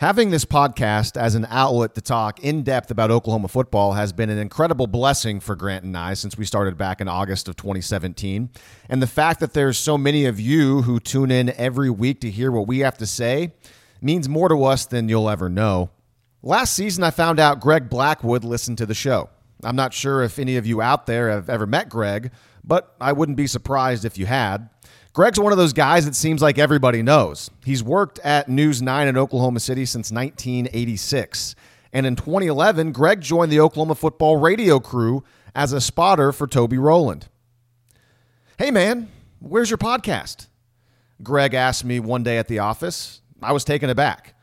Having this podcast as an outlet to talk in depth about Oklahoma football has been an incredible blessing for Grant and I since we started back in August of 2017. And the fact that there's so many of you who tune in every week to hear what we have to say means more to us than you'll ever know. Last season, I found out Greg Blackwood listened to the show. I'm not sure if any of you out there have ever met Greg, but I wouldn't be surprised if you had. Greg's one of those guys that seems like everybody knows. He's worked at News 9 in Oklahoma City since 1986. And in 2011, Greg joined the Oklahoma football radio crew as a spotter for Toby Rowland. Hey, man, where's your podcast? Greg asked me one day at the office. I was taken aback.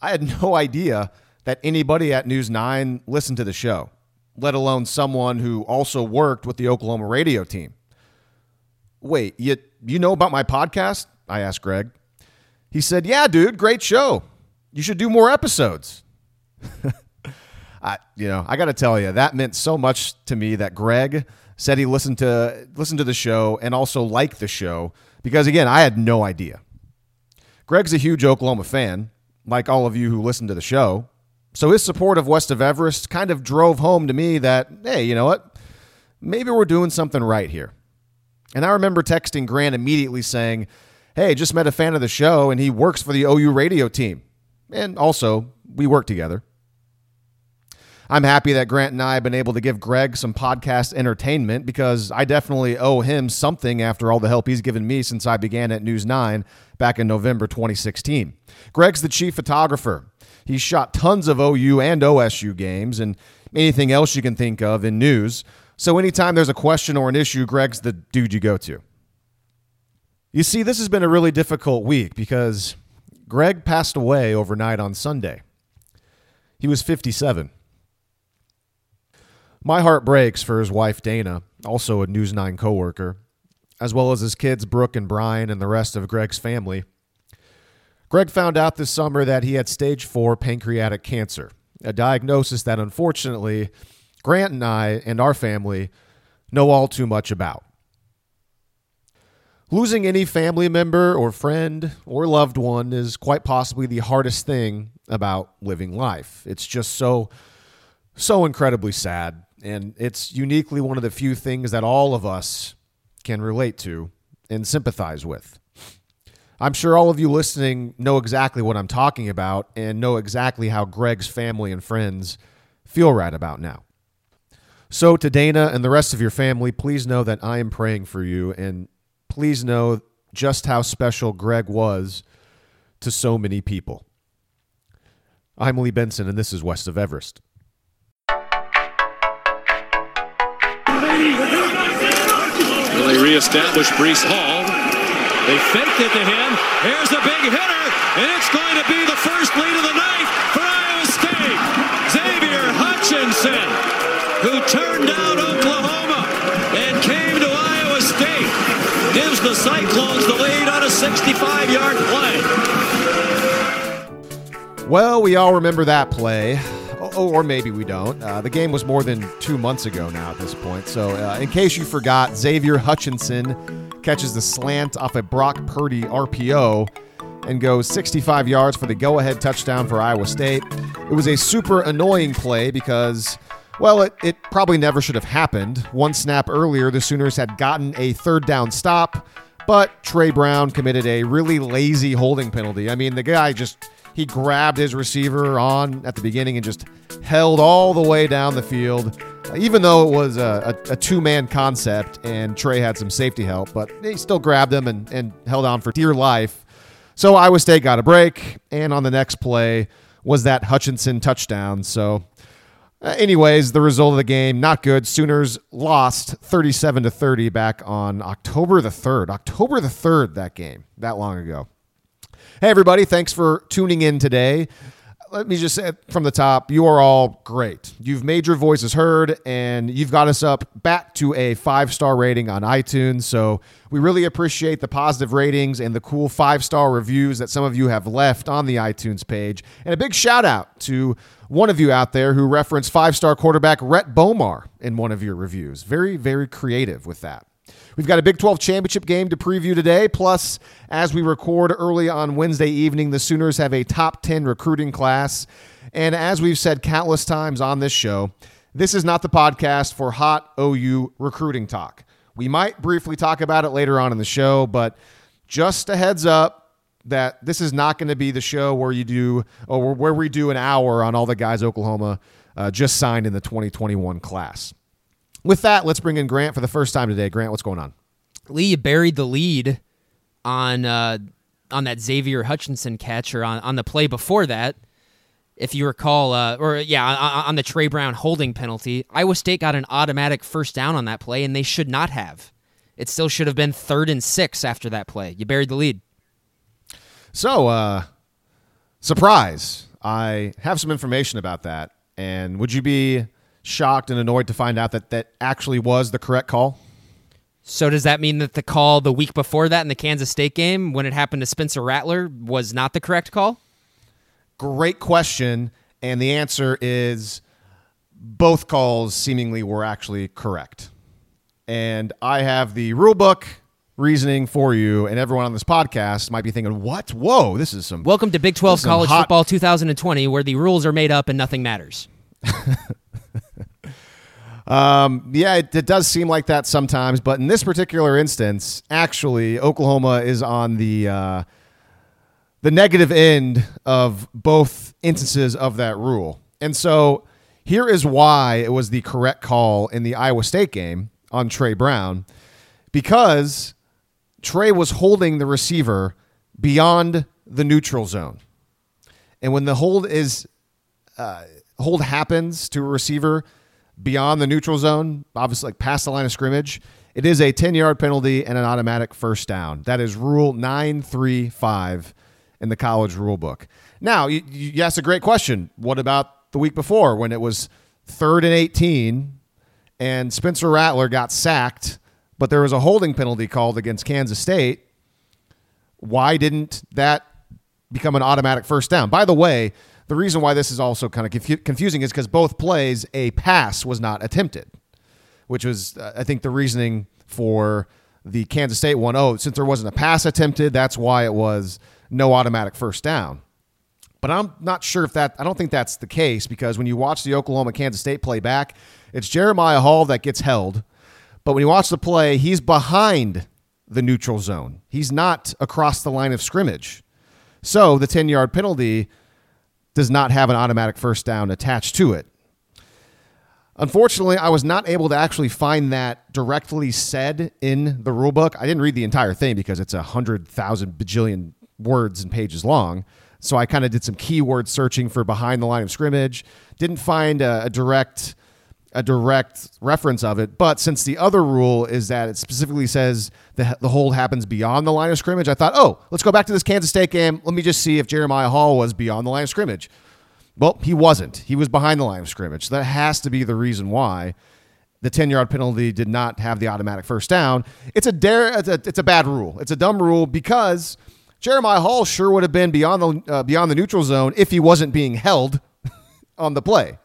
I had no idea that anybody at News 9 listened to the show, let alone someone who also worked with the Oklahoma radio team. Wait, you you know about my podcast? I asked Greg. He said, "Yeah, dude, great show. You should do more episodes." I, you know, I got to tell you, that meant so much to me that Greg said he listened to listened to the show and also liked the show because again, I had no idea. Greg's a huge Oklahoma fan, like all of you who listen to the show. So his support of West of Everest kind of drove home to me that, hey, you know what? Maybe we're doing something right here. And I remember texting Grant immediately saying, Hey, just met a fan of the show and he works for the OU radio team. And also, we work together. I'm happy that Grant and I have been able to give Greg some podcast entertainment because I definitely owe him something after all the help he's given me since I began at News 9 back in November 2016. Greg's the chief photographer. He's shot tons of OU and OSU games and anything else you can think of in news. So anytime there's a question or an issue, Greg's the dude you go to. You see, this has been a really difficult week because Greg passed away overnight on Sunday. He was 57. My heart breaks for his wife Dana, also a News 9 coworker, as well as his kids Brooke and Brian and the rest of Greg's family. Greg found out this summer that he had stage 4 pancreatic cancer, a diagnosis that unfortunately Grant and I and our family know all too much about. Losing any family member or friend or loved one is quite possibly the hardest thing about living life. It's just so, so incredibly sad. And it's uniquely one of the few things that all of us can relate to and sympathize with. I'm sure all of you listening know exactly what I'm talking about and know exactly how Greg's family and friends feel right about now. So, to Dana and the rest of your family, please know that I am praying for you, and please know just how special Greg was to so many people. I'm Lee Benson, and this is West of Everest. Will they reestablish Breece Hall? They faked it to him. Here's a big hitter, and it's going to be the first lead of the night for Iowa State. Xavier Hutchinson, who turned down Oklahoma and came to Iowa State, gives the Cyclones the lead on a 65-yard play. Well, we all remember that play. Oh, or maybe we don't. Uh, the game was more than two months ago now at this point. So, uh, in case you forgot, Xavier Hutchinson catches the slant off a Brock Purdy RPO and goes 65 yards for the go ahead touchdown for Iowa State. It was a super annoying play because, well, it, it probably never should have happened. One snap earlier, the Sooners had gotten a third down stop, but Tre Brown committed a really lazy holding penalty. I mean, the guy just he grabbed his receiver on at the beginning and just held all the way down the field, even though it was a, a, a two man concept and Tre had some safety help, but he still grabbed him and, and held on for dear life. So Iowa State got a break, and on the next play was that Hutchinson touchdown. So, uh, anyways, the result of the game not good. Sooners lost 37 to 30 back on October the 3rd. October the 3rd that game, that long ago. Hey, everybody, thanks for tuning in today. Let me just say from the top, you are all great. You've made your voices heard and you've got us up back to a five star rating on iTunes. So we really appreciate the positive ratings and the cool five star reviews that some of you have left on the iTunes page. And a big shout out to one of you out there who referenced five star quarterback Rhett Bomar in one of your reviews. Very, very creative with that. We've got a Big 12 championship game to preview today. Plus, as we record early on Wednesday evening, the Sooners have a top 10 recruiting class. And as we've said countless times on this show, this is not the podcast for hot OU recruiting talk. We might briefly talk about it later on in the show, but just a heads up that this is not going to be the show where you do or where we do an hour on all the guys Oklahoma uh, just signed in the 2021 class. With that, let's bring in Grant for the first time today. Grant, what's going on? Lee, you buried the lead on uh, on that Xavier Hutchinson catcher on, on the play before that. If you recall, uh, or yeah, on, on the Tre Brown holding penalty, Iowa State got an automatic first down on that play, and they should not have. It still should have been third and six after that play. You buried the lead. So, uh, surprise! I have some information about that, and would you be shocked and annoyed to find out that that actually was the correct call? So does that mean that the call the week before that in the Kansas State game, when it happened to Spencer Rattler, was not the correct call? Great question, and the answer is both calls seemingly were actually correct. And I have the rule book reasoning for you, and everyone on this podcast might be thinking, "What? Whoa, this is some." Welcome to Big 12 College hot- Football 2020, where the rules are made up and nothing matters. Um, yeah, it, it does seem like that sometimes, but in this particular instance, actually, Oklahoma is on the uh, the negative end of both instances of that rule, and so here is why it was the correct call in the Iowa State game on Tre Brown, because Tre was holding the receiver beyond the neutral zone, and when the hold is uh, hold happens to a receiver beyond the neutral zone, obviously like past the line of scrimmage, it is a 10 yard penalty and an automatic first down. That is rule 935 in the college rule book. Now, you, you asked a great question. What about the week before when it was third and 18 and Spencer Rattler got sacked, but there was a holding penalty called against Kansas State? Why didn't that become an automatic first down? By the way, the reason why this is also kind of confu- confusing is because both plays, a pass was not attempted, which was, uh, I think, the reasoning for the Kansas State one. Oh, since there wasn't a pass attempted, that's why it was no automatic first down. But I'm not sure if that, I don't think that's the case because when you watch the Oklahoma Kansas State play back, it's Jeremiah Hall that gets held. But when you watch the play, he's behind the neutral zone, he's not across the line of scrimmage. So the 10 yard penalty does not have an automatic first down attached to it. Unfortunately, I was not able to actually find that directly said in the rule book. I didn't read the entire thing because it's a hundred thousand bajillion words and pages long. So I kind of did some keyword searching for behind the line of scrimmage. Didn't find a, a direct a direct reference of it. But since the other rule is that it specifically says the, the hold happens beyond the line of scrimmage, I thought, oh, let's go back to this Kansas State game. Let me just see if Jeremiah Hall was beyond the line of scrimmage. Well, he wasn't. He was behind the line of scrimmage. So that has to be the reason why the 10 yard penalty did not have the automatic first down. It's a, dare, it's a, it's a bad rule. It's a dumb rule because Jeremiah Hall sure would have been beyond the, uh, beyond the neutral zone if he wasn't being held on the play.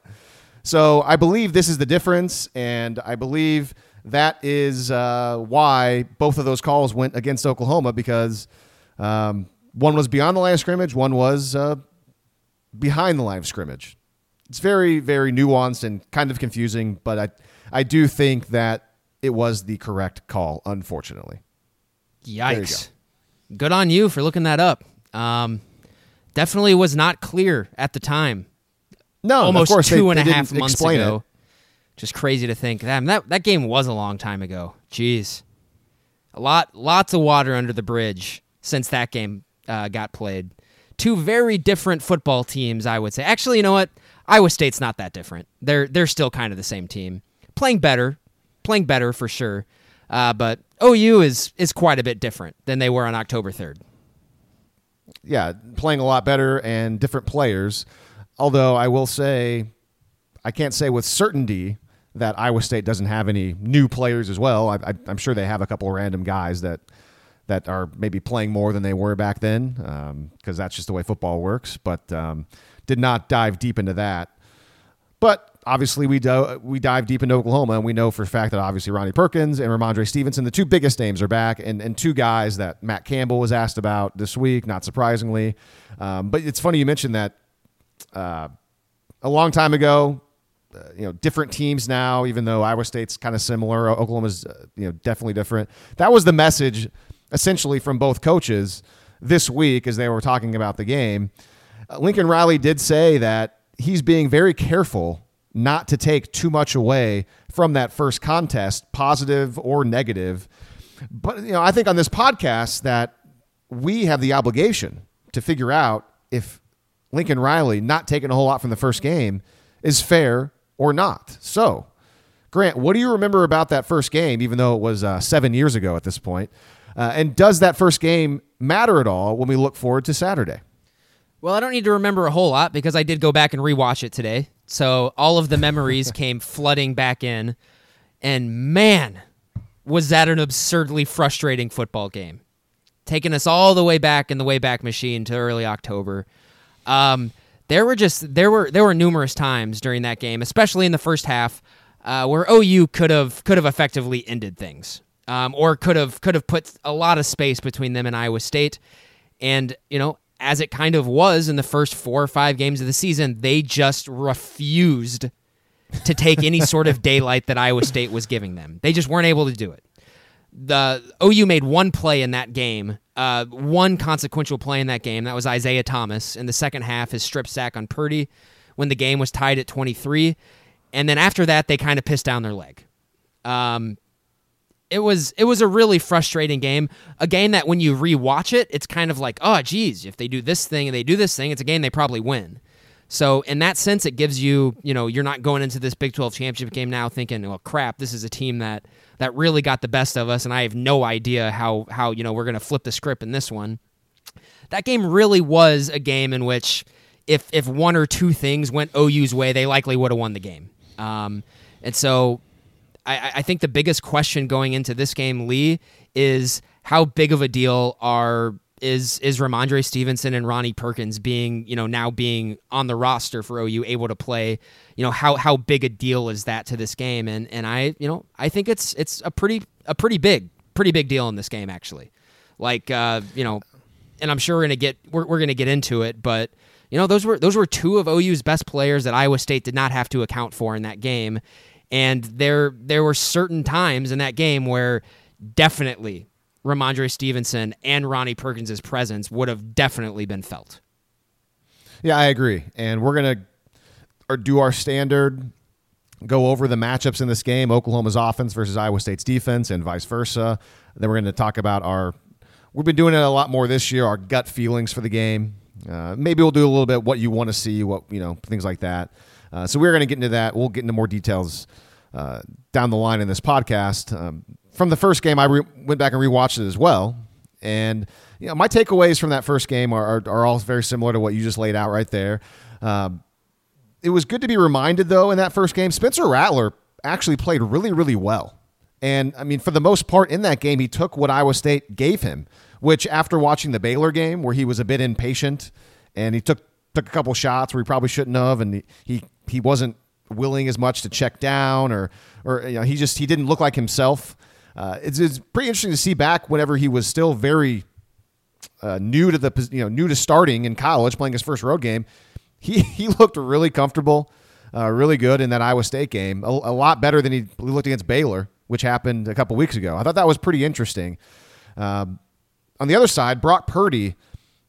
So I believe this is the difference, and I believe that is uh, why both of those calls went against Oklahoma because um, one was beyond the line of scrimmage, one was uh, behind the line of scrimmage. It's very, very nuanced and kind of confusing, but I, I do think that it was the correct call, unfortunately. Yikes. Good on you for looking that up. Um, definitely was not clear at the time. No, Almost of course two they, and a half months ago. It. Just crazy to think. Damn, that that game was a long time ago. Jeez, a lot, lots of water under the bridge since that game uh, got played. Two very different football teams, I would say. Actually, you know what? Iowa State's not that different. They're they're still kind of the same team, playing better, playing better for sure. Uh, but OU is is quite a bit different than they were on October third. yeah, playing a lot better and different players. Although I will say, I can't say with certainty that Iowa State doesn't have any new players as well. I, I'm sure they have a couple of random guys that that are maybe playing more than they were back then, because that's just the way football works. But um, did not dive deep into that. But obviously we do, we dive deep into Oklahoma, and we know for a fact that obviously Ronnie Perkins and Rhamondre Stevenson, the two biggest names, are back, and and two guys that Matt Campbell was asked about this week, not surprisingly. Um, but it's funny you mentioned that uh, a long time ago. Uh, you know, different teams now. Even though Iowa State's kind of similar, Oklahoma's uh, you know definitely different. That was the message essentially from both coaches this week as they were talking about the game. Uh, Lincoln Riley did say that he's being very careful not to take too much away from that first contest, positive or negative. But you know, I think on this podcast that we have the obligation to figure out if Lincoln Riley not taking a whole lot from the first game is fair or not. So, Grant, what do you remember about that first game, even though it was uh, seven years ago at this point? Uh, and does that first game matter at all when we look forward to Saturday? Well, I don't need to remember a whole lot because I did go back and rewatch it today. So all of the memories came flooding back in. And man, was that an absurdly frustrating football game. Taking us all the way back in the way back machine to early October. Um, there were just there were there were numerous times during that game, especially in the first half, uh, where OU could have could have effectively ended things um, or could have could have put a lot of space between them and Iowa State. And you know, as it kind of was in the first four or five games of the season, they just refused to take any sort of daylight that Iowa State was giving them. They just weren't able to do it. The OU made one play in that game, uh, one consequential play in that game. That was Isaiah Thomas in the second half, his strip sack on Purdy when the game was tied at 23. And then after that, they kind of pissed down their leg. Um, it was it was a really frustrating game. A game that when you rewatch it, it's kind of like, oh, geez, if they do this thing and they do this thing, it's a game they probably win. So in that sense, it gives you, you know, you're not going into this Big 12 championship game now thinking, well, crap, this is a team that that really got the best of us, and I have no idea how how you know we're going to flip the script in this one. That game really was a game in which if if one or two things went OU's way, they likely would have won the game. Um, and so I, I think the biggest question going into this game, Lee, is how big of a deal are is is Rhamondre Stevenson and Ronnie Perkins being you know now being on the roster for OU able to play you know how how big a deal is that to this game? And and I you know I think it's it's a pretty a pretty big pretty big deal in this game actually. Like uh, you know and I'm sure we're gonna get we're, we're gonna get into it but you know those were those were two of OU's best players that Iowa State did not have to account for in that game. And there there were certain times in that game where definitely Rhamondre Stevenson and Ronnie Perkins' presence would have definitely been felt. Yeah, I agree. And we're going to do our standard go over the matchups in this game, Oklahoma's offense versus Iowa State's defense and vice versa. Then we're going to talk about our we've been doing it a lot more this year, our gut feelings for the game. Uh, maybe we'll do a little bit what you want to see, what you know, things like that. Uh, so we're going to get into that. We'll get into more details uh, down the line in this podcast. Um, from the first game, I re- went back and rewatched it as well, and you know, my takeaways from that first game are, are, are all very similar to what you just laid out right there. Um, it was good to be reminded, though, in that first game, Spencer Rattler actually played really, really well. And I mean, for the most part in that game, he took what Iowa State gave him, which after watching the Baylor game, where he was a bit impatient and he took took a couple shots where he probably shouldn't have, and he he, he wasn't willing as much to check down or or you know he just he didn't look like himself. Uh, it's, it's pretty interesting to see back whenever he was still very uh, new to the you know new to starting in college, playing his first road game. He he looked really comfortable, uh, really good in that Iowa State game. A, a, lot better than he looked against Baylor, which happened a couple weeks ago. I thought that was pretty interesting. Um, on the other side, Brock Purdy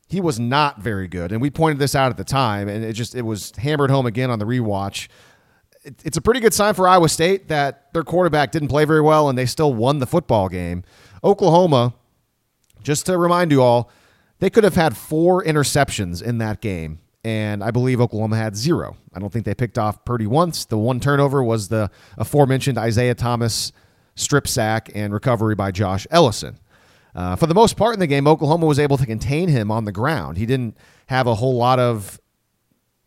he was not very good, and we pointed this out at the time, and it just it was hammered home again on the rewatch it's a pretty good sign for Iowa State that their quarterback didn't play very well and they still won the football game. Oklahoma, just to remind you all, they could have had four interceptions in that game, and I believe Oklahoma had zero. I don't think they picked off Purdy once. The one turnover was the aforementioned Isaiah Thomas strip sack and recovery by Josh Ellison. Uh, for the most part in the game, Oklahoma was able to contain him on the ground. He didn't have a whole lot of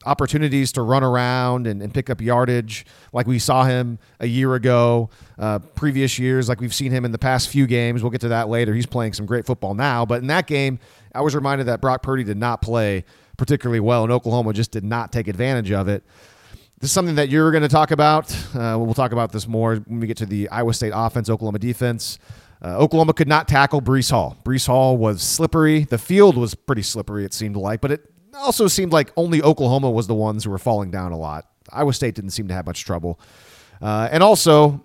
opportunities to run around and, and, pick up yardage like we saw him a year ago, uh, previous years, like we've seen him in the past few games. We'll get to that later. He's playing some great football now. But in that game, I was reminded that Brock Purdy did not play particularly well, and Oklahoma just did not take advantage of it. This is something that you're going to talk about. Uh, we'll talk about this more when we get to the Iowa State offense, Oklahoma defense. Uh, Oklahoma could not tackle Breece Hall. Breece Hall was slippery. The field was pretty slippery, it seemed like, but it also seemed like only Oklahoma was the ones who were falling down a lot. Iowa State didn't seem to have much trouble. Uh, and also,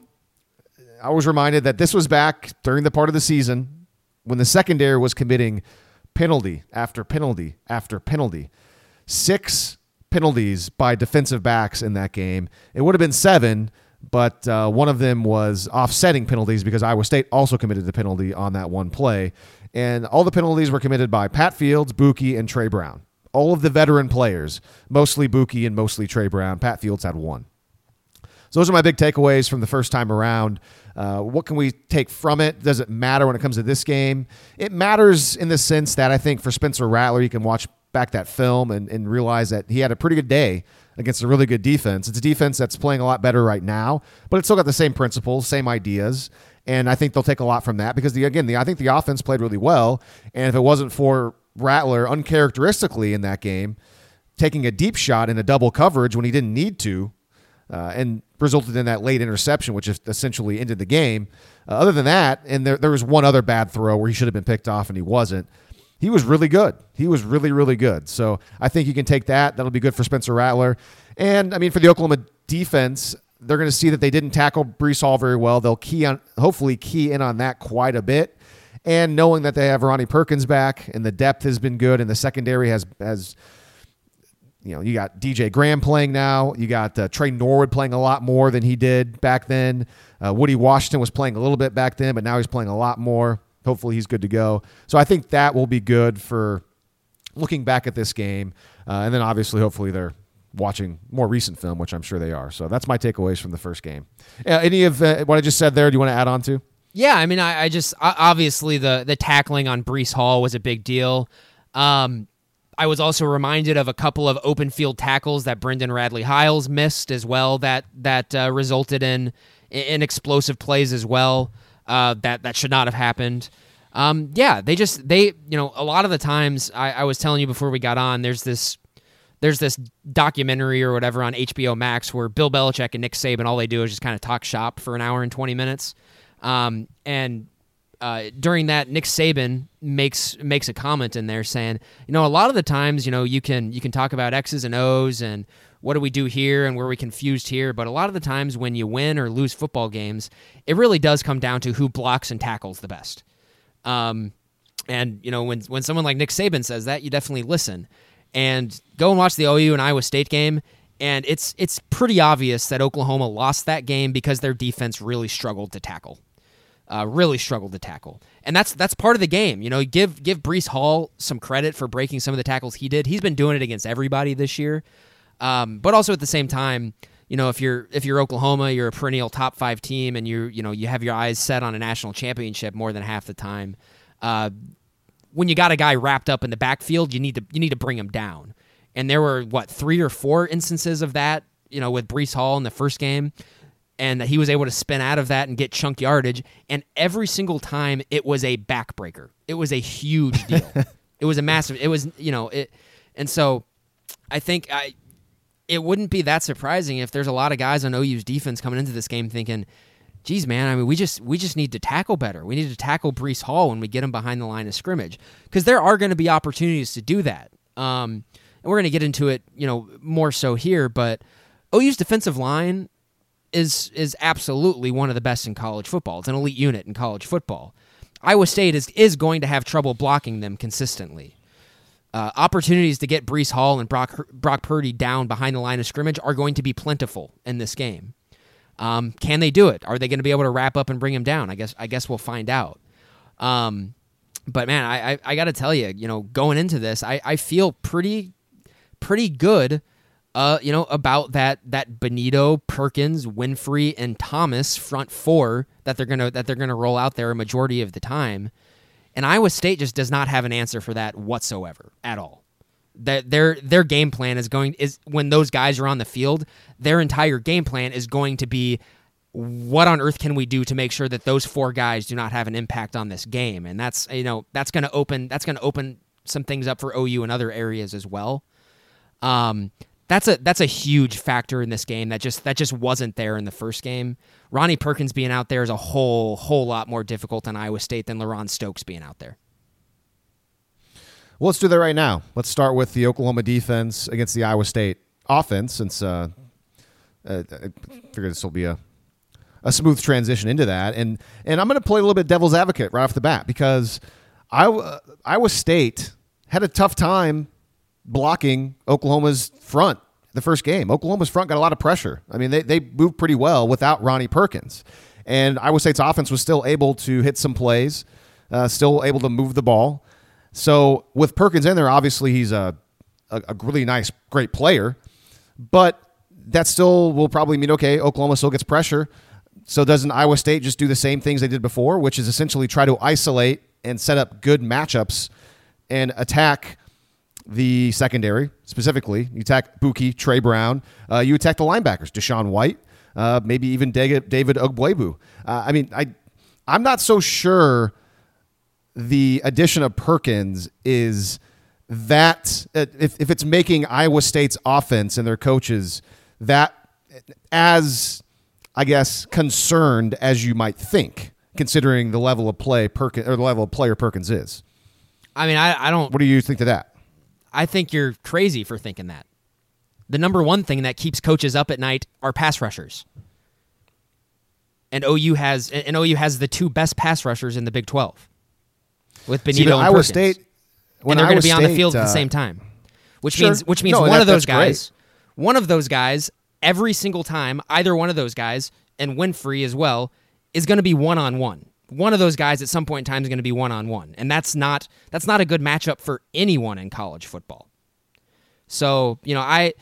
I was reminded that this was back during the part of the season when the secondary was committing penalty after penalty after penalty. Six penalties by defensive backs in that game. It would have been seven, but uh, one of them was offsetting penalties because Iowa State also committed the penalty on that one play. And all the penalties were committed by Pat Fields, Buki, and Tre Brown. All of the veteran players, mostly Buki and mostly Tre Brown. Pat Fields had one. So those are my big takeaways from the first time around. Uh, what can we take from it? Does it matter when it comes to this game? It matters in the sense that I think for Spencer Rattler, you can watch back that film and, and realize that he had a pretty good day against a really good defense. It's a defense that's playing a lot better right now, but it's still got the same principles, same ideas. And I think they'll take a lot from that because the again, the I think the offense played really well. And if it wasn't for Rattler uncharacteristically in that game, taking a deep shot in a double coverage when he didn't need to, uh, and resulted in that late interception, which essentially ended the game. Uh, other than that, and there, there was one other bad throw where he should have been picked off and he wasn't he was really good. He was really, really good. So I think you can take that. That'll be good for Spencer Rattler. And I mean, for the Oklahoma defense, they're going to see that they didn't tackle Breece Hall very well. They'll key on, hopefully, key in on that quite a bit. And knowing that they have Ronnie Perkins back and the depth has been good and the secondary has has you know, you got DJ Graham playing now. You got uh, Tre Norwood playing a lot more than he did back then. Uh, Woody Washington was playing a little bit back then, but now he's playing a lot more. Hopefully, he's good to go. So I think that will be good for looking back at this game, uh, and then obviously, hopefully, they're watching more recent film, which I'm sure they are. So that's my takeaways from the first game. Uh, any of uh, what I just said there? Do you want to add on to? Yeah, I mean, I, I just obviously the the tackling on Breece Hall was a big deal. Um, I was also reminded of a couple of open field tackles that Brendan Radley Hiles missed as well. That that uh, resulted in in explosive plays as well uh, that that should not have happened. Um, yeah, they just they you know a lot of the times I, I was telling you before we got on. There's this there's this documentary or whatever on HBO Max where Bill Belichick and Nick Saban all they do is just kind of talk shop for an hour and twenty minutes. Um, and uh, during that, Nick Saban makes makes a comment in there saying, you know, a lot of the times, you know, you can you can talk about X's and O's and what do we do here and where we confused here. But a lot of the times when you win or lose football games, it really does come down to who blocks and tackles the best. Um, and you know when when someone like Nick Saban says that, you definitely listen and go and watch the OU and Iowa State game. And it's it's pretty obvious that Oklahoma lost that game because their defense really struggled to tackle. Uh, really struggled to tackle, and that's that's part of the game. You know, give give Breece Hall some credit for breaking some of the tackles he did. He's been doing it against everybody this year. Um, but also at the same time, you know, if you're if you're Oklahoma, you're a perennial top five team, and you you know you have your eyes set on a national championship more than half the time. Uh, when you got a guy wrapped up in the backfield, you need to you need to bring him down. And there were what three or four instances of that, you know, with Breece Hall in the first game, and that he was able to spin out of that and get chunk yardage. And every single time, it was a backbreaker. It was a huge deal. it was a massive. It was you know it, and so I think I it wouldn't be that surprising if there's a lot of guys on OU's defense coming into this game thinking, geez, man, I mean, we just we just need to tackle better. We need to tackle Breece Hall when we get him behind the line of scrimmage because there are going to be opportunities to do that. Um, and we're going to get into it, you know, more so here. But OU's defensive line is is absolutely one of the best in college football. It's an elite unit in college football. Iowa State is is going to have trouble blocking them consistently. Uh, opportunities to get Breece Hall and Brock, Brock Purdy down behind the line of scrimmage are going to be plentiful in this game. Um, can they do it? Are they going to be able to wrap up and bring him down? I guess I guess we'll find out. Um, but man, I I, I got to tell you, you know, going into this, I, I feel pretty pretty good, uh, you know, about that that Bonitto, Perkins, Winfree, and Thomas front four that they're gonna that they're gonna roll out there a majority of the time. And Iowa State just does not have an answer for that whatsoever at all. Their their their game plan is going is when those guys are on the field, their entire game plan is going to be what on earth can we do to make sure that those four guys do not have an impact on this game? And that's you know that's going to open that's going to open some things up for OU in other areas as well. Um, that's a that's a huge factor in this game that just that just wasn't there in the first game. Ronnie Perkins being out there is a whole whole lot more difficult in Iowa State than LaRon Stokes being out there. Well, let's do that right now. Let's start with the Oklahoma defense against the Iowa State offense, since uh, uh, I figured this will be a a smooth transition into that. And and I'm going to play a little bit devil's advocate right off the bat because Iowa, Iowa State had a tough time blocking Oklahoma's front the first game. Oklahoma's front got a lot of pressure. I mean, they, they moved pretty well without Ronnie Perkins. And Iowa State's offense was still able to hit some plays, uh, still able to move the ball. So with Perkins in there, obviously he's a, a, a really nice, great player. But that still will probably mean, okay, Oklahoma still gets pressure. So doesn't Iowa State just do the same things they did before, which is essentially try to isolate and set up good matchups and attack the secondary specifically. You attack Buki, Tre Brown. Uh, you attack the linebackers, DaShaun White, uh, maybe even David Ugwoegbu. Uh, I mean, I I'm not so sure the addition of Perkins is that if, if it's making Iowa State's offense and their coaches that as I guess concerned as you might think, considering the level of play Perkins or the level of player Perkins is. I mean, I, I don't. What do you think to that? I think you're crazy for thinking that. The number one thing that keeps coaches up at night are pass rushers. And OU has and OU has the two best pass rushers in the Big Twelve, with Bonitto See, and Iowa Perkins. State. and they're going to be on the field at uh, the same time, which sure. means which means No, one that- of those that's great. guys, one of those guys, every single time, either one of those guys, and Winfree as well, is going to be one on one. One of those guys at some point in time is going to be one on one, and that's not that's not a good matchup for anyone in college football. So you know, I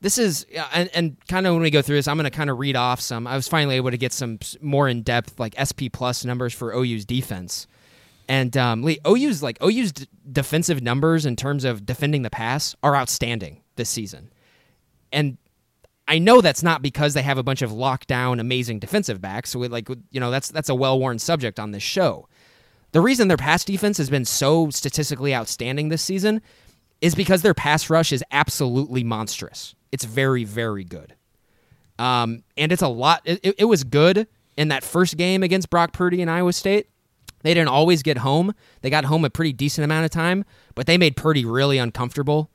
this is and, and kind of when we go through this, I'm going to kind of read off some. I was finally able to get some more in depth like SP plus numbers for OU's defense. And um, Lee, OU's like OU's d- defensive numbers in terms of defending the pass are outstanding this season. And I know that's not because they have a bunch of lockdown amazing defensive backs. So we, like you know that's that's a well-worn subject on this show. The reason their pass defense has been so statistically outstanding this season is because their pass rush is absolutely monstrous. It's very very good. Um, and it's a lot. It, it- was good in that first game against Brock Purdy in Iowa State. They didn't always get home. They got home a pretty decent amount of time, but they made Purdy really uncomfortable.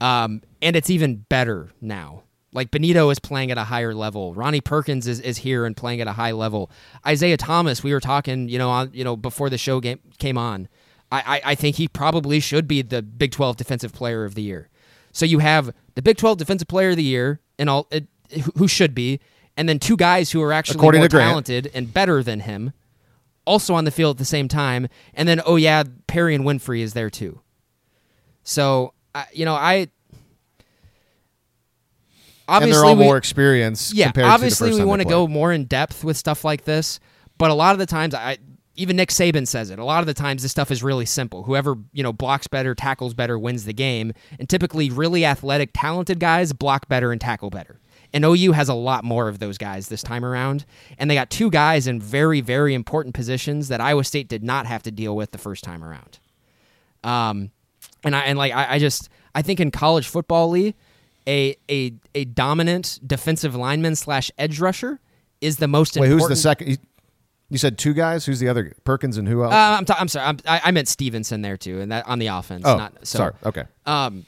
Um, and it's even better now. Like Bonitto is playing at a higher level. Ronnie Perkins is, is here and playing at a high level. Isaiah Thomas, we were talking, you know, on you know before the show game came on. I, I, I think he probably should be the Big 12 Defensive Player of the Year. So you have the Big 12 Defensive Player of the Year, and all who- who should be, and then two guys who are actually According more talented and better than him, also on the field at the same time. And then oh yeah, Perrion Winfree is there too. So I, you know I. and Obviously, they're all we- more experienced. yeah, compared to the obviously we want to go more in depth with stuff like this, but a lot of the times I even Nick Saban says it. A lot of the times this stuff is really simple. Whoever, you know, blocks better, tackles better wins the game, and typically really athletic, talented guys block better and tackle better. And OU has a lot more of those guys this time around, and they got two guys in very very important positions that Iowa State did not have to deal with the first time around. Um, and I and like I, I just I think in college football, Lee, a a a dominant defensive lineman slash edge rusher is the most important. Wait, who's the second? You, said two guys. Who's the other? Perkins and who else? Uh, I'm, t- I'm sorry. I'm, I, I meant Stevenson there too, and that on the offense. oh, not, so, sorry. Okay. Um,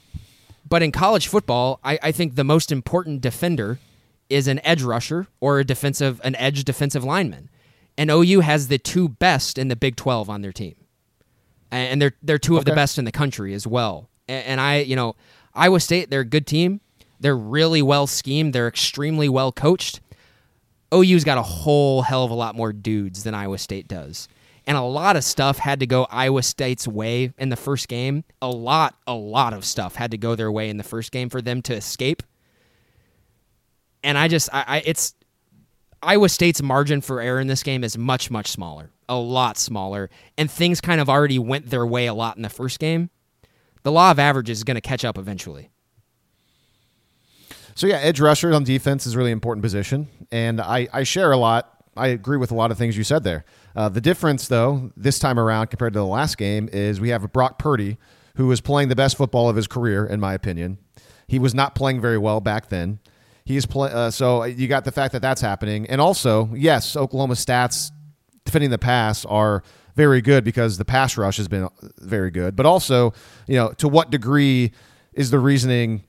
but in college football, I, I think the most important defender is an edge rusher or a defensive an edge defensive lineman, and OU has the two best in the Big Twelve on their team, and and they're they're two of the best in the country as well. And, and I, you know, Iowa State, they're a good team. They're really well schemed. They're extremely well coached. OU's got a whole hell of a lot more dudes than Iowa State does. And a lot of stuff had to go Iowa State's way in the first game. A lot, a lot of stuff had to go their way in the first game for them to escape. And I just, I, I it's Iowa State's margin for error in this game is much, much smaller, a lot smaller. And things kind of already went their way a lot in the first game. The law of averages is going to catch up eventually. So yeah, edge rusher on defense is a really important position, and I, I share a lot. I agree with a lot of things you said there. Uh, the difference, though, this time around compared to the last game, is we have Brock Purdy, who is playing the best football of his career, in my opinion, He was not playing very well back then. He's play, uh, so you got the fact that that's happening, and also yes, Oklahoma stats defending the pass are very good because the pass rush has been very good. But also, you know, to what degree is the reasoning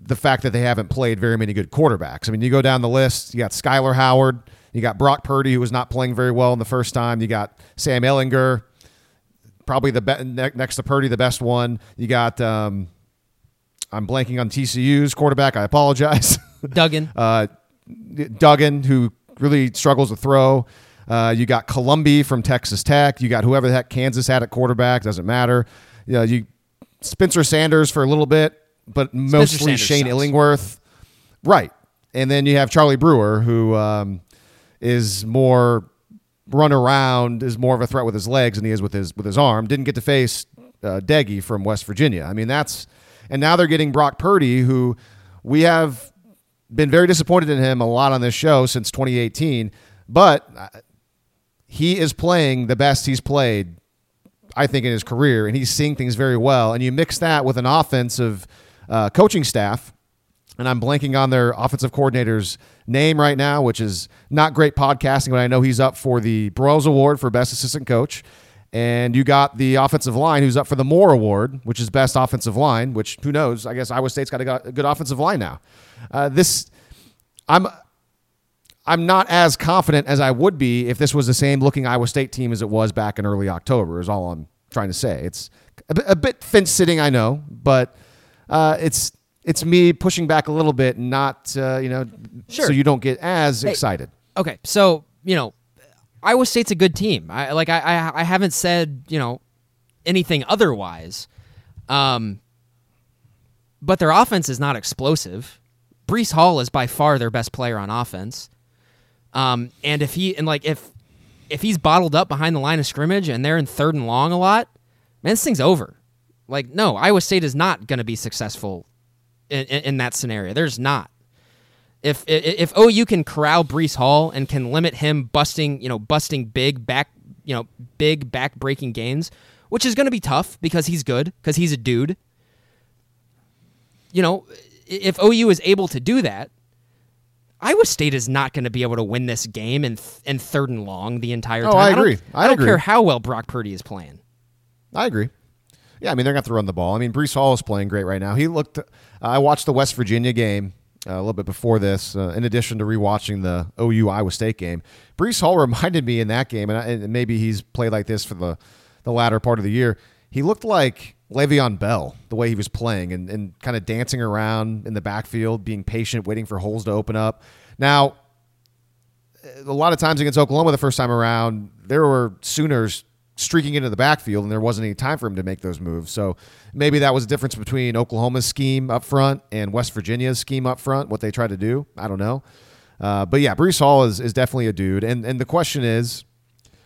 the fact that they haven't played very many good quarterbacks? I mean, you go down the list, you got Skyler Howard, you got Brock Purdy, who was not playing very well in the first time, you got Sam Ehlinger, probably the be- next to Purdy, the best one. You got. Um, I'm blanking on TCU's quarterback. I apologize. Duggan. uh, Duggan, who really struggles to throw. Uh, you got Colombi from Texas Tech. You got whoever the heck Kansas had at quarterback. Doesn't matter. You know, you Spencer Sanders for a little bit, but mostly Shane. Illingworth. Right. And then you have Charlie Brewer, who um, is more run around, is more of a threat with his legs than he is with his with his arm. Didn't get to face uh, Doege from West Virginia. I mean, that's and now they're getting Brock Purdy, who we have been very disappointed in him a lot on this show since 2018, but uh, he is playing the best he's played, I think, in his career, and he's seeing things very well. And you mix that with an offensive uh, coaching staff, and I'm blanking on their offensive coordinator's name right now, which is not great podcasting, but I know he's up for the Broyles Award for Best Assistant Coach. And you got the offensive line who's up for the Moore Award, which is Best Offensive Line, which who knows? I guess Iowa State's got a, good offensive line now. Uh, this, I'm, I'm not as confident as I would be if this was the same looking Iowa State team as it was back in early October. Is all I'm trying to say. It's a bit, a bit fence sitting, I know, but uh, it's it's me pushing back a little bit, not uh, you know, Sure. so you don't get as excited. Okay, so you know, Iowa State's a good team. I like I I, I haven't said you know anything otherwise, um, but their offense is not explosive. Breece Hall is by far their best player on offense, um, and if he and like if if he's bottled up behind the line of scrimmage and they're in third and long a lot, man, this thing's over. Like no, Iowa State is not going to be successful in, in, in that scenario. There's not if if if OU can corral Breece Hall and can limit him busting, you know, busting big back, you know, big back breaking gains, which is going to be tough because he's good because he's a dude. You know, if OU is able to do that, Iowa State is not going to be able to win this game in th- in third and long the entire Oh, time. I don't- agree. I I don't agree. care how well Brock Purdy is playing. I agree. Yeah, I mean they're going to run the ball. I mean Breece Hall is playing great right now. He looked. Uh, I watched the West Virginia game uh, a little bit before this. Uh, in addition to rewatching the OU Iowa State game, Breece Hall reminded me in that game, and, I, and maybe he's played like this for the the latter part of the year. He looked like Le'Veon Bell the way he was playing and, and kind of dancing around in the backfield, being patient, waiting for holes to open up. Now, a lot of times against Oklahoma the first time around, there were Sooners streaking into the backfield, and there wasn't any time for him to make those moves. So maybe that was the difference between Oklahoma's scheme up front and West Virginia's scheme up front, what they tried to do. I don't know. Uh, but yeah, Breece Hall is, is definitely a dude. And, and the question is,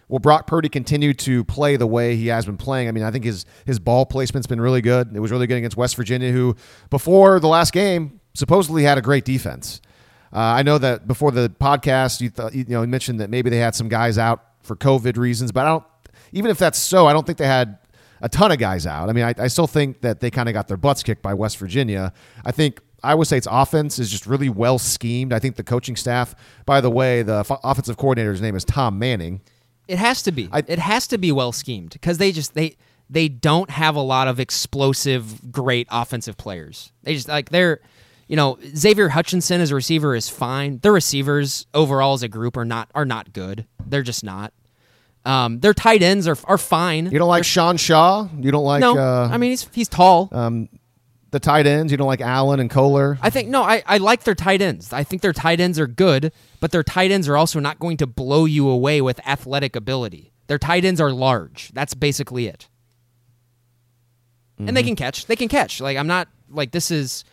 will Brock Purdy continue to play the way he has been playing? I mean, I think his, his ball placement's been really good. It was really good against West Virginia, who before the last game supposedly had a great defense. Uh, I know that before the podcast, you thought you know you mentioned that maybe they had some guys out for COVID reasons, but I don't. Even if that's so, I don't think they had a ton of guys out. I mean, I, I still think that they kind of got their butts kicked by West Virginia. I think Iowa State's offense is just really well schemed. I think the coaching staff, by the way, the f- offensive coordinator's name is Tom Manning. It has to be. I- it has to be well schemed because they just they they don't have a lot of explosive, great offensive players. They just like they're, you know, Xavier Hutchinson as a receiver is fine. Their receivers overall as a group are not are not good. They're just not. Um, their tight ends are are fine. You don't like Sean Shaw? You don't like no, uh, I mean he's he's tall. the tight ends? You don't like Allen and Kolar? I think no, I, I like their tight ends. I think their tight ends are good, but their tight ends are also not going to blow you away with athletic ability. Their tight ends are large. That's basically it. And they can catch. They can catch. Like I'm not like this is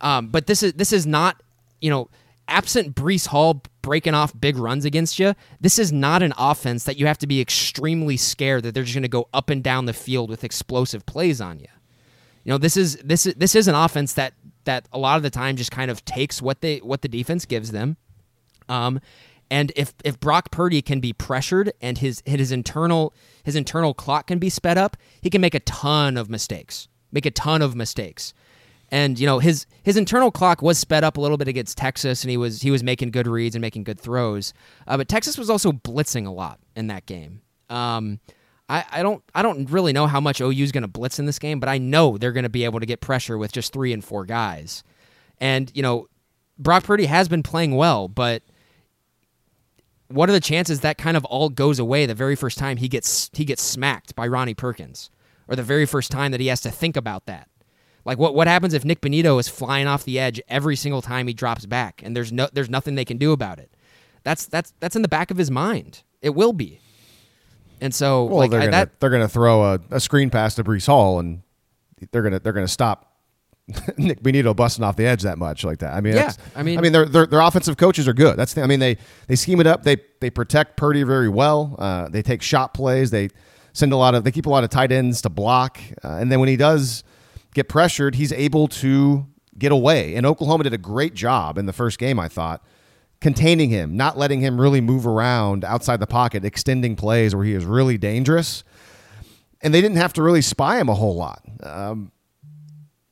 um but this is this is not, you know, absent Breece Hall breaking off big runs against you, this is not an offense that you have to be extremely scared that they're just going to go up and down the field with explosive plays on you. You know, this is this is this is an offense that that a lot of the time just kind of takes what they what the defense gives them. Um, and if if Brock Purdy can be pressured and his his internal his internal clock can be sped up, he can make a ton of mistakes. Make a ton of mistakes. And you know his his internal clock was sped up a little bit against Texas, and he was he was making good reads and making good throws. Uh, but Texas was also blitzing a lot in that game. Um, I, I don't I don't really know how much OU is going to blitz in this game, but I know they're going to be able to get pressure with just three and four guys. And you know, Brock Purdy has been playing well, but what are the chances that kind of all goes away the very first time he gets he gets smacked by Ronnie Perkins, or the very first time that he has to think about that? Like what what happens if Nick Bonitto is flying off the edge every single time he drops back, and there's no there's nothing they can do about it? That's that's that's in the back of his mind. It will be. And so, Well, like they're I- gonna that, they're gonna throw a, a screen pass to Breece Hall, and they're gonna they're gonna stop Nick Bonitto busting off the edge that much like that. I mean, Yeah, I mean- I mean, their, their their offensive coaches are good. That's the, I mean, they they scheme it up. They they protect Purdy very well. Uh, they take shot plays. They send a lot of they keep a lot of tight ends to block, uh, and then when he does get pressured, he's able to get away. And Oklahoma did a great job in the first game. I thought containing him, not letting him really move around outside the pocket, extending plays where he is really dangerous. And they didn't have to really spy him a whole lot. Um,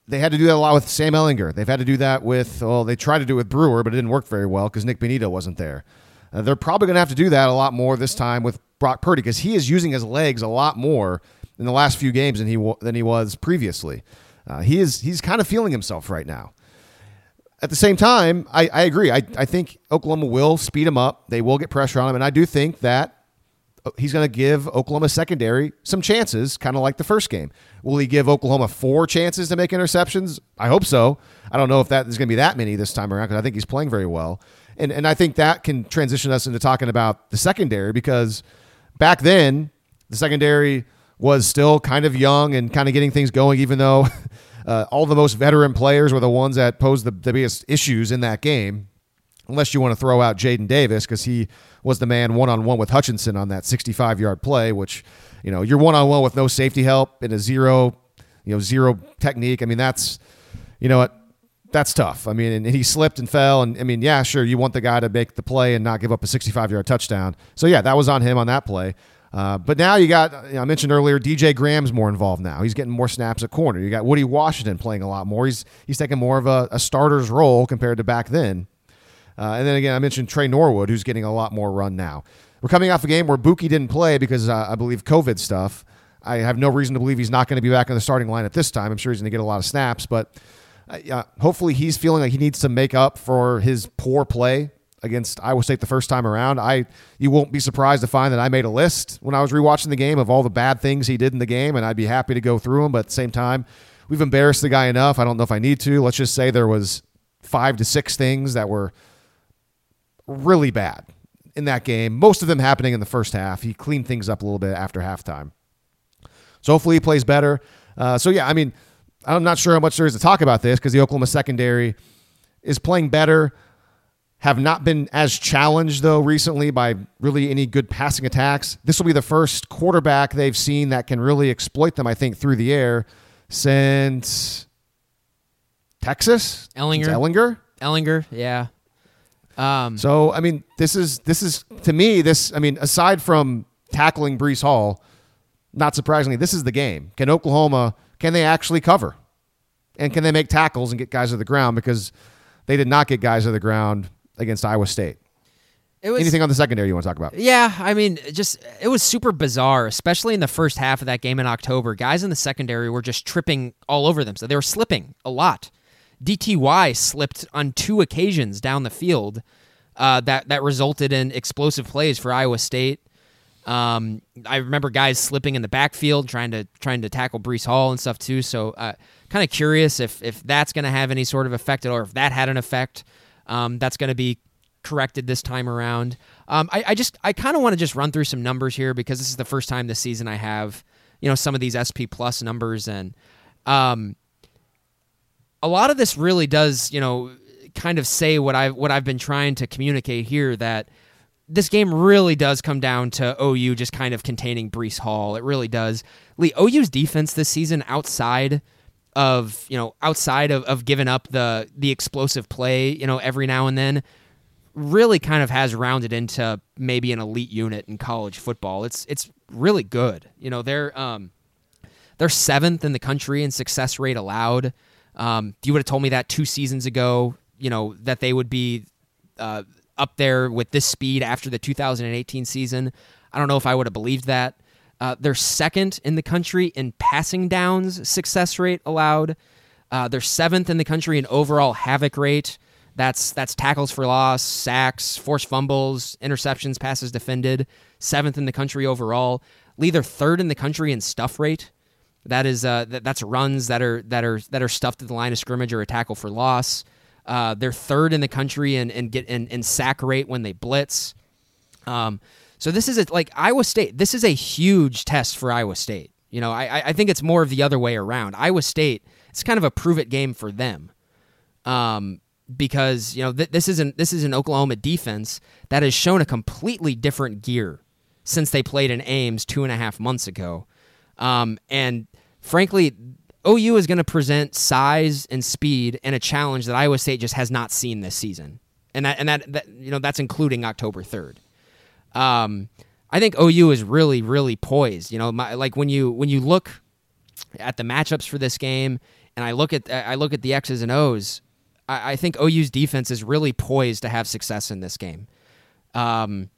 they had to do that a lot with Sam Ehlinger. They've had to do that with, well, they tried to do it with Brewer, but it didn't work very well because Nick Bonitto wasn't there. Uh, they're probably going to have to do that a lot more this time with Brock Purdy because he is using his legs a lot more in the last few games than he than he was previously. Uh, he is he's kind of feeling himself right now. At the same time, I, I agree. I, I think Oklahoma will speed him up. They will get pressure on him, and I do think that he's going to give Oklahoma secondary some chances, kind of like the first game. Will he give Oklahoma four chances to make interceptions? I hope so. I don't know if that is going to be that many this time around because I think he's playing very well, and and I think that can transition us into talking about the secondary because back then the secondary was still kind of young and kind of getting things going, even though uh, all the most veteran players were the ones that posed the, the biggest issues in that game unless you want to throw out Jaden Davis because he was the man one on one with Hutchinson on that 65 yard play, which, you know, you're one on one with no safety help in a zero, you know, zero technique. I mean, that's, you know what? That's tough. I mean, and, and he slipped and fell. And I mean, yeah, sure, you want the guy to make the play and not give up a 65 yard touchdown. So, yeah, that was on him on that play. Uh, but now you got, you know, I mentioned earlier, DJ Graham's more involved now. He's getting more snaps at corner. You got Woody Washington playing a lot more. He's he's taking more of a, a starter's role compared to back then. Uh, and then again, I mentioned Tre Norwood, who's getting a lot more run now. We're coming off a game where Buki didn't play because uh, I believe COVID stuff. I have no reason to believe he's not going to be back in the starting line at this time. I'm sure he's going to get a lot of snaps, but uh, hopefully he's feeling like he needs to make up for his poor play against Iowa State the first time around. I you won't be surprised to find that I made a list when I was rewatching the game of all the bad things he did in the game, and I'd be happy to go through them. But at the same time, we've embarrassed the guy enough. I don't know if I need to. Let's just say there was five to six things that were really bad in that game. Most of them happening in the first half. He cleaned things up a little bit after halftime. So hopefully he plays better. Uh, so yeah, I mean, I'm not sure how much there is to talk about this because the Oklahoma secondary is playing better. Have not been as challenged though recently by really any good passing attacks. This will be the first quarterback they've seen that can really exploit them. I think through the air since Texas Ehlinger. Since Ehlinger. Ehlinger, yeah. Um, So I mean, this is this is to me this. I mean, aside from tackling Breece Hall, not surprisingly, this is the game. Can Oklahoma can they actually cover, and can they make tackles and get guys to the ground because they did not get guys to the ground against Iowa State. it was Anything on the secondary you want to talk about? Yeah, I mean, just it was super bizarre, especially in the first half of that game in October. Guys in the secondary were just tripping all over them, so they were slipping a lot. DTY slipped on two occasions down the field. Uh, that that resulted in explosive plays for Iowa State. Um, I remember guys slipping in the backfield trying to trying to tackle Breece Hall and stuff too. So, uh, kind of curious if if that's going to have any sort of effect, at or if that had an effect. Um, that's going to be corrected this time around. Um, I, I just I kind of want to just run through some numbers here because this is the first time this season I have you know some of these SP plus numbers and um, a lot of this really does you know kind of say what I what I've been trying to communicate here that this game really does come down to OU just kind of containing Breece Hall. It really does. Lee OU's defense this season outside of you know outside of, of giving up the the explosive play you know every now and then really kind of has rounded into maybe an elite unit in college football. It's it's really good. You know they're um they're seventh in the country in success rate allowed. Um, you would have told me that two seasons ago, you know that they would be uh, up there with this speed after the 2018 season, I don't know if I would have believed that. Uh, they're second in the country in passing downs success rate allowed. Uh, they're seventh in the country in overall havoc rate. That's that's tackles for loss, sacks, forced fumbles, interceptions, passes defended. Seventh in the country overall. Lee, they're third in the country in stuff rate. That is uh, that, that's runs that are that are that are stuffed at the line of scrimmage or a tackle for loss. Uh, they're third in the country in, in get in, in sack rate when they blitz. Um, so this is a, like Iowa State. This is a huge test for Iowa State. You know, I I think it's more of the other way around. Iowa State. It's kind of a prove it game for them. Um, because you know th- this isn't this is an Oklahoma defense that has shown a completely different gear since they played in Ames two and a half months ago, um, and frankly, OU is going to present size and speed and a challenge that Iowa State just has not seen this season, and that and that, that you know that's including October third. Um, I think OU is really really poised. You know, my, like when you when you look at the matchups for this game, and I look at I look at the X's and O's. I, I think OU's defense is really poised to have success in this game. Um,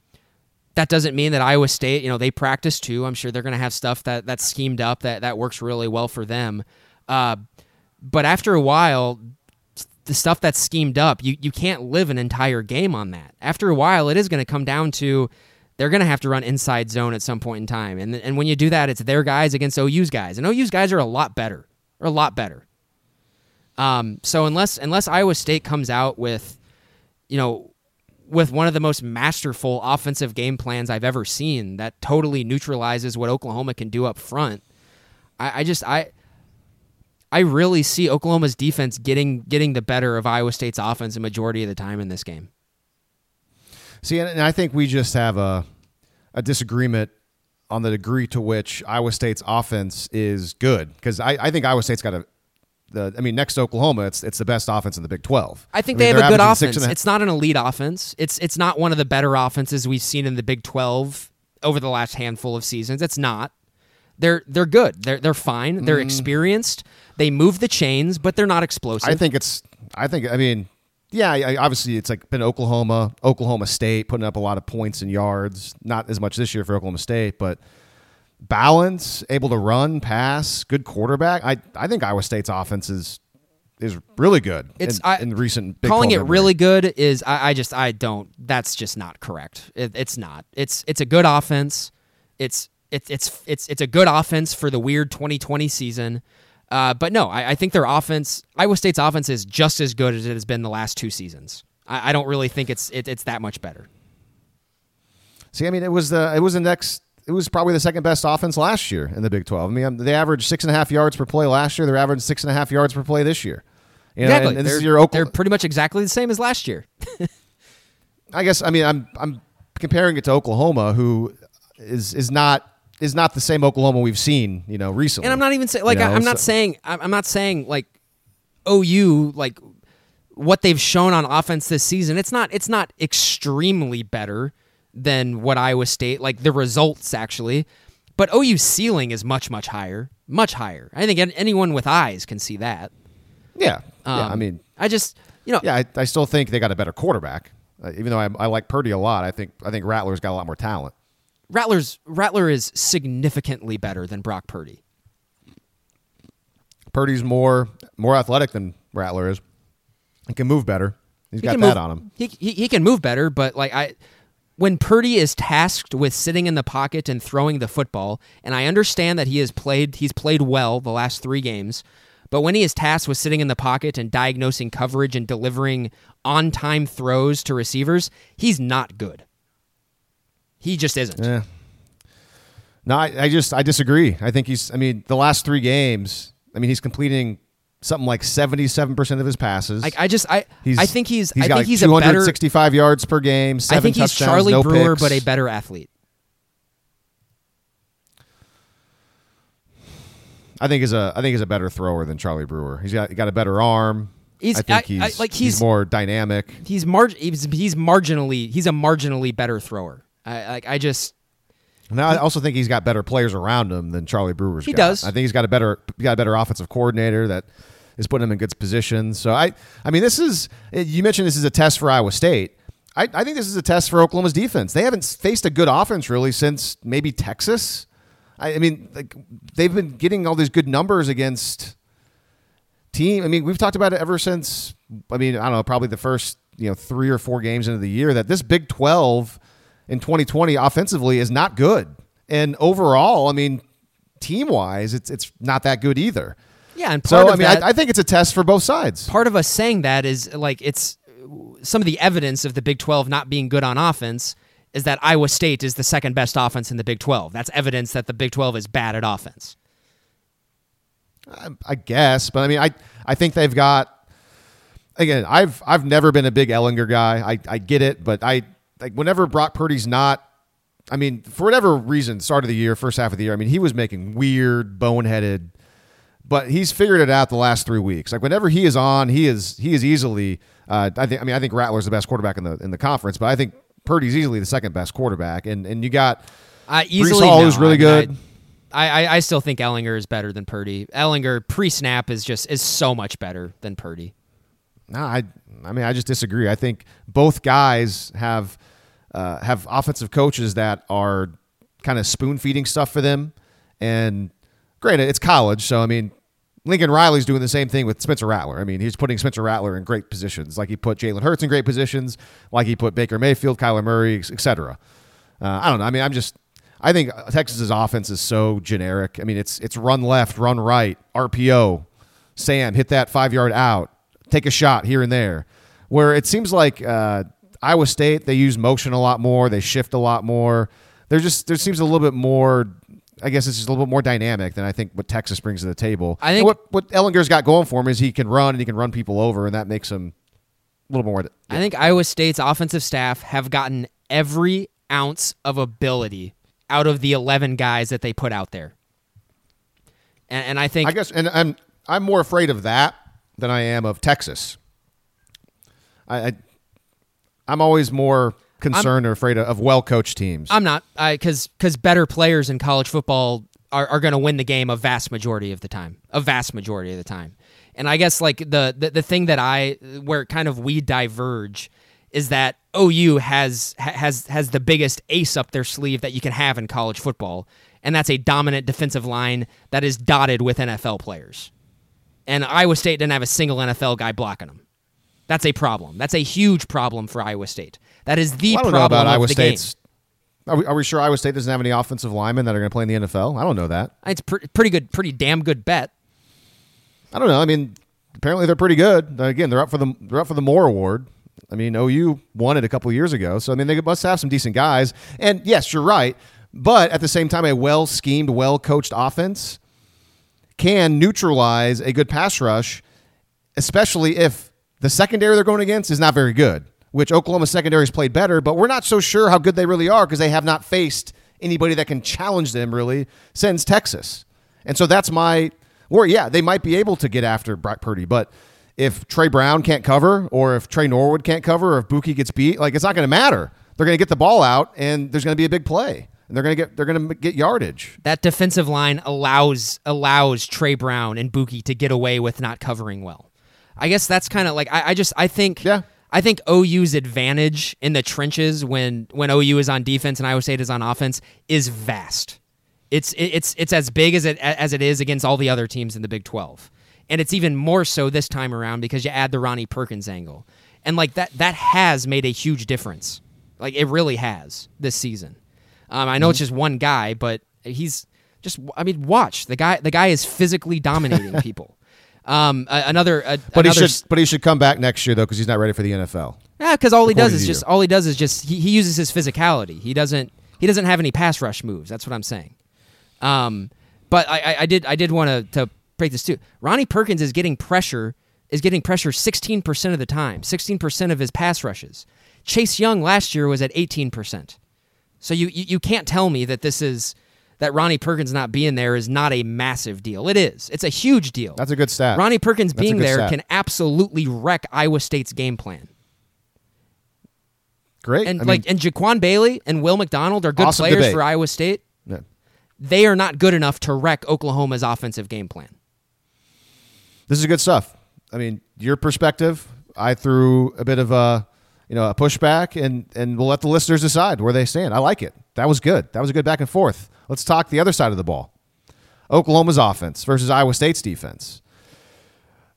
that doesn't mean that Iowa State, you know, they practice too. I'm sure they're going to have stuff that that's schemed up that that works really well for them. Uh, but after a while, the stuff that's schemed up, you you can't live an entire game on that. After a while, it is going to come down to they're going to have to run inside zone at some point in time, and and when you do that, it's their guys against OU's guys, and OU's guys are a lot better, are a lot better. Um, so unless unless Iowa State comes out with, you know, with one of the most masterful offensive game plans I've ever seen that totally neutralizes what Oklahoma can do up front, I, I just I I really see Oklahoma's defense getting getting the better of Iowa State's offense a majority of the time in this game. See, and I think we just have a a disagreement on the degree to which Iowa State's offense is good because I, I think Iowa State's got a the I mean next to Oklahoma, it's it's the best offense in the Big Twelve. I think I mean, they have a good offense. It's not an elite offense. It's it's not one of the better offenses we've seen in the Big Twelve over the last handful of seasons. It's not. They're they're good. They're they're fine. They're mm. experienced. They move the chains, but they're not explosive. I think it's. I think. I mean, yeah. I, obviously, it's like been Oklahoma, Oklahoma State putting up a lot of points and yards. Not as much this year for Oklahoma State, but balance, able to run, pass, good quarterback. I I think Iowa State's offense is is really good. It's in, I, in recent Big calling it really good is I, I, just I don't. That's just not correct. It, it's not. It's it's a good offense. It's it's it's it's it's a good offense for the weird 2020 season. Uh, but no, I, I, think their offense, Iowa State's offense, is just as good as it has been the last two seasons. I, I don't really think it's it, it's that much better. See, I mean, it was the it was the next it was probably the second best offense last year in the Big 12. I mean, they averaged six and a half yards per play last year. They're averaging six and a half yards per play this year. You know, exactly. And, and this they're, is your Oklahoma- they're pretty much exactly the same as last year. I guess. I mean, I'm I'm comparing it to Oklahoma, who is is not is not the same Oklahoma we've seen, you know, recently. And I'm not even saying like you know, I'm not so. saying I'm not saying like OU like what they've shown on offense this season. It's not it's not extremely better than what Iowa State like the results actually, but OU's ceiling is much much higher, much higher. I think anyone with eyes can see that. Yeah, um, yeah. I mean, I just you know, yeah, I, I still think they got a better quarterback. Uh, even though I, I like Purdy a lot, I think I think Rattler's got a lot more talent. Rattler's Rattler is significantly better than Brock Purdy. Purdy's more more athletic than Rattler is. He can move better. He's he got that move, on him. He, he he can move better, but like I when Purdy is tasked with sitting in the pocket and throwing the football, and I understand that he has played he's played well the last 3 games, but when he is tasked with sitting in the pocket and diagnosing coverage and delivering on-time throws to receivers, he's not good. He just isn't. Yeah. No, I, I just I disagree. I think he's. I mean, the last three games. I mean, he's completing something like seventy-seven percent of his passes. I, I just I he's, I think he's, he's I think he's two hundred sixty-five yards per game. I think he's Charlie no Brewer, picks. but a better athlete. I think is a I think he's a better thrower than Charlie Brewer. He's got he got a better arm. He's, I think he's, I, like he's, he's, more dynamic. He's mar- he's, he's marginally he's a marginally better thrower. I like I just. Now I also think he's got better players around him than Charlie Brewer's. He got. does. I think he's got a better got a better offensive coordinator that is putting him in good positions. So I, I mean, this is you mentioned this is a test for Iowa State. I, I think this is a test for Oklahoma's defense. They haven't faced a good offense really since maybe Texas. I, I mean, like they've been getting all these good numbers against team. I mean, we've talked about it ever since. I mean, I don't know, probably the first you know three or four games into the year that this Big Twelve in 2020 offensively is not good, and overall, I mean, team wise, it's it's not that good either. Yeah, and so I mean, that, I, I think it's a test for both sides. Part of us saying that is like it's some of the evidence of the Big 12 not being good on offense is that Iowa State is the second best offense in the Big 12. That's evidence that the Big 12 is bad at offense. I, I guess, but I mean, I I think they've got. Again, I've I've never been a big Ehlinger guy. I, I get it, but I like whenever Brock Purdy's not. I mean, for whatever reason, start of the year, first half of the year. I mean, he was making weird, boneheaded, but he's figured it out the last three weeks. Like whenever he is on, he is he is easily. Uh, I think. I mean, I think Rattler's the best quarterback in the in the conference, but I think Purdy's easily the second best quarterback, and and you got uh, easily Breece Hall no, who's really I good. I, I, I still think Ehlinger is better than Purdy. Ehlinger pre snap is just is so much better than Purdy. No, I I mean I just disagree. I think both guys have uh, have offensive coaches that are kind of spoon feeding stuff for them, and granted it's college, so I mean Lincoln Riley's doing the same thing with Spencer Rattler. I mean, he's putting Spencer Rattler in great positions, like he put Jalen Hurts in great positions, like he put Baker Mayfield, Kyler Murray, etc. Uh, I don't know. I mean, I'm just. I think Texas's offense is so generic. I mean, it's it's run left, run right, RPO, Sam hit that five yard out, take a shot here and there. Where it seems like uh, Iowa State, they use motion a lot more, they shift a lot more. There just there seems a little bit more I guess it's just a little bit more dynamic than I think what Texas brings to the table. I think and what what Ehlinger's got going for him is he can run and he can run people over, and that makes him a little more. Yeah. I think Iowa State's offensive staff have gotten every ounce of ability out of the eleven guys that they put out there, and, and I think I guess, and I'm I'm more afraid of that than I am of Texas. I, I I'm always more concerned I'm, or afraid of well coached teams. I'm not, because because better players in college football are, are going to win the game a vast majority of the time, a vast majority of the time. And I guess like the, the the thing that I where kind of we diverge is that OU has has has the biggest ace up their sleeve that you can have in college football, and that's a dominant defensive line that is dotted with NFL players. And Iowa State didn't have a single NFL guy blocking them. That's a problem. That's a huge problem for Iowa State. That is the well, I don't problem know about Iowa State's. Are we, are we, sure Iowa State doesn't have any offensive linemen that are going to play in the NFL? I don't know that. It's pre- pretty good, pretty damn good bet. I don't know. I mean, apparently they're pretty good. Again, they're up for the they're up for the Moore Award. I mean, OU won it a couple years ago, so I mean they must have some decent guys. And yes, you're right. But at the same time, a well schemed, well coached offense can neutralize a good pass rush, especially if the secondary they're going against is not very good which Oklahoma secondary has played better, but we're not so sure how good they really are because they have not faced anybody that can challenge them really since Texas. And so that's my worry. Yeah, they might be able to get after Brock Purdy, but if Tre Brown can't cover, or if Tre Norwood can't cover, or if Buki gets beat, like it's not going to matter. They're going to get the ball out, and there's going to be a big play, and they're going to get they're going to get yardage. That defensive line allows allows Tre Brown and Buki to get away with not covering well. I guess that's kind of like I, I just I think yeah I think OU's advantage in the trenches when when OU is on defense and Iowa State is on offense is vast. It's it's it's as big as it as it is against all the other teams in the Big 12. And it's even more so this time around because you add the Ronnie Perkins angle. And like that that has made a huge difference. Like it really has this season. Um, I know mm-hmm. it's just one guy, but he's just I mean watch. The guy the guy is physically dominating people. Um, another, uh, but another he should, but he should come back next year though, because he's not ready for the NFL. Yeah, because all he does is just all he does is just he, he uses his physicality. He doesn't he doesn't have any pass rush moves. That's what I'm saying. Um, but I, I, I did I did want to to break this too. Ronnie Perkins is getting pressure is getting pressure 16% of the time, 16% of his pass rushes. Chase Young last year was at 18%. So you, you, you can't tell me that this is that Ronnie Perkins not being there is not a massive deal. It is. It's a huge deal. That's a good stat. Ronnie Perkins That's being there stat. can absolutely wreck Iowa State's game plan. Great. And I like mean, and Jaquan Bailey and Will McDonald are good Awesome players debate. for Iowa State. Yeah. They are not good enough to wreck Oklahoma's offensive game plan. this is good stuff. I mean, your perspective. I threw a bit of a you know a pushback, and and we'll let the listeners decide where they stand. I like it. That was good. That was a good back and forth. Let's talk the other side of the ball. Oklahoma's offense versus Iowa State's defense.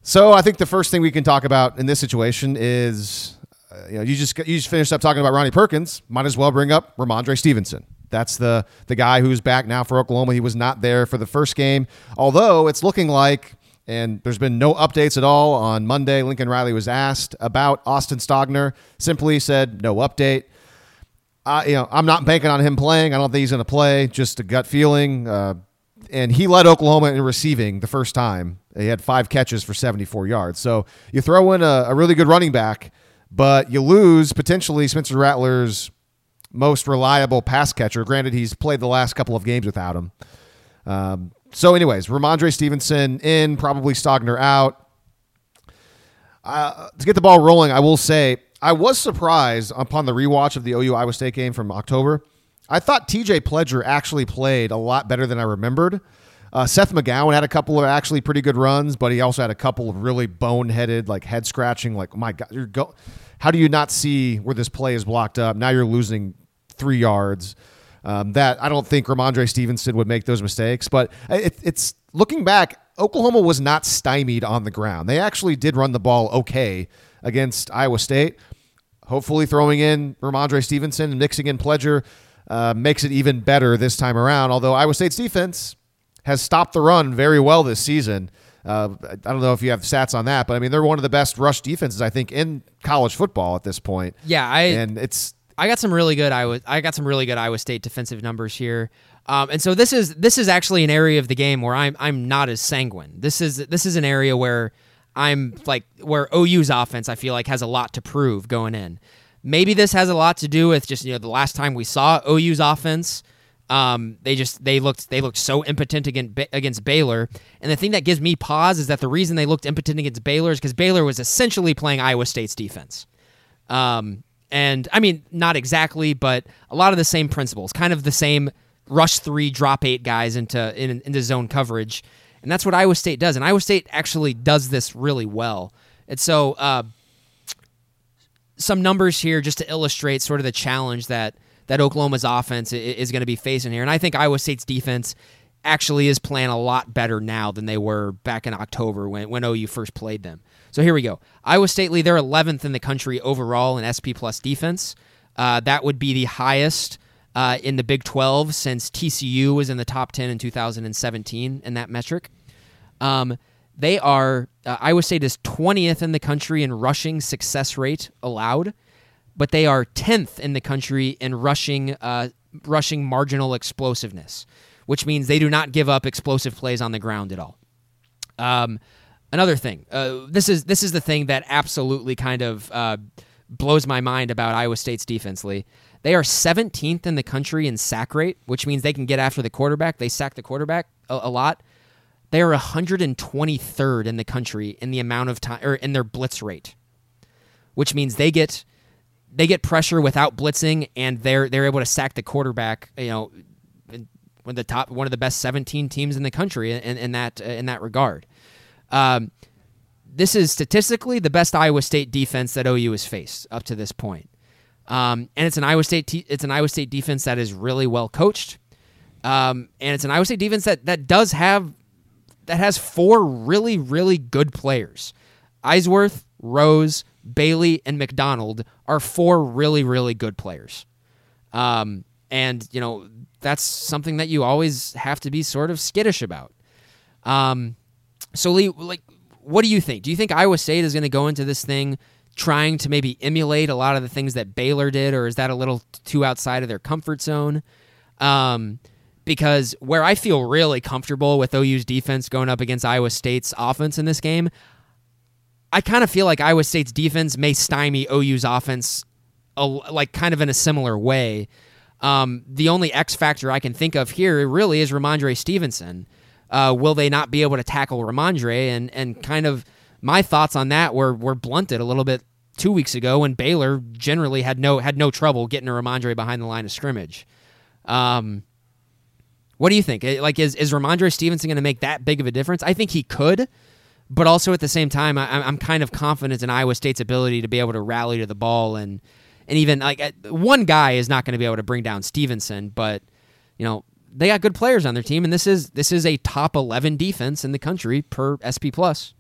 So I think the first thing we can talk about in this situation is, uh, you know, you just you just finished up talking about Ronnie Perkins. Might as well bring up Rhamondre Stevenson. That's the the guy who's back now for Oklahoma. He was not there for the first game, although it's looking like. And there's been no updates at all on Monday. Lincoln Riley was asked about Austin Stogner. Simply said no update. Uh, you know, I'm not banking on him playing. I don't think he's going to play. Just a gut feeling. Uh, and he led Oklahoma in receiving the first time. He had five catches for 74 yards. So you throw in a, a really good running back, but you lose potentially Spencer Rattler's most reliable pass catcher. Granted, he's played the last couple of games without him. Um, so, anyways, Rhamondre Stevenson in, probably Stogner out. Uh, to get the ball rolling, I will say I was surprised upon the rewatch of the OU Iowa State game from October. I thought TJ Pledger actually played a lot better than I remembered. Uh, Seth McGowan had a couple of actually pretty good runs, but he also had a couple of really boneheaded, like head scratching, like, my God, you're go- how do you not see where this play is blocked up? Now you're losing three yards. Um, that I don't think Rhamondre Stevenson would make those mistakes, but it, it's looking back, Oklahoma was not stymied on the ground. They actually did run the ball okay against Iowa State. Hopefully, throwing in Rhamondre Stevenson and mixing in Pledger uh, makes it even better this time around. Although Iowa State's defense has stopped the run very well this season. Uh, I don't know if you have stats on that, but I mean they're one of the best rush defenses I think in college football at this point. Yeah, I and it's I got some really good Iowa. I got some really good Iowa State defensive numbers here, um, and so this is this is actually an area of the game where I'm I'm not as sanguine. This is this is an area where I'm like where OU's offense I feel like has a lot to prove going in. Maybe this has a lot to do with just you know the last time we saw OU's offense. Um, they just they looked they looked so impotent against against Baylor, and the thing that gives me pause is that the reason they looked impotent against Baylor is because Baylor was essentially playing Iowa State's defense. Um, and I mean, not exactly, but a lot of the same principles, kind of the same rush three, drop eight guys into in, into zone coverage, and that's what Iowa State does. And Iowa State actually does this really well. And so, uh, some numbers here just to illustrate sort of the challenge that that Oklahoma's offense is going to be facing here. And I think Iowa State's defense actually is playing a lot better now than they were back in October when when OU first played them. So here we go. Iowa State they're 11th in the country overall in SP plus defense. Uh, that would be the highest uh, in the Big 12 since TCU was in the top 10 in 2017 in that metric. Um, they are uh, Iowa State is 20th in the country in rushing success rate allowed, but they are 10th in the country in rushing uh, rushing marginal explosiveness, which means they do not give up explosive plays on the ground at all. Um, another thing. Uh, this is this is the thing that absolutely kind of uh, blows my mind about Iowa State's defense. Lee, they are 17th in the country in sack rate, which means they can get after the quarterback. They sack the quarterback a, a lot. They are 123rd in the country in the amount of time or in their blitz rate, which means they get they get pressure without blitzing and they're they're able to sack the quarterback. You know, one of the top one of the best 17 teams in the country in, in that in that regard. Um, this is statistically the best Iowa State defense that OU has faced up to this point. Um, and it's an Iowa State te- it's an Iowa State defense that is really well coached. Um, and it's an Iowa State defense that that does have that has four really really good players. Eisworth, Rose, Bailey, and McDonald are four really really good players. Um, and you know that's something that you always have to be sort of skittish about. Um, so Lee, like, what do you think? Do you think Iowa State is going to go into this thing trying to maybe emulate a lot of the things that Baylor did, or is that a little too outside of their comfort zone? Um, because where I feel really comfortable with OU's defense going up against Iowa State's offense in this game, I kind of feel like Iowa State's defense may stymie OU's offense, a, like kind of in a similar way. Um, the only X factor I can think of here really is Rhamondre Stevenson uh, will they not be able to tackle Rhamondre? And and kind of my thoughts on that were were blunted a little bit two weeks ago when Baylor generally had no had no trouble getting a Rhamondre behind the line of scrimmage. Um, what do you think? Like, is is Rhamondre Stevenson going to make that big of a difference? I think he could, but also at the same time, I, I'm kind of confident in Iowa State's ability to be able to rally to the ball and and even like uh, one guy is not going to be able to bring down Stevenson, but you know they got good players on their team, and this is this is a top 11 defense in the country per SP plus.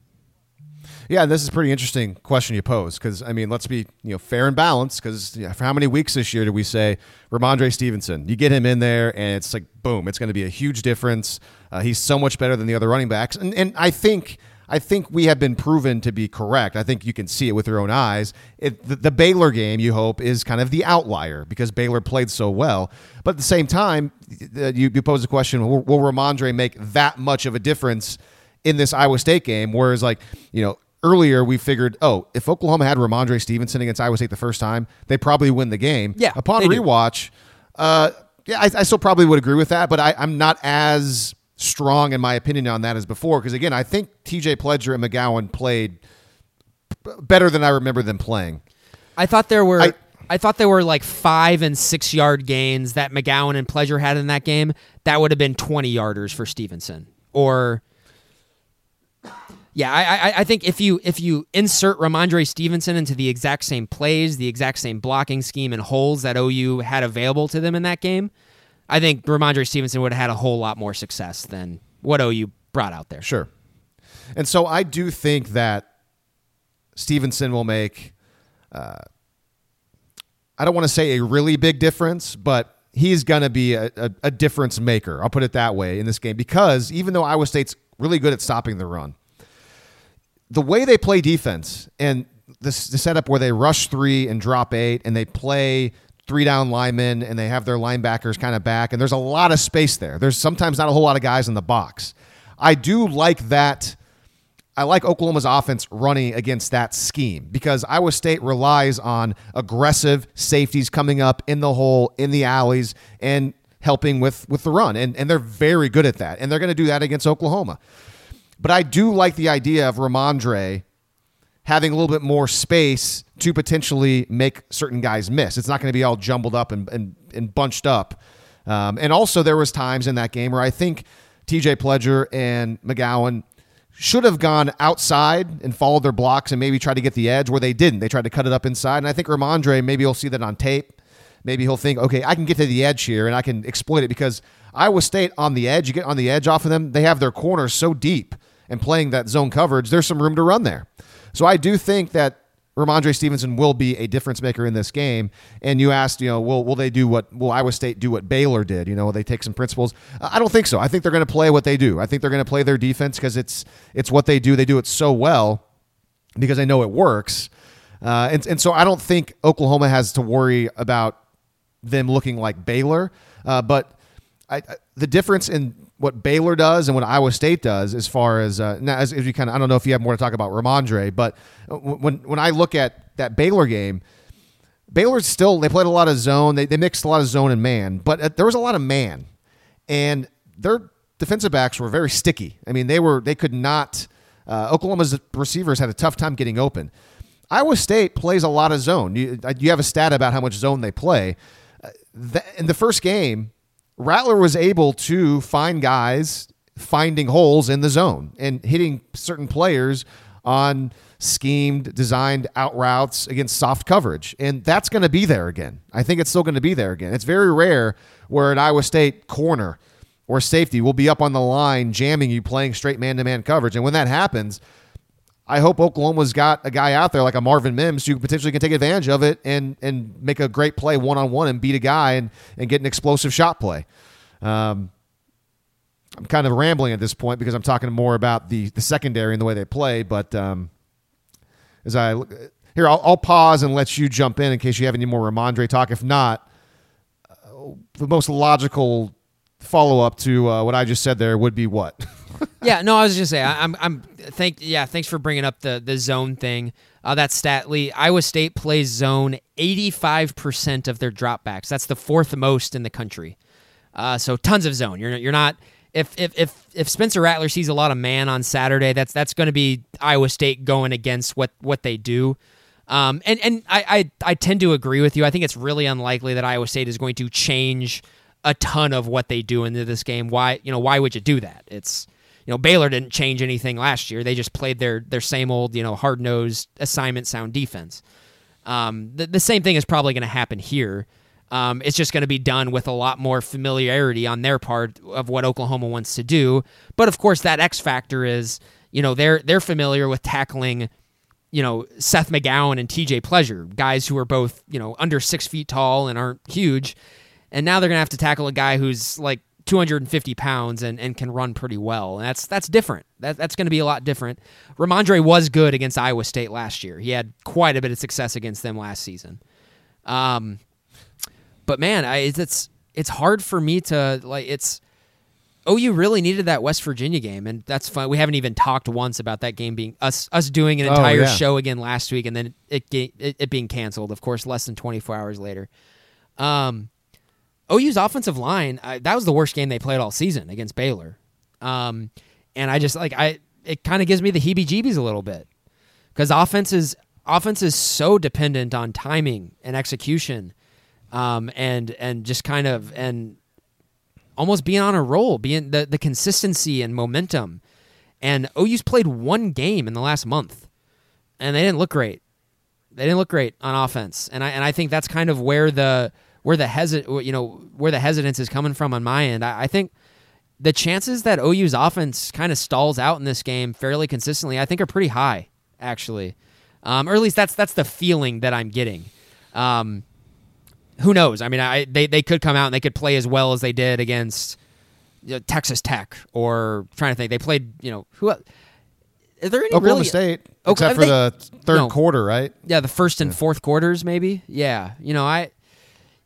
Yeah, this is a pretty interesting question you pose because I mean, let's be you know fair and balanced because yeah, for how many weeks this year did we say Rhamondre Stevenson? You get him in there, and it's like boom, it's going to be a huge difference. Uh, he's so much better than the other running backs, and and I think. I think we have been proven to be correct. I think you can see it with your own eyes. It, the, the, Baylor game, you hope, is kind of the outlier because Baylor played so well. But at the same time, you, you pose the question: Will, will Rhamondre make that much of a difference in this Iowa State game? Whereas, like you know, earlier we figured, oh, if Oklahoma had Rhamondre Stevenson against Iowa State the first time, they probably win the game. Yeah. Upon rewatch, uh, yeah, I, I, still probably would agree with that, but I, I'm not as strong in my opinion on that as before because again, I think T.J. Pledger and McGowan played better than I remember them playing. I thought there were. I, I thought there were like five and six yard gains that McGowan and Pledger had in that game. That would have been 20 yarders for Stevenson. Or yeah, I, I, I think if you if you insert Rhamondre Stevenson into the exact same plays, the exact same blocking scheme and holes that OU had available to them in that game, I think Rhamondre Stevenson would have had a whole lot more success than what OU brought out there. Sure. And so I do think that Stevenson will make, uh, I don't want to say a really big difference, but he's going to be a, a, a difference maker. I'll put it that way in this game because even though Iowa State's really good at stopping the run, the way they play defense and the setup where they rush three and drop eight and they play three down linemen and they have their linebackers kind of back and there's a lot of space there. There's sometimes not a whole lot of guys in the box. I do like that. I like Oklahoma's offense running against that scheme because Iowa State relies on aggressive safeties coming up in the hole, in the alleys, and helping with, with the run. And, and they're very good at that. And they're going to do that against Oklahoma. But I do like the idea of Rhamondre having a little bit more space to potentially make certain guys miss. It's not going to be all jumbled up and, and, and bunched up. Um, and also, there was times in that game where I think TJ Pledger and McGowan should have gone outside and followed their blocks and maybe tried to get the edge where they didn't. They tried to cut it up inside. And I think Rhamondre, maybe he'll see that on tape. Maybe he'll think, okay, I can get to the edge here and I can exploit it because Iowa State on the edge, you get on the edge off of them, they have their corners so deep and playing that zone coverage, there's some room to run there. So I do think that Rhamondre Stevenson will be a difference maker in this game. And you asked, you know, will will they do what will Iowa State do what Baylor did? You know, will they take some principles? I don't think so. I think they're going to play what they do. I think they're going to play their defense because it's it's what they do. They do it so well because they know it works. Uh, and and so I don't think Oklahoma has to worry about them looking like Baylor. Uh, but I, I, the difference in what Baylor does and what Iowa State does, as far as uh, now, as, as you kind of, I don't know if you have more to talk about Rhamondre, but when when I look at that Baylor game, Baylor still they played a lot of zone, they they mixed a lot of zone and man, but uh, there was a lot of man, and their defensive backs were very sticky. I mean, they were they could not. Uh, Oklahoma's receivers had a tough time getting open. Iowa State plays a lot of zone. You, uh, you have a stat about how much zone they play. Uh, in the first game, Rattler was able to find guys finding holes in the zone and hitting certain players on schemed, designed out routes against soft coverage. And that's going to be there again. I think it's still going to be there again. It's very rare where an Iowa State corner or safety will be up on the line jamming you playing straight man to man coverage. And when that happens, I hope Oklahoma's got a guy out there like a Marvin Mims who potentially can take advantage of it and and make a great play one on one and beat a guy and and get an explosive shot play. Um, I'm kind of rambling at this point because I'm talking more about the the secondary and the way they play. But um, as I look here, I'll, I'll, pause and let you jump in in case you have any more Rhamondre talk. If not, uh, the most logical follow up to uh, what I just said there would be what. yeah, no, I was just saying. I'm, I'm. Thank, yeah, thanks for bringing up the the zone thing. Uh, that stat, Lee. Iowa State plays zone 85 percent of their dropbacks. That's the fourth most in the country. Uh, so tons of zone. You're you're not. If if if if Spencer Rattler sees a lot of man on Saturday, that's that's going to be Iowa State going against what what they do. Um, and and I, I I tend to agree with you. I think it's really unlikely that Iowa State is going to change a ton of what they do into this game. Why you know why would you do that? It's you know Baylor didn't change anything last year. They just played their their same old you know hard nosed assignment sound defense. Um, the, the same thing is probably going to happen here. Um, it's just going to be done with a lot more familiarity on their part of what Oklahoma wants to do. But of course, that X factor is you know they're they're familiar with tackling you know Seth McGowan and T.J. Pledger, guys who are both you know under six feet tall and aren't huge, and now they're gonna have to tackle a guy who's like 250 pounds and, and can run pretty well. And that's that's different. That, that's going to be a lot different. Rhamondre was good against Iowa State last year. He had quite a bit of success against them last season. Um, but man, I, it's it's hard for me to like. It's OU really needed that West Virginia game, and that's fine. We haven't even talked once about that game being us us doing an Oh, entire yeah. show again last week, and then it, it it being canceled. Of course, less than 24 hours later. Um, OU's offensive line I, that was the worst game they played all season against Baylor, um, and I just like I it kind of gives me the heebie-jeebies a little bit because offense is offense is so dependent on timing and execution, um, and and just kind of and almost being on a roll, being the the consistency and momentum. And OU's played one game in the last month, and they didn't look great. They didn't look great on offense, and I and I think that's kind of where the where the hesit you know where the hesitance is coming from on my end. I, I think the chances that OU's offense kind of stalls out in this game fairly consistently, I think, are pretty high, actually, um, or at least that's that's the feeling that I'm getting. Um, who knows? I mean, I they, they could come out and they could play as well as they did against you know, Texas Tech or trying to think they played. You know who? Is there any Oklahoma really? State, Oklahoma- except for they- the third no. quarter, right? Yeah, the first and fourth quarters, maybe. Yeah, you know, I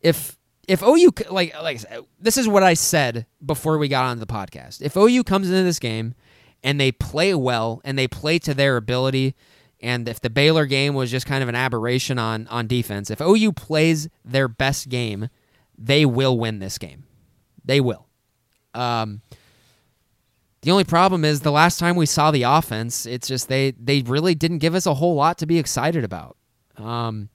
if if OU like like this is what I said before we got onto the podcast. If OU comes into this game and they play well and they play to their ability, and if the Baylor game was just kind of an aberration on on defense, if OU plays their best game, they will win this game. They will. Um, the only problem is the last time we saw the offense, it's just they they really didn't give us a whole lot to be excited about. Um,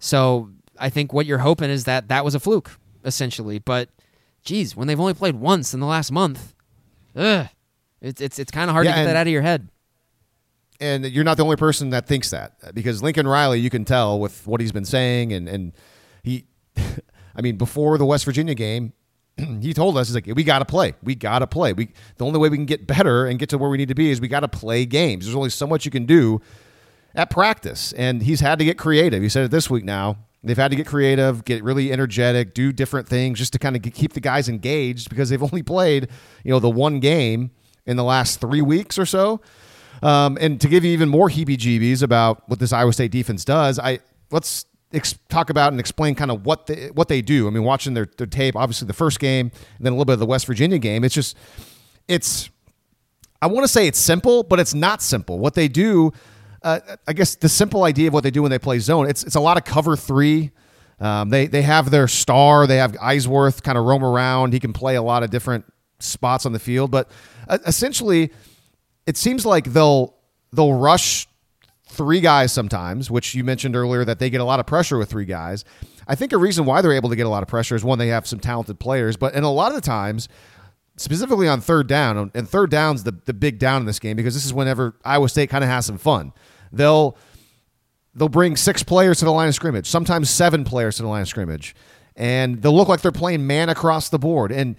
so I think what you're hoping is that that was a fluke, essentially. But geez, when they've only played once in the last month, ugh, it's it's it's kind of hard Yeah, to get that out of your head. and you're not the only person that thinks that because Lincoln Riley, you can tell with what he's been saying, and and he, I mean, before the West Virginia game, he told us he's like, we got to play, we got to play. We the only way we can get better and get to where we need to be is we got to play games. There's only so much you can do at practice, and he's had to get creative. He said it this week now. They've had to get creative, get really energetic, do different things just to kind of keep the guys engaged because they've only played, you know, the one game in the last three weeks or so. Um, and to give you even more heebie-jeebies about what this Iowa State defense does, I let's ex- talk about and explain kind of what they, what they do. I mean, watching their, their tape, obviously the first game, and then a little bit of the West Virginia game. It's just, it's, I want to say it's simple, but it's not simple. What they do, uh, I guess the simple idea of what they do when they play zone, it's it's a lot of cover three. Um, they they have their star. They have Eisworth kind of roam around. He can play a lot of different spots on the field, but uh, essentially, it seems like they'll they'll rush three guys sometimes, which you mentioned earlier that they get a lot of pressure with three guys. I think a reason why they're able to get a lot of pressure is one they have some talented players, but and a lot of the times, specifically on third down, and third down's the the big down in this game because this is whenever Iowa State kind of has some fun. They'll they'll bring six players to the line of scrimmage, sometimes seven players to the line of scrimmage, and they'll look like they're playing man across the board. And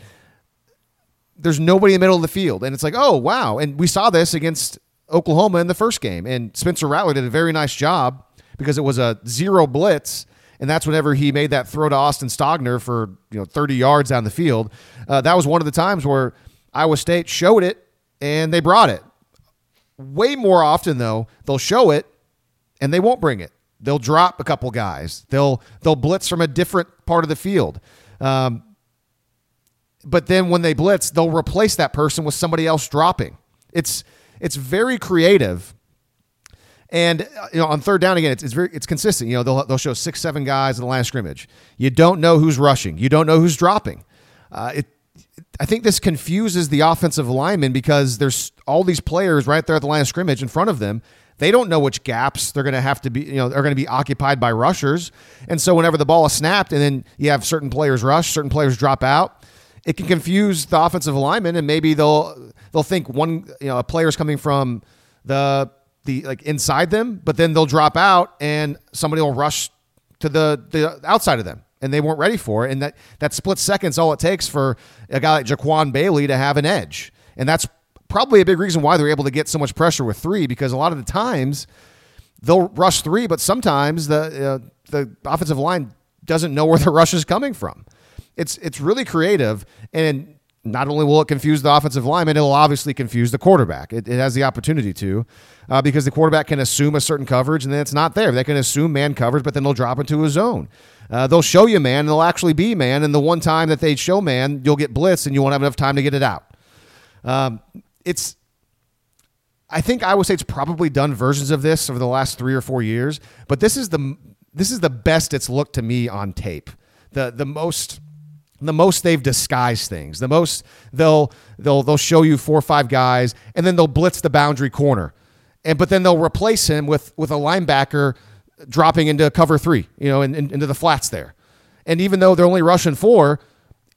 there's nobody in the middle of the field. And it's like, oh, wow. And we saw this against Oklahoma in the first game. And Spencer Rattler did a very nice job because it was a zero blitz. And that's whenever he made that throw to Austin Stogner for you know 30 yards down the field. Uh, that was one of the times where Iowa State showed it and they brought it. Way more often though, they'll show it and they won't bring it. They'll drop a couple guys. They'll they'll blitz from a different part of the field. Um, but then when they blitz, they'll replace that person with somebody else dropping. It's it's very creative. And uh, you know, on third down again, it's, it's very it's consistent. You know, they'll they'll show six, seven guys in the line of scrimmage. You don't know who's rushing. You don't know who's dropping. Uh, it, I think this confuses the offensive linemen because there's all these players right there at the line of scrimmage in front of them. They don't know which gaps they're going to have to be, you know, are going to be occupied by rushers. And so whenever the ball is snapped and then you have certain players rush, certain players drop out, it can confuse the offensive linemen and maybe they'll they'll think one you know a player's coming from the the like inside them, but then they'll drop out and somebody will rush to the the outside of them, and they weren't ready for it. And that that split second's all it takes for a guy like Jaquan Bailey to have an edge, and that's probably a big reason why they're able to get so much pressure with three because a lot of the times they'll rush three, but sometimes the uh, the offensive line doesn't know where the rush is coming from. It's it's really creative, and not only will it confuse the offensive lineman, it'll obviously confuse the quarterback. It, it has the opportunity to, uh, because the quarterback can assume a certain coverage and then it's not there. They can assume man coverage, but then they'll drop into a zone. Uh, they'll show you man, and they'll actually be man. And the one time that they show man, you'll get blitz, and you won't have enough time to get it out. Um, it's I think Iowa State's probably done versions of this over the last three or four years, but this is the this is the best it's looked to me on tape. The the most the most they've disguised things. The most they'll they'll they'll show you four or five guys, and then they'll blitz the boundary corner, and but then they'll replace him with with a linebacker dropping into cover three, you know, in, in, into the flats there. And even though they're only rushing four,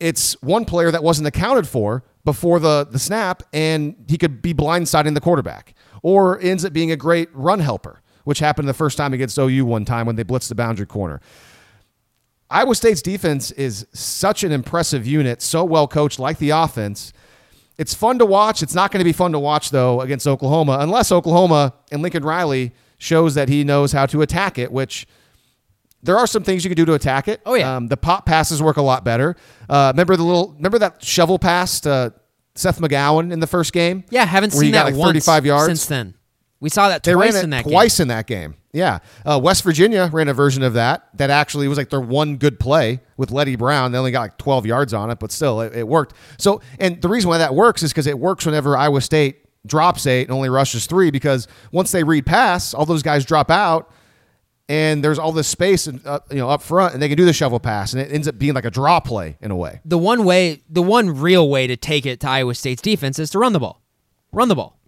it's one player that wasn't accounted for before the the snap, and he could be blindsiding the quarterback, or ends up being a great run helper, which happened the first time against OU one time when they blitzed the boundary corner. Iowa State's defense is such an impressive unit, so well coached, like the offense. It's fun to watch. It's not going to be fun to watch, though, against Oklahoma, unless Oklahoma and Lincoln Riley shows that he knows how to attack it, which there are some things you can do to attack it. Oh, yeah. Um, the pop passes work a lot better. Uh, remember the little, remember that shovel pass to Seth McGowan in the first game? Yeah, haven't Where seen that like once 35 yards? since then. We saw that They twice ran it in that twice game. in that game. Yeah, uh, West Virginia ran a version of that that actually was like their one good play with Leddie Brown. They only got like 12 yards on it, but still it, it worked. So, and the reason why that works is because it works whenever Iowa State drops eight and only rushes three. Because once they read pass, all those guys drop out, and there's all this space and uh, you know up front, and they can do the shovel pass, and it ends up being like a draw play in a way. The one way, the one real way to take it to Iowa State's defense is to run the ball. Run the ball.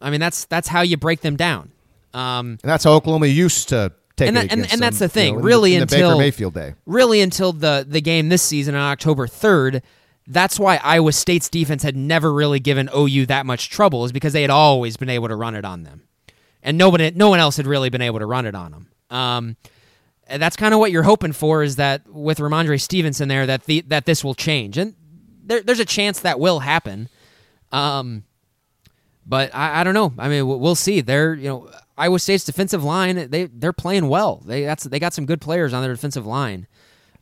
I mean, that's that's how you break them down. Um, And that's how Oklahoma used to take And it that- and- against and that's the thing, you know, really, the until- Baker Mayfield day. really until the the game this season on October 3rd, that's why Iowa State's defense had never really given OU that much trouble is because they had always been able to run it on them. And nobody no one else had really been able to run it on them. Um, and that's kind of what you're hoping for is that with Rhamondre Stevenson there that the that this will change. And there, there's a chance that will happen. Um, but I, I don't know. I mean, we'll see. They're you know Iowa State's defensive line. They they're playing well. They that's they got some good players on their defensive line.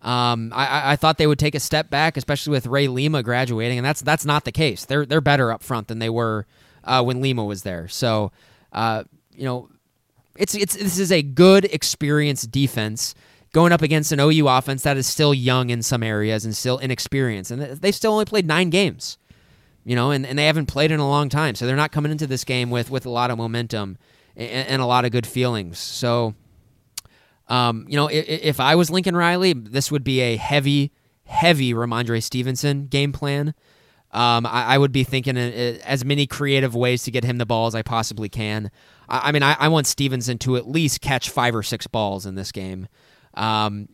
Um, I, I- thought they would take a step back, especially with Ray Lima graduating, and that's that's not the case. They're they're better up front than they were uh, when Lima was there. So, uh, you know, it's it's this is a good experienced defense going up against an OU offense that is still young in some areas and still inexperienced, and they still only played nine games you know, and, and they haven't played in a long time, so they're not coming into this game with with a lot of momentum and, and a lot of good feelings. So, um, you know, if, if I was Lincoln Riley, this would be a heavy, heavy Rhamondre Stevenson game plan. Um, I, I would be thinking as many creative ways to get him the ball as I possibly can. I, I mean, I, I want Stevenson to at least catch five or six balls in this game. Um,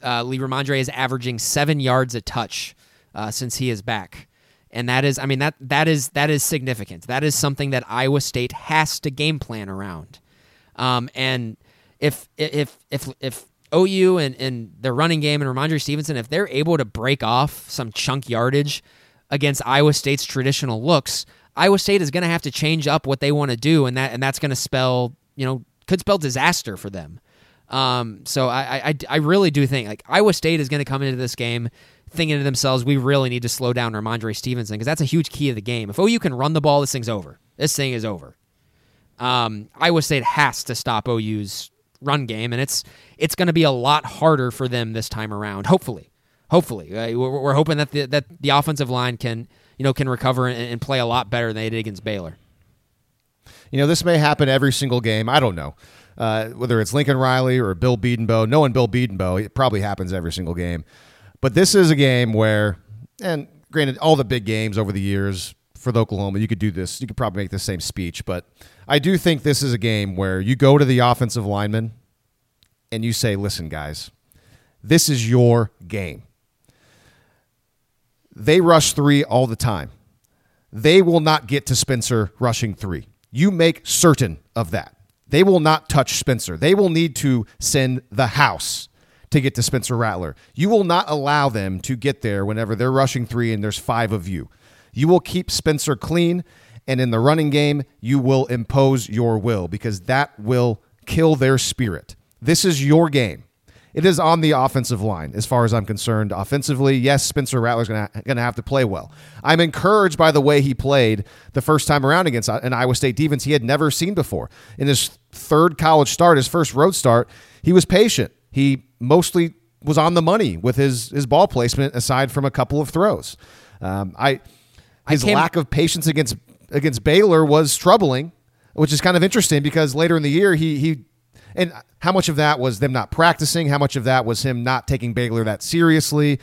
uh, Lee Rhamondre is averaging seven yards a touch uh, since he is back and that is i mean that that is that is significant. That is something that iowa state has to game plan around. Um, and if if if if ou and, and their running game and rhamondre stevenson if they're able to break off some chunk yardage against iowa state's traditional looks iowa state is going to have to change up what they want to do and that and that's going to spell you know could spell disaster for them um, so I, I I really do think like Iowa State is going to come into this game thinking to themselves, we really need to slow down Rhamondre Stevenson because that's a huge key of the game. If OU can run the ball, this thing's over. This thing is over. Um, Iowa State has to stop OU's run game, and it's it's going to be a lot harder for them this time around. Hopefully, hopefully, uh, we're, we're hoping that the that the offensive line can you know can recover and, and play a lot better than they did against Baylor. You know, this may happen every single game. I don't know. Uh, whether it's Lincoln Riley or Bill Bedenbaugh, knowing Bill Bedenbaugh, it probably happens every single game. But this is a game where, and granted, all the big games over the years for Oklahoma, you could do this. You could probably make the same speech. But I do think this is a game where you go to the offensive lineman and you say, listen, guys, this is your game. They rush three all the time. they will not get to Spencer rushing three. You make certain of that. They will not touch Spencer. They will need to send the house to get to Spencer Rattler. You will not allow them to get there whenever they're rushing three and there's five of you. You will keep Spencer clean, and in the running game, you will impose your will because that will kill their spirit. This is your game. It is on the offensive line, as far as I'm concerned. Offensively, yes, Spencer Rattler's going to have to play well. I'm encouraged by the way he played the first time around against an Iowa State defense he had never seen before. In his third college start, his first road start, he was patient. He mostly was on the money with his his ball placement, aside from a couple of throws. Um, I his I lack of patience against against Baylor was troubling, which is kind of interesting because later in the year he he and how much of that was them not practicing? How much of that was him not taking Baylor that seriously?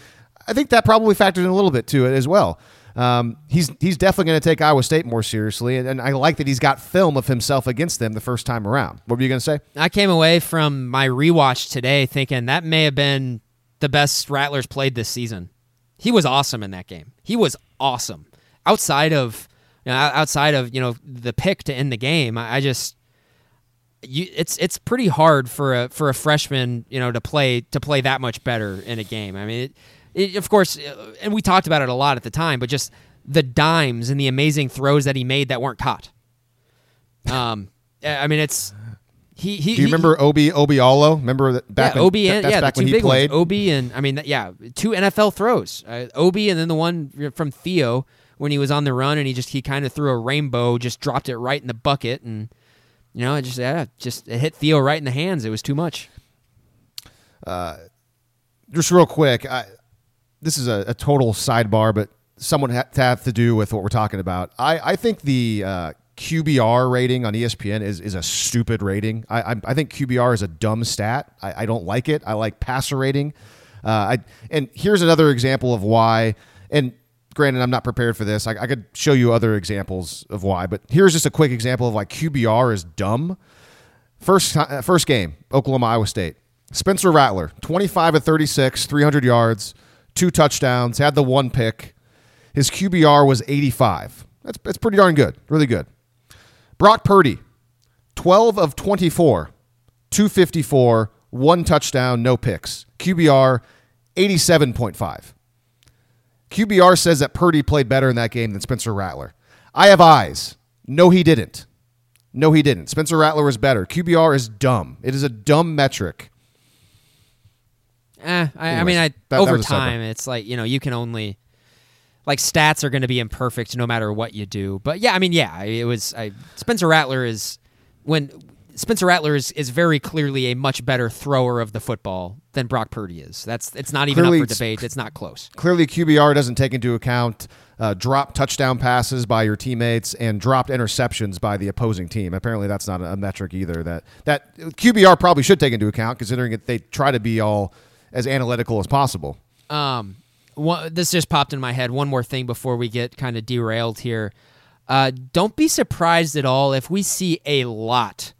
I think that probably factored in a little bit to it as well. Um, he's he's definitely going to take Iowa State more seriously, and, and, I like that he's got film of himself against them the first time around. What were you going to say? I came away from my rewatch today thinking that may have been the best Rattlers played this season. He was awesome in that game. He was awesome. Outside of you know, outside of you know the pick to end the game, I, I just you, it's it's pretty hard for a for a freshman, you know, to play to play that much better in a game. I mean, it, it, of course, uh, and we talked about it a lot at the time, but just the dimes and the amazing throws that he made that weren't caught. Um, I mean, it's he. he Do you he, remember Obi Obialo? Remember that back yeah, when, Obi and yeah, the two big played. ones, Obi and I mean, yeah, two NFL throws. Uh, Obi and then the one from Theo when he was on the run and he just he kind of threw a rainbow, just dropped it right in the bucket and you know, it just yeah, just it hit Theo right in the hands. It was too much. Uh, just real quick, I, this is a, a, total sidebar, but somewhat ha- to have to do with what we're talking about. I, I think the uh, QBR rating on ESPN is, is a stupid rating. I, I, I think QBR is a dumb stat. I, I, don't like it. I like passer rating. Uh, I, and here's another example of why. And granted, I'm not prepared for this. I, I, could show you other examples of why, but here's just a quick example of why QBR is dumb. First, uh, first game, Oklahoma, Iowa State. Spencer Rattler, 25 of 36, 300 yards, two touchdowns, had the one pick. His QBR was 85. That's, that's pretty darn good, really good. Brock Purdy, 12 of 24, 254, one touchdown, no picks. QBR, 87.5. QBR says that Purdy played better in that game than Spencer Rattler. I have eyes. No, he didn't. No, he didn't. Spencer Rattler was better. QBR is dumb. It is a dumb metric. Eh, I, Anyways, I mean, I that, over that time, it's like you know, you can only like stats are going to be imperfect no matter what you do. But yeah, I mean, yeah, it was. I, Spencer Rattler is when Spencer Rattler is, is very clearly a much better thrower of the football than Brock Purdy is. That's it's not even clearly, up for debate. It's not close. Clearly, QBR doesn't take into account uh, dropped touchdown passes by your teammates and dropped interceptions by the opposing team. Apparently, that's not a metric either. That that QBR probably should take into account, considering that they try to be all as analytical as possible. Um, one, this just popped in my head. One more thing before we get kind of derailed here. Uh, don't be surprised at all if we see a lot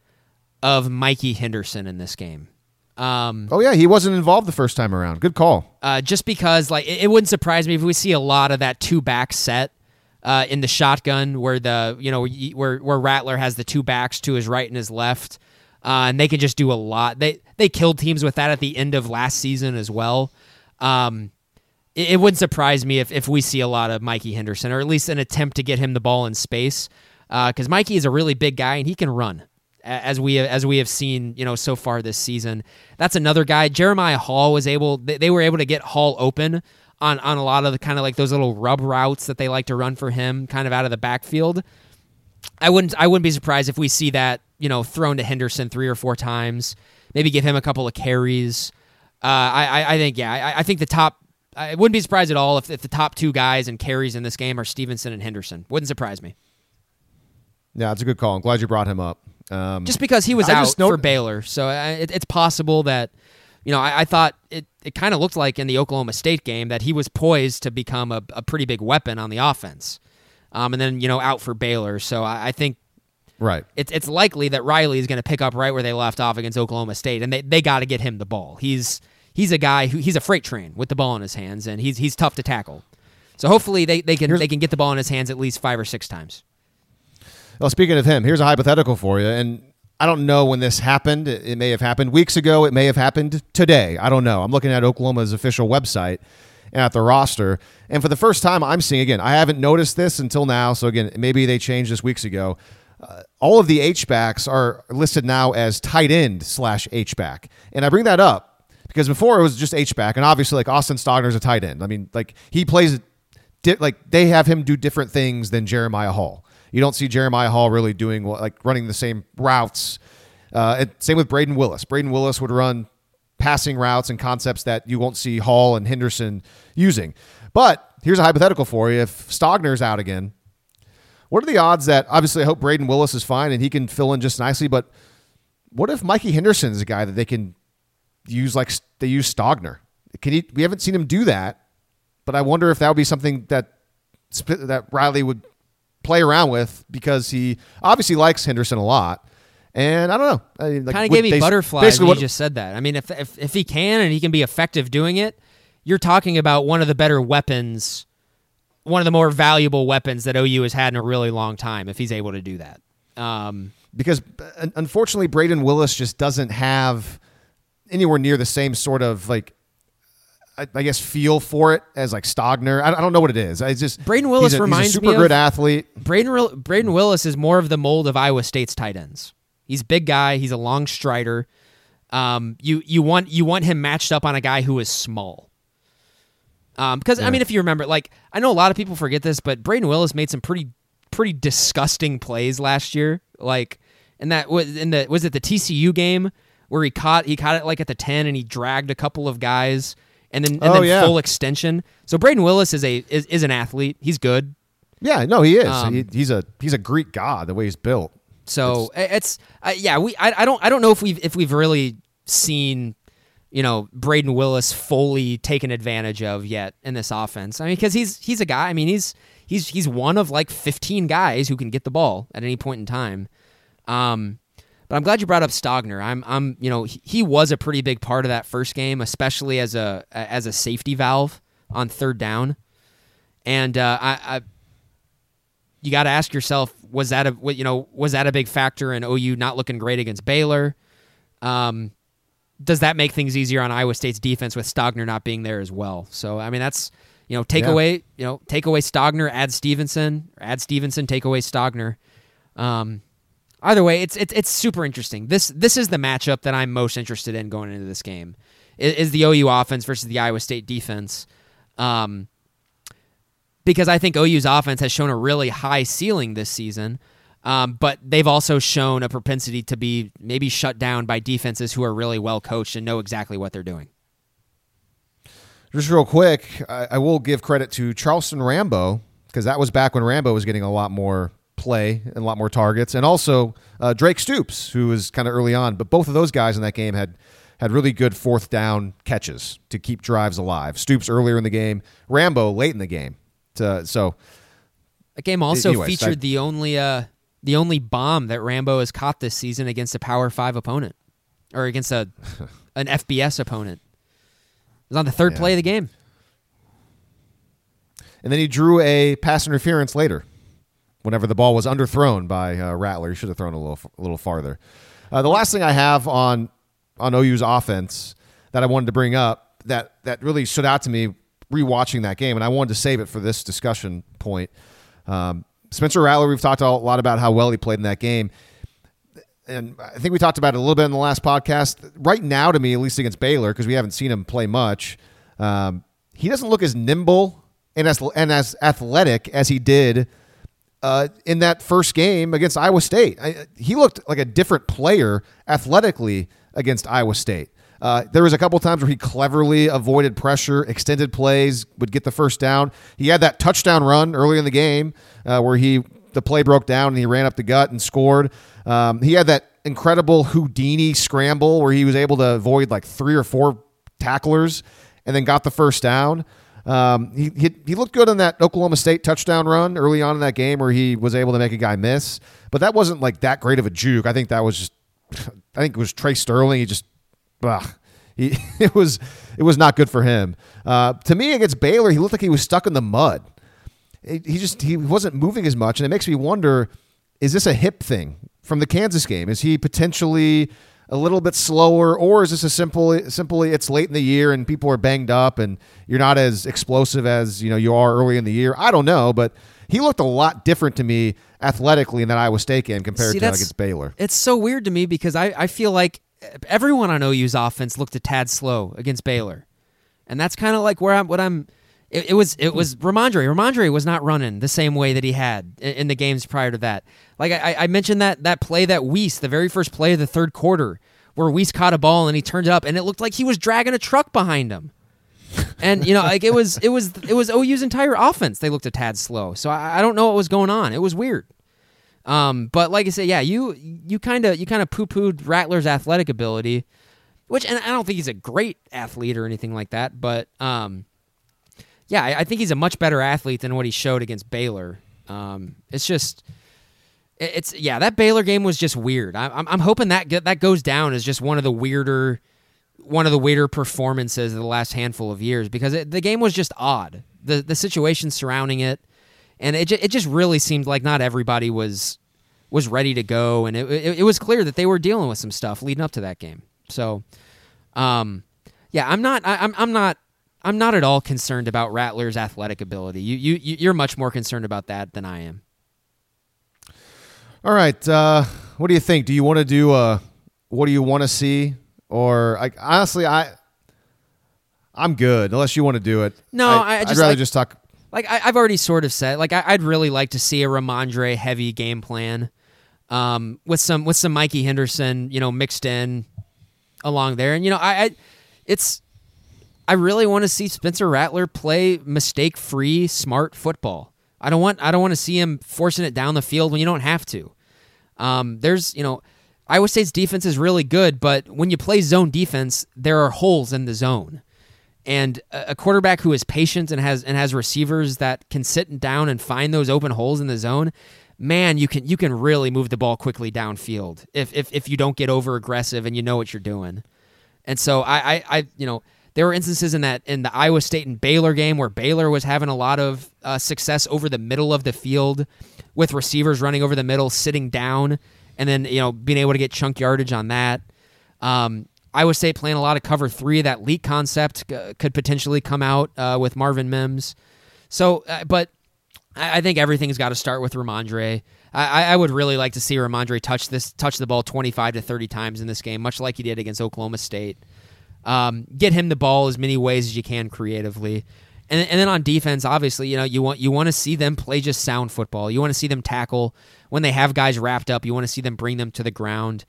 of Mikey Henderson in this game. Um, oh yeah, he wasn't involved the first time around. Good call. Uh, just because, like, it, it, wouldn't surprise me if we see a lot of that two back set uh, in the shotgun, where the you know where where Rattler has the two backs to his right and his left, uh, and they can just do a lot. They they killed teams with that at the end of last season as well. Um, it, it wouldn't surprise me if if we see a lot of Mikey Henderson, or at least an attempt to get him the ball in space, because uh, Mikey is a really big guy and he can run as we as we have seen, you know, so far this season. That's another guy. Jeremiah Hall was able; they were able to get Hall open on on a lot of the kind of like those little rub routes that they like to run for him, kind of out of the backfield. I wouldn't I wouldn't be surprised if we see that you know thrown to Henderson three or four times. Maybe give him a couple of carries. Uh, I, I think yeah I, I think the top I wouldn't be surprised at all if, if the top two guys and carries in this game are Stevenson and Henderson. Wouldn't surprise me. Yeah, it's a good call. I'm glad you brought him up. Um, just because he was I out for Baylor, so I, it, it's possible that you know I, I thought it, it kind of looked like in the Oklahoma State game that he was poised to become a, a pretty big weapon on the offense, um, and then you know out for Baylor. So I, I think right it's it's likely that Riley is going to pick up right where they left off against Oklahoma State, and they they got to get him the ball. He's he's a guy who he's a freight train with the ball in his hands, and he's he's tough to tackle. So hopefully they, they can they can get the ball in his hands at least five or six times. Well, speaking of him, here's a hypothetical for you, and I don't know when this happened. It, may have happened weeks ago. It may have happened today. I don't know. I'm looking at Oklahoma's official website and at the roster, and for the first time, I'm seeing again. I haven't noticed this until now. So again, maybe they changed this weeks ago. Uh, all of the H backs are listed now as tight end slash H back, and I bring that up because before it was just H back, and obviously like Austin Stogner's a tight end. I mean, like he plays, like they have him do different things than Jeremiah Hall. You don't see Jeremiah Hall really doing like running the same routes. Uh, and same with Brayden Willis. Brayden Willis would run passing routes and concepts that you won't see Hall and Henderson using. But here's a hypothetical for you: if Stogner's out again, what are the odds that obviously I hope Brayden Willis is fine and he can fill in just nicely, but what if Mikey Henderson is a guy that they can use like they use Stogner? Can he? We haven't seen him do that, but I wonder if that would be something that that Riley would play around with because he obviously likes Henderson a lot. And I don't know. I mean, like, kind of gave me they- butterflies when basically you what- just said that. I mean, if, if if he can and he can be effective doing it, you're talking about one of the better weapons, one of the more valuable weapons that OU has had in a really long time. If he's able to do that, um, because uh, unfortunately Brayden Willis just doesn't have anywhere near the same sort of like I, I guess feel for it as like Stogner. I, I don't know what it is. I just Brayden Willis he's a, reminds he's a me super good athlete. Brayden Brayden Willis is more of the mold of Iowa State's tight ends. He's a big guy. He's a long strider. Um, you you want you want him matched up on a guy who is small. Um, because I mean, if you remember, like I know a lot of people forget this, but Brayden Willis made some pretty pretty disgusting plays last year. Like, and that was in the was it the TCU game where he caught he caught it like at the ten and he dragged a couple of guys and then and Oh, then yeah. full extension. So Brayden Willis is a is, is an athlete. He's good. Yeah, no, he is. Um, he, he's a he's a Greek god the way he's built. So it's, uh, yeah, we I, I don't I don't know if we've if we've really seen you know Brayden Willis fully taken advantage of yet in this offense. I mean, because he's he's a guy. I mean, he's he's he's one of like 15 guys who can get the ball at any point in time. Um, but I'm glad you brought up Stogner. I'm I'm you know he, he was a pretty big part of that first game, especially as a as a safety valve on third down. And uh, I, I you got to ask yourself was that a what- you know was that a big factor in OU not looking great against Baylor? Um, does that make things easier on Iowa State's defense with Stogner not being there as well? So I mean that's you know take Yeah. away you know take away Stogner, add Stevenson, add Stevenson, take away Stogner. Um, either way, it's it's it's super interesting. This this is the matchup that I'm most interested in going into this game. Is, is the OU offense versus the Iowa State defense. Um, because I think OU's offense has shown a really high ceiling this season, um, but they've also shown a propensity to be maybe shut down by defenses who are really well coached and know exactly what they're doing. Just real quick, I, I will give credit to Charleston Rambo because that was back when Rambo was getting a lot more play and a lot more targets, and also uh, Drake Stoops, who was kind of early on. But both of those guys in that game had had really good fourth down catches to keep drives alive. Stoops earlier in the game, Rambo late in the game. To, so That game also Anyways, featured the only uh, the only bomb that Rambo has caught this season against a Power Five opponent or against a an FBS opponent. It was on the third Yeah. play of the game. and then he drew a pass interference later, whenever the ball was underthrown by uh, Rattler. He should have thrown a little a little farther. Uh, the last thing I have on on OU's offense that I wanted to bring up that that really stood out to me rewatching that game, and I wanted to save it for this discussion point. Um, Spencer Rattler, we've talked a lot about how well he played in that game. And I think we talked about it a little bit in the last podcast. Right now, to me, at least against Baylor, because we haven't seen him play much, um, he doesn't look as nimble and as and as athletic as he did uh, in that first game against Iowa State. I, he looked like a different player athletically against Iowa State. Uh, there was a couple times where he cleverly avoided pressure, extended plays, would get the first down. He had that touchdown run early in the game uh, where he the play broke down and he ran up the gut and scored. Um, he had that incredible Houdini scramble where he was able to avoid like three or four tacklers and then got the first down. Um, he, he he looked good on that Oklahoma State touchdown run early on in that game where he was able to make a guy miss, but that wasn't like that great of a juke. I think that was just, I think it was Tre Sterling. He just, ugh, He, it was it was not good for him. Uh, to me, against Baylor, he looked like he was stuck in the mud. He he just he wasn't moving as much, and it makes me wonder: is this a hip thing from the Kansas game? Is he potentially a little bit slower, or is this a simple simply it's late in the year and people are banged up and you're not as explosive as you know you are early in the year? I don't know, but he looked a lot different to me athletically in that Iowa State game compared See, to against Baylor. It's so weird to me because I, I feel like everyone on OU's offense looked a tad slow against Baylor, and that's kind of like where I'm. What I'm. It, it was it was Rhamondre. Rhamondre was not running the same way that he had in, in the games prior to that. Like I, I mentioned that that play that Wease, the very first play of the third quarter, where Wease caught a ball and he turned it up, and it looked like he was dragging a truck behind him. and you know, like it was it was it was OU's entire offense. They looked a tad slow, so I, I don't know what was going on. It was weird. Um, but like I said, yeah, you you kind of you kind of poo pooed Rattler's athletic ability, which and I don't think he's a great athlete or anything like that, but um, yeah, I, I think he's a much better athlete than what he showed against Baylor. Um, it's just. it- It's yeah, that Baylor game was just weird. I, I'm I'm hoping that that goes down as just one of the weirder, one of the weirder performances of the last handful of years because it, the game was just odd. The the situation surrounding it, and it it just really seemed like not everybody was was ready to go, and it, it it was clear that they were dealing with some stuff leading up to that game. So, um, yeah, I'm not I, I'm I'm not I'm not at all concerned about Rattler's athletic ability. You you you- you're much more concerned about that than I am. All right, uh, what do you think? Do you want to do uh, what do you want to see, or like honestly, I I'm good unless you want to do it. No, I- I would rather like- just talk. like I, I've already sort of said, like I, I'd really like to see a Rhamondre heavy game plan, um, with some with some Mikey Henderson, you know, mixed in along there, and you know, I, I it's I really want to see Spencer Rattler play mistake free, smart football. I don't want I don't want to see him forcing it down the field when you don't have to. Um, there's you know, Iowa State's defense is really good, but when you play zone defense, there are holes in the zone and a a quarterback who is patient and has and has receivers that can sit down and find those open holes in the zone, man, you can you can really move the ball quickly downfield if if, if you don't get over aggressive and you know what you're doing. And so I, I, I you know there were instances in that in the Iowa State and Baylor game where Baylor was having a lot of uh, success over the middle of the field with receivers running over the middle, sitting down, and then you know being able to get chunk yardage on that. Um, Iowa State playing a lot of cover three. That leak concept could potentially come out uh, with Marvin Mims. So, uh, but I, I think everything's got to start with Rhamondre. I, I- would really like to see Rhamondre touch this, touch the ball twenty five to thirty times in this game, much like he did against Oklahoma State. Um, get him the ball as many ways as you can creatively. And, and then on defense, obviously, you know you want you want to see them play just sound football. You want to see them tackle when they have guys wrapped up. You want to see them bring them to the ground.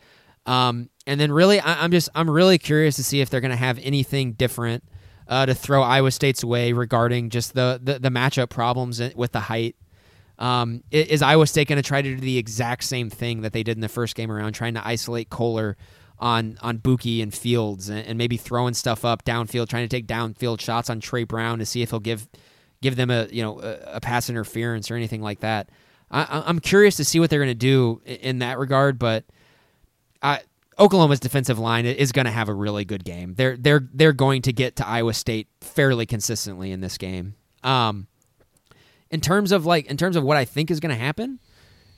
Um, and then really, I, I'm just I'm really curious to see if they're going to have anything different uh, to throw Iowa State's way regarding just the the, the matchup problems with the height. Um, is Iowa State going to try to do the exact same thing that they did in the first game around, trying to isolate Kolar on on Bookie and Fields, and, and maybe throwing stuff up downfield, trying to take downfield shots on Tre Brown to see if he'll give give them a you know a, a pass interference or anything like that. I, I'm curious to see what they're going to do in that regard, but I, Oklahoma's defensive line is going to have a really good game. They're they're they're going to get to Iowa State fairly consistently in this game. Um, in terms of like in terms of what I think is going to happen,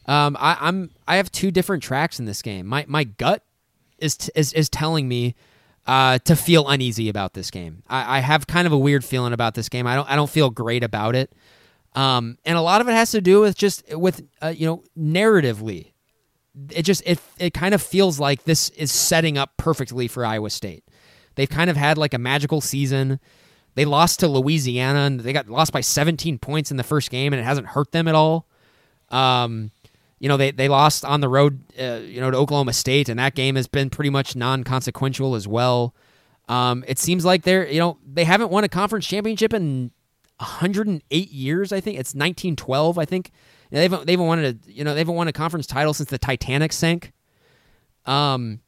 um, I, I'm I have two different tracks in this game. My my gut is t- is is telling me uh, to feel uneasy about this game. I, I have kind of a weird feeling about this game. I don't I don't feel great about it. Um, and a lot of it has to do with just with uh, you know narratively it just it it kind of feels like this is setting up perfectly for Iowa State. They've kind of had like a magical season. They lost to Louisiana and they got lost by 17 points in the first game and it hasn't hurt them at all. Um, you know they they lost on the road, uh, you know to Oklahoma State and that game has been pretty much non-consequential as well. Um, it seems like they're you know they haven't won a conference championship in 108 years. I think it's 1912. I think you know, they've they've won a you know they haven't won a conference title since the Titanic sank. Um,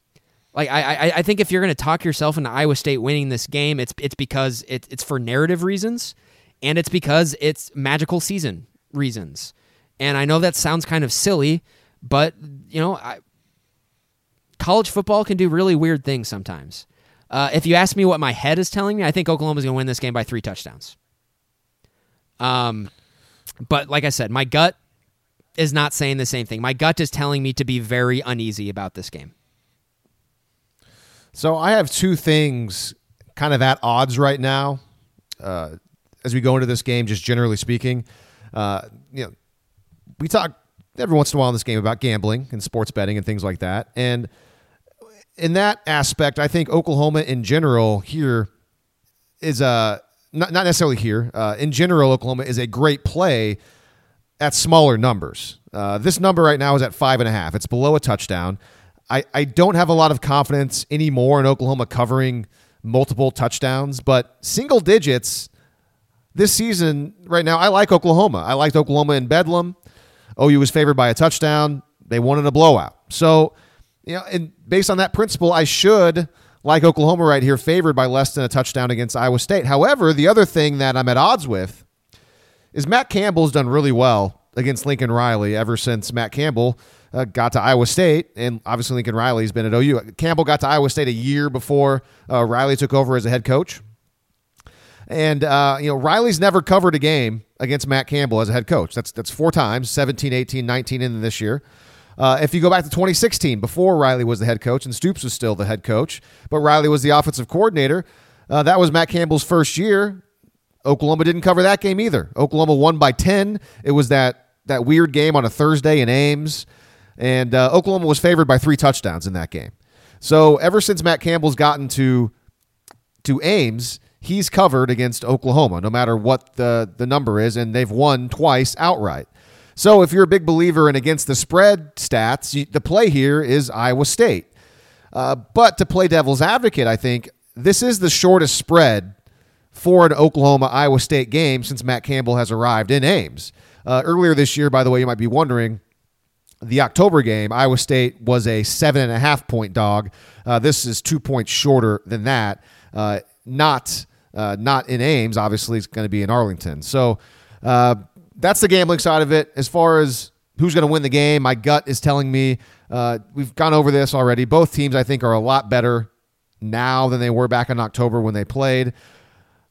like I I, I think if you're going to talk yourself into Iowa State winning this game, it's it's because it, it's for narrative reasons, and it's because it's magical season reasons. And I know that sounds kind of silly, but you know, I, college football can do really weird things sometimes. Uh, if you ask me what my head is telling me, I think Oklahoma's going to win this game by three touchdowns. Um, but like I said, my gut is not saying the same thing. My gut is telling me to be very uneasy about this game. So I have two things kind of at odds right now uh, as we go into this game, just generally speaking. Uh, you know, we talk every once in a while in this game about gambling and sports betting and things like that. And in that aspect, I think Oklahoma in general here is a not, not necessarily here. Uh, in general, Oklahoma is a great play at smaller numbers. Uh, this number right now is at five and a half. It's below a touchdown. I, I don't have a lot of confidence anymore in Oklahoma covering multiple touchdowns, but single digits this season right now, I like Oklahoma. I liked Oklahoma in Bedlam. OU was favored by a touchdown. They wanted a blowout. So, you know, and based on that principle, I should like Oklahoma right here, favored by less than a touchdown against Iowa State. However, the other thing that I'm at odds with is Matt Campbell's done really well against Lincoln Riley ever since Matt Campbell uh, got to Iowa State, and obviously Lincoln Riley's been at OU. Campbell got to Iowa State a year before uh, Riley took over as a head coach. And, uh, you know, Riley's never covered a game against Matt Campbell as a head coach. That's, that's four times 17, 18, 19 in this year. Uh, if you go back to 2016, before Riley was the head coach and Stoops was still the head coach, but Riley was the offensive coordinator, uh, that was Matt Campbell's first year. Oklahoma didn't cover that game either. Oklahoma won by 10. It was that, that weird game on a Thursday in Ames, and uh, Oklahoma was favored by three touchdowns in that game. So ever since Matt Campbell's gotten to to Ames, he's covered against Oklahoma, no matter what the, the number is, and they've won twice outright. So if you're a big believer in against the spread stats, the play here is Iowa State. Uh, but to play devil's advocate, I think this is the shortest spread for an Oklahoma Iowa State game since Matt Campbell has arrived in Ames. Uh, earlier this year, by the way, you might be wondering, the October game, Iowa State was a seven and a half point dog. Uh, this is two points shorter than that. Uh, not uh, not in Ames. Obviously, it's going to be in Arlington. So uh, that's the gambling side of it. As far as who's going to win the game, my gut is telling me uh, we've gone over this already. Both teams, I think, are a lot better now than they were back in October when they played.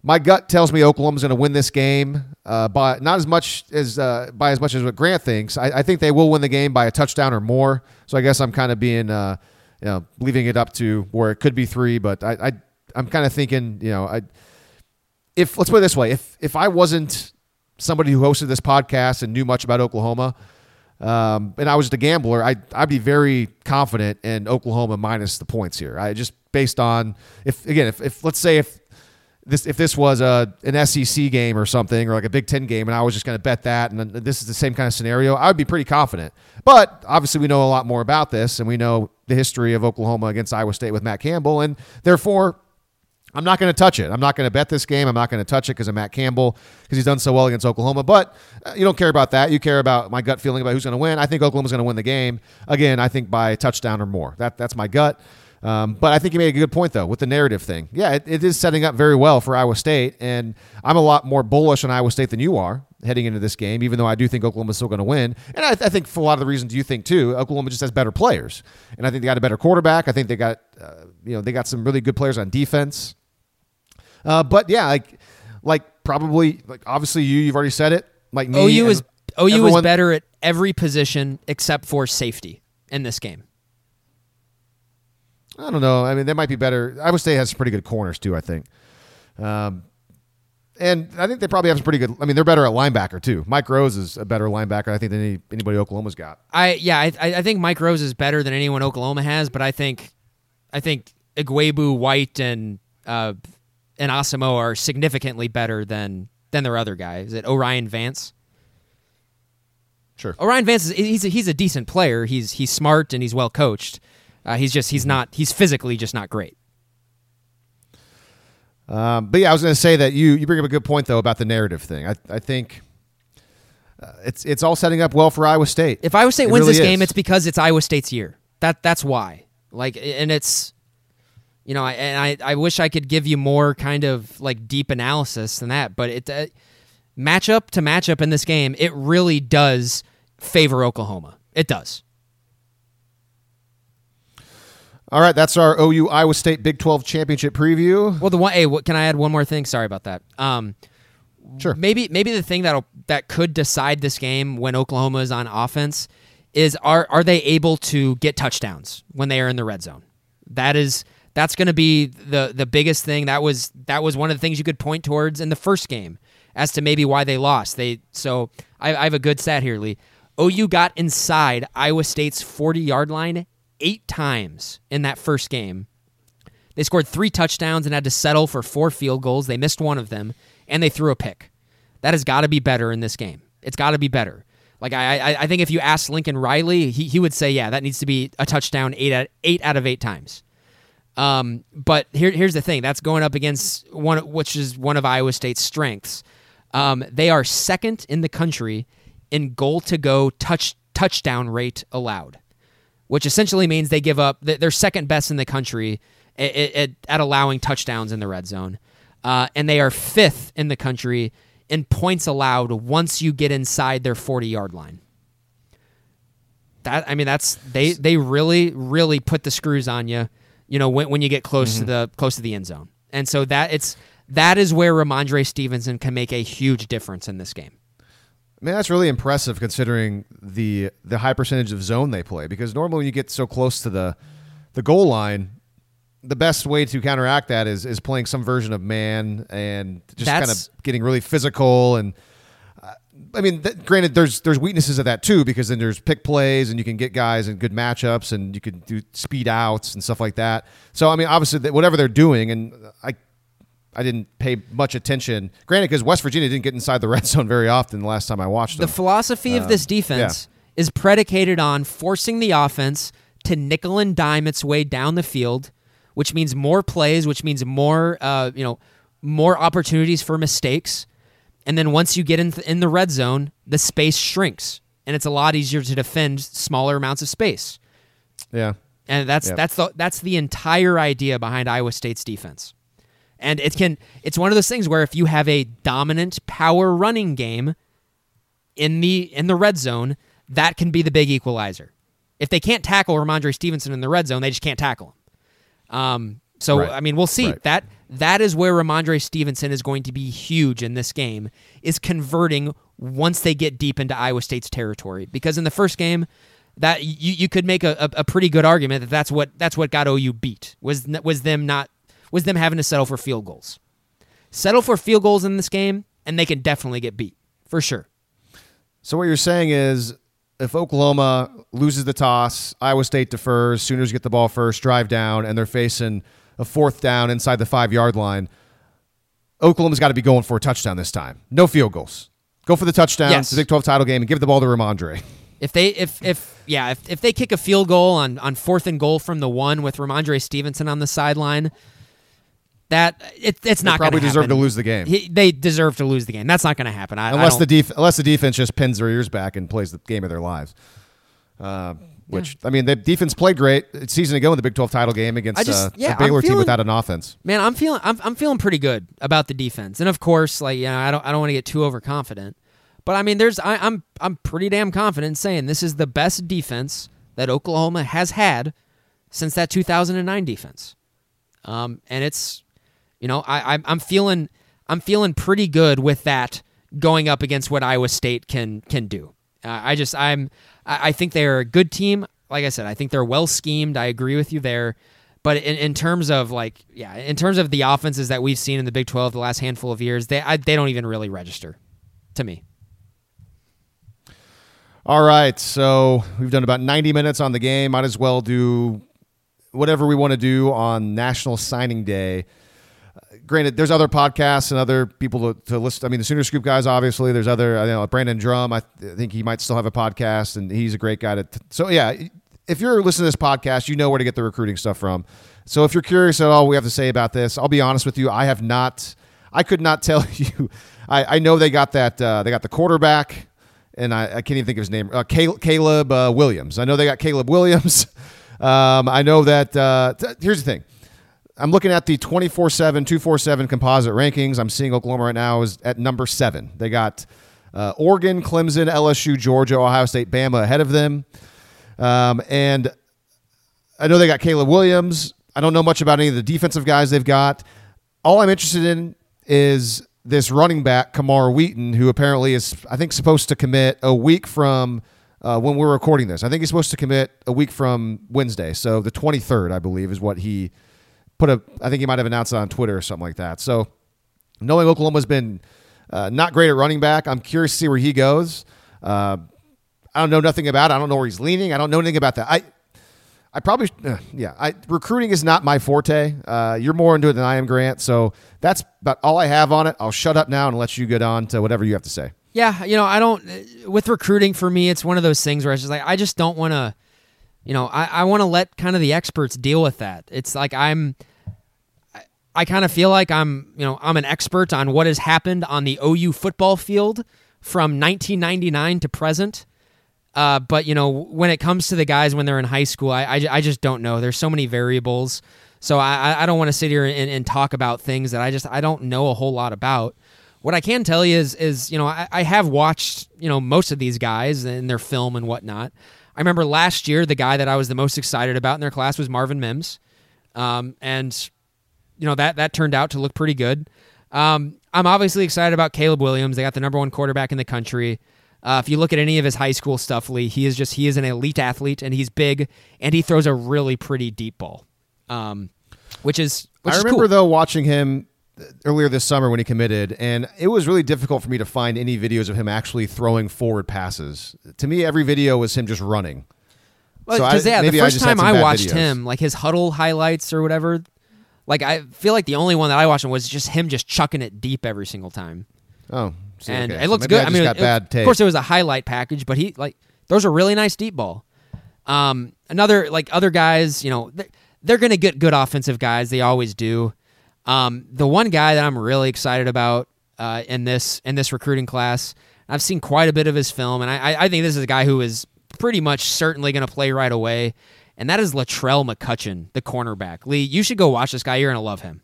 My gut tells me Oklahoma's going to win this game uh, by not as much as uh, by as much as what Grant thinks. I, I, think they will win the game by a touchdown or more. So I guess I'm kind of being, uh, you know, leaving it up to where it could be three, but I, I I'm kind of thinking, you know, I if let's put it this way, if if I wasn't somebody who hosted this podcast and knew much about Oklahoma, um, and I was a gambler, I I'd be very confident in Oklahoma minus the points here. I just based on if again if, if let's say if this if this was a an SEC game or something or like a Big Ten game, and I was just going to bet that, and this is the same kind of scenario, I would be pretty confident. But obviously, we know a lot more about this, and we know the history of Oklahoma against Iowa State with Matt Campbell, and therefore I'm not going to touch it. I'm not going to bet this game. I'm not going to touch it because of Matt Campbell because he's done so well against Oklahoma. But uh, you don't care about that. You care about my gut feeling about who's going to win. I think Oklahoma's going to win the game again. I think by a touchdown or more. That that's my gut. Um, but I think you made a good point though with the narrative thing. Yeah, it, it is setting up very well for Iowa State, and I'm a lot more bullish on Iowa State than you are heading into this game. Even though I do think Oklahoma's still going to win, and I, I, think for a lot of the reasons you think too, Oklahoma just has better players, and I think they got a better quarterback. I think they got uh, you know they got some really good players on defense. Uh, but yeah, like like probably like obviously you you've already said it. Like me, OU is OU everyone, is better at every position except for safety in this game. I don't know. I mean, they might be better. Iowa State has some pretty good corners too. I think. Um, and I think they probably have some pretty good. I mean, they're better at linebacker too. Mike Rose is a better linebacker, I think, than any, anybody Oklahoma's got. I yeah, I, I think Mike Rose is better than anyone Oklahoma has, but I think, I think Ugwoegbu, White, and uh, and Asamoah are significantly better than than their other guy. Is it O'Rien Vance? Sure. O'Rien Vance is he's a, he's a decent player. He's he's smart and he's well coached. Uh, he's just he's not he's physically just not great. Um, but yeah, I was going to say that you you bring up a good point though about the narrative thing. I I think. Uh, it's it's all setting up well for Iowa State. If Iowa State it wins really this is. game, it's because it's Iowa State's year. That that's why. Like, and it's you know, I, and I, I wish I could give you more kind of like deep analysis than that, but it uh, matchup to matchup in this game, it really does favor Oklahoma. It does. All right, that's our OU Iowa State Big 12 championship preview. Well, the one. Hey, what, can I add one more thing? Sorry about that. Um, Sure. maybe maybe the thing that that could decide this game when Oklahoma is on offense is are are they able to get touchdowns when they are in the red zone? That is that's going to be the the biggest thing. That was that was one of the things you could point towards in the first game as to maybe why they lost. They so I, I have a good stat here, Lee. OU got inside Iowa State's 40 yard line eight times in that first game. They scored three touchdowns and had to settle for four field goals. They missed one of them, and they threw a pick. That has got to be better in this game. It's got to be better. Like I, I, think if you asked Lincoln Riley, he, he would say, yeah, that needs to be a touchdown eight out eight out of eight times. Um, but here, here's the thing: that's going up against one, which is one of Iowa State's strengths. Um, they are second in the country in goal to go touch touchdown rate allowed, which essentially means they give up. They're second best in the country at, at, at allowing touchdowns in the red zone, uh, and they are fifth in the country in points allowed once you get inside their 40 yard line. That I mean, that's they they really really put the screws on you. You know when, when you get close to mm-hmm. the close to the end zone, and so that it's that is where Rhamondre Stevenson can make a huge difference in this game. I mean, that's really impressive considering the the high percentage of zone they play. Because normally when you get so close to the the goal line, the best way to counteract that is is playing some version of man and just kind of getting really physical and. I mean, th- granted, there's there's weaknesses of that too because then there's pick plays and you can get guys in good matchups and you can do speed outs and stuff like that. So I mean, obviously, th- whatever they're doing, and I I didn't pay much attention. Granted, because West Virginia didn't get inside the red zone very often the last time I watched them. The philosophy of this defense is predicated on forcing the offense to nickel and dime its way down the field, which means more plays, which means more, uh, you know, more opportunities for mistakes. And then once you get in, in the red zone, the space shrinks, and it's a lot easier to defend smaller amounts of space. yeah. And that's Yep. that's the that's the entire idea behind Iowa State's defense. And it can it's one of those things where if you have a dominant power running game in the in the red zone, that can be the big equalizer. If they can't tackle Rhamondre Stevenson in the red zone, they just can't tackle him. Um, so Right. I mean, we'll see. Right. That that is where Rhamondre Stevenson is going to be huge in this game. Is converting once they get deep into Iowa State's territory. Because in the first game, that you, you could make a, a, a pretty good argument that that's what that's what got OU beat was was them not was them having to settle for field goals. Settle for field goals in this game, and they can definitely get beat for sure. So what you're saying is, if Oklahoma loses the toss, Iowa State defers, Sooners get the ball first, drive down, and they're facing a fourth down inside the five yard line, Oklahoma's got to be going for a touchdown this time. No field goals. Go for the touchdown. Yes. It's the Big 12 title game and give the ball to Rhamondre. If they if if yeah if, if they kick a field goal on on fourth and goal from the one with Rhamondre Stevenson on the sideline, that it, it's not probably gonna deserve happen. to lose the game. He, they deserve to lose the game. That's not going to happen. I, I unless the don't- def- unless the defense just pins their ears back and plays the game of their lives. Uh, which I mean, the defense played great. A season ago in the Big 12 title game against I just- uh, yeah, a Baylor I'm team without an offense. man, I'm feeling I'm, I'm feeling pretty good about the defense, and of course, like you know, I don't I don't want to get too overconfident, but I mean, there's I, I'm I'm pretty damn confident saying this is the best defense that Oklahoma has had since that 2009 defense, um, and it's you know I I'm, I'm feeling I'm feeling pretty good with that going up against what Iowa State can can do. Uh, I just I'm I, I think they're a good team. Like I said, I think they're well schemed. I agree with you there. But in, in terms of like yeah, in terms of the offenses that we've seen in the Big 12 the last handful of years, they I, they don't even really register to me. All right, so we've done about 90 minutes on the game. Might as well do whatever we want to do on National Signing Day. Uh, granted, there's other podcasts and other people to, to listen. I mean, the Sooner Scoop guys, obviously. There's other, I know Brandon Drumm. I th- think he might still have a podcast, and he's a great guy to. So yeah, if you're listening to this podcast, you know where to get the recruiting stuff from. So if you're curious at all, we have to say about this. I'll be honest with you. I have not. I could not tell you. I, I know they got that. Uh, they got the quarterback and I, I can't even think of his name. Uh, Cal- Caleb uh, Williams. I know they got Caleb Williams. Um, I know that. Uh, th- here's the thing. I'm looking at the 24 7, 247 composite rankings. I'm seeing Oklahoma right now is at number seven. They got uh, Oregon, Clemson, LSU, Georgia, Ohio State, Bama ahead of them. Um, and I know they got Caleb Williams. I don't know much about any of the defensive guys they've got. All I'm interested in is this running back, Camar Wheaton, who apparently is, I think, supposed to commit a week from uh, when we're recording this. I think he's supposed to commit a week from Wednesday. So the 23rd, I believe, is what he put a, I think he might have announced it on Twitter or something like that. So knowing Oklahoma's been uh, not great at running back, I'm curious to see where he goes. Uh, I don't know nothing about it. I don't know where he's leaning. I don't know anything about that. I, I probably, uh, yeah. I recruiting is not my forte. Uh, you're more into it than I am, Grant. So that's about all I have on it. I'll shut up now and let you get on to whatever you have to say. Yeah, you know, I don't. With recruiting, for me, it's one of those things where it's just like I just don't want to. You know, I, I want to let kind of the experts deal with that. It's like I'm. I, kind of feel like I'm, you know, I'm an expert on what has happened on the OU football field from 1999 to present. Uh, but you know, when it comes to the guys when they're in high school, I, I, I just don't know. There's so many variables, so I, I don't want to sit here and, and talk about things that I just I don't know a whole lot about. What I can tell you is is you know I, I have watched you know most of these guys and their film and whatnot. I remember last year the guy that I was the most excited about in their class was Marvin Mims, um, and you know that that turned out to look pretty good. Um, I'm obviously excited about Caleb Williams. They got the number one quarterback in the country. Uh, if you look at any of his high school stuff, Lee, he is just he is an elite athlete and he's big and he throws a really pretty deep ball, um, which is which I is remember cool. though watching him earlier this summer when he committed, and it was really difficult for me to find any videos of him actually throwing forward passes. To me, every video was him just running. So I- Because yeah, the I first just time I watched videos. him, like his huddle highlights or whatever, like I feel like the only one that I watched was just him just chucking it deep every single time, Oh, see, and okay. it looks maybe good. I, I, mean, got it- bad tape. of course it was a highlight package, but he like those are really nice deep ball. Um, another like other guys, you know, they're, they're gonna get good offensive guys. They always do. Um, the one guy that I'm really excited about uh, in this in this recruiting class, I've seen quite a bit of his film, and I, I think this is a guy who is pretty much certainly going to play right away, and that is Latrell McCutchin, the cornerback. Lee, you should go watch this guy. You're going to love him.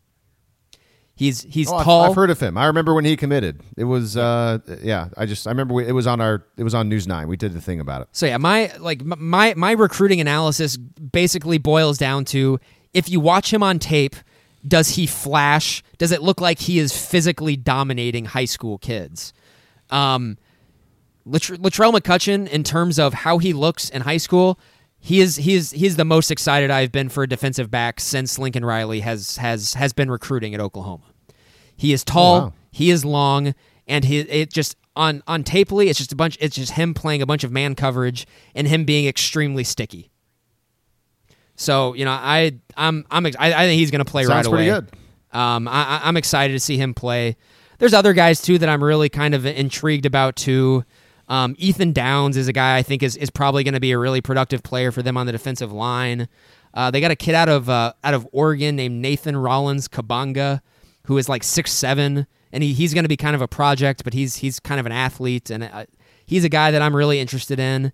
He's he's Oh, I've- tall. I've, heard of him. I remember when he committed. It was, uh, yeah. I just I remember we, it was on our it was on News Nine. We did the thing about it. So yeah, my like my my recruiting analysis basically boils down to if you watch him on tape, does he flash? Does it look like he is physically dominating high school kids? Um, Latrell McCutchin, in terms of how he looks in high school, he is he is he's the most excited I've been for a defensive back since Lincoln Riley has has has been recruiting at Oklahoma. He is tall, wow. he is long, and he it just on on tapely, it's just a bunch. It's just him playing a bunch of man coverage and him being extremely sticky. So you know, I I'm I'm I, I think he's going to play Sounds right away. good. Um, I- I'm excited to see him play. There's other guys too that I'm really kind of intrigued about too. Um, Ethan Downs is a guy I think is, is probably going to be a really productive player for them on the defensive line. Uh, they got a kid out of uh, out of Oregon named Nathan Rollins Kabanga, who is like six seven, and he, he's going to be kind of a project, but he's he's kind of an athlete, and uh, he's a guy that I'm really interested in.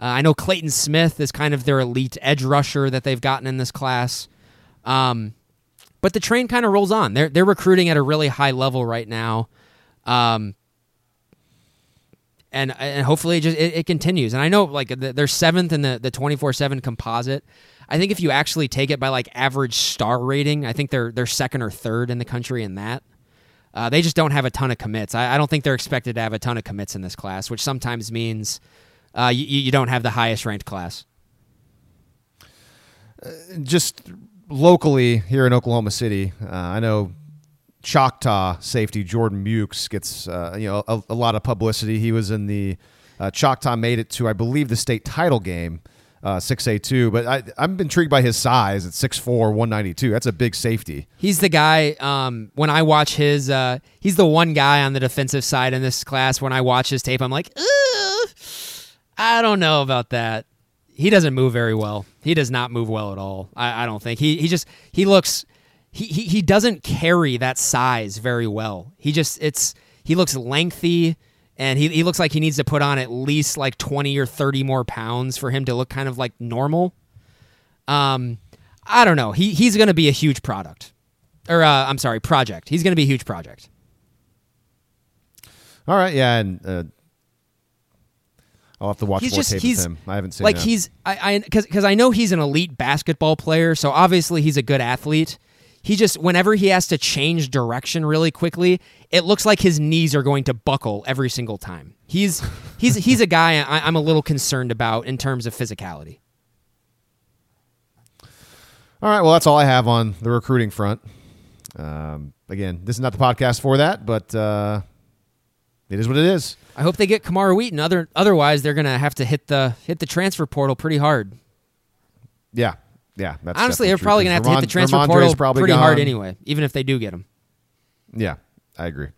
Uh, I know Clayton Smith is kind of their elite edge rusher that they've gotten in this class. Um, but the train kind of rolls on. They're they're recruiting at a really high level right now, um, and and hopefully it just it, it continues. And I know like they're seventh in the the twenty four seven composite. I think if you actually take it by like average star rating, I think they're they're second or third in the country in that. Uh, they just don't have a ton of commits. I, I don't think they're expected to have a ton of commits in this class, which sometimes means uh, you, you don't have the highest ranked class. just locally here in Oklahoma City, uh, I know Choctaw safety Jordan Mukes gets uh, you know a, a lot of publicity. He was in the uh, Choctaw made it to I believe the state title game, uh, six A two. But I, I'm intrigued by his size at 6'4", 192. That's a big safety. He's the guy. Um, when I watch his, uh, he's the one guy on the defensive side in this class. When I watch his tape, I'm like, I don't know about that. He doesn't move very well. He does not move well at all. I, I don't think he he just he looks he, he he doesn't carry that size very well. He just it's he looks lengthy and he, he looks like he needs to put on at least like 20 or 30 more pounds for him to look kind of like normal. Um, I don't know. He he's going to be a huge product, or uh, I'm sorry, project. He's going to be a huge project. All right, yeah, and uh, I'll have to watch he's more just tape he's with him. I haven't seen like that. he's I I because because I know he's an elite basketball player, so obviously he's a good athlete. He just whenever he has to change direction really quickly, it looks like his knees are going to buckle every single time. He's he's he's a guy I, I'm a little concerned about in terms of physicality. All right, well, that's all I have on the recruiting front. Um, again, this is not the podcast for that, but uh, it is what it is. I hope they get Camar Wheaton. Other otherwise, they're gonna have to hit the hit the transfer portal pretty hard. Yeah, yeah. That's Honestly, they're probably gonna have to hit the transfer portal probably pretty hard anyway, even if they do get him. Yeah, I agree.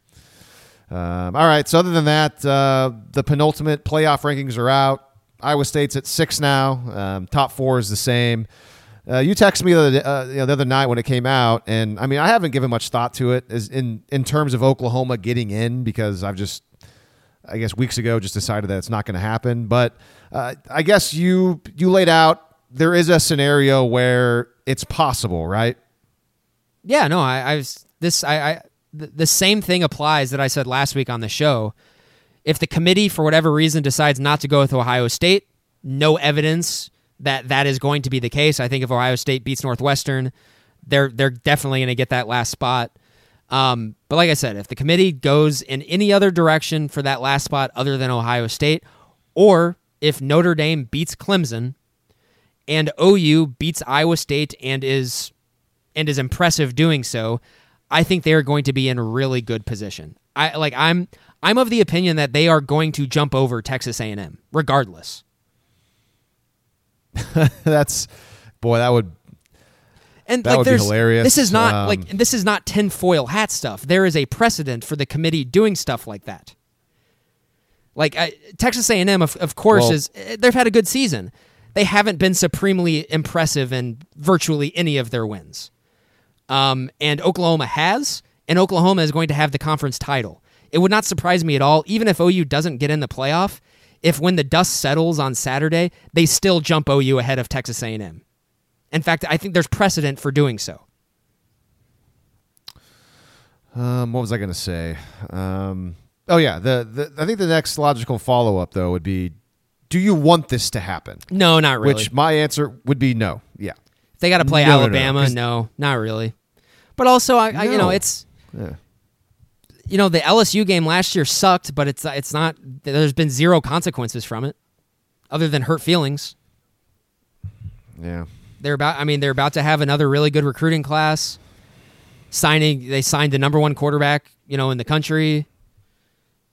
Um, all right. So other than that, uh, the penultimate playoff rankings are out. Iowa State's at six now. Um, top four is the same. Uh, you texted me the other, uh, you know, the other night when it came out, and I mean, I haven't given much thought to it as in in terms of Oklahoma getting in because I've just, I guess, weeks ago just decided that it's not going to happen. But uh, I guess you you laid out there is a scenario where it's possible, right? Yeah, no, I, I this. I, I the, the same thing applies that I said last week on the show. If the committee, for whatever reason, decides not to go with Ohio State, no evidence that that is going to be the case. I think if Ohio State beats Northwestern, they're they're definitely going to get that last spot. Um, but like I said, if the committee goes in any other direction for that last spot other than Ohio State, or if Notre Dame beats Clemson and OU beats Iowa State and is and is impressive doing so, I think they are going to be in really good position. I like I'm I'm of the opinion that they are going to jump over Texas A&M regardless. That's boy, that would And That like would be hilarious. this is not Um, like this is not tinfoil hat stuff. There is a precedent for the committee doing stuff like that. Like I, Texas A&M, of, of course, Well- is they've had a good season. They haven't been supremely impressive in virtually any of their wins. Um, and Oklahoma has, and Oklahoma is going to have the conference title. It would not surprise me at all, even if OU doesn't get in the playoff. If when the dust settles on Saturday, they still jump OU ahead of Texas A&M. In fact, I think there's precedent for doing so. Um, what was I going to say? Um, oh yeah, the, the I think the next logical follow up though would be, do you want this to happen? No, not really. Which my answer would be no. Yeah, if they got to play No, no, no, Alabama, 'cause- no, not really. But also, I, I you know, it's yeah. you know the LSU game last year sucked, but it's it's not. There's been zero consequences from it, other than hurt feelings. yeah. They're about. I mean, they're about to have another really good recruiting class. Signing, they signed the number one quarterback, you know, in the country.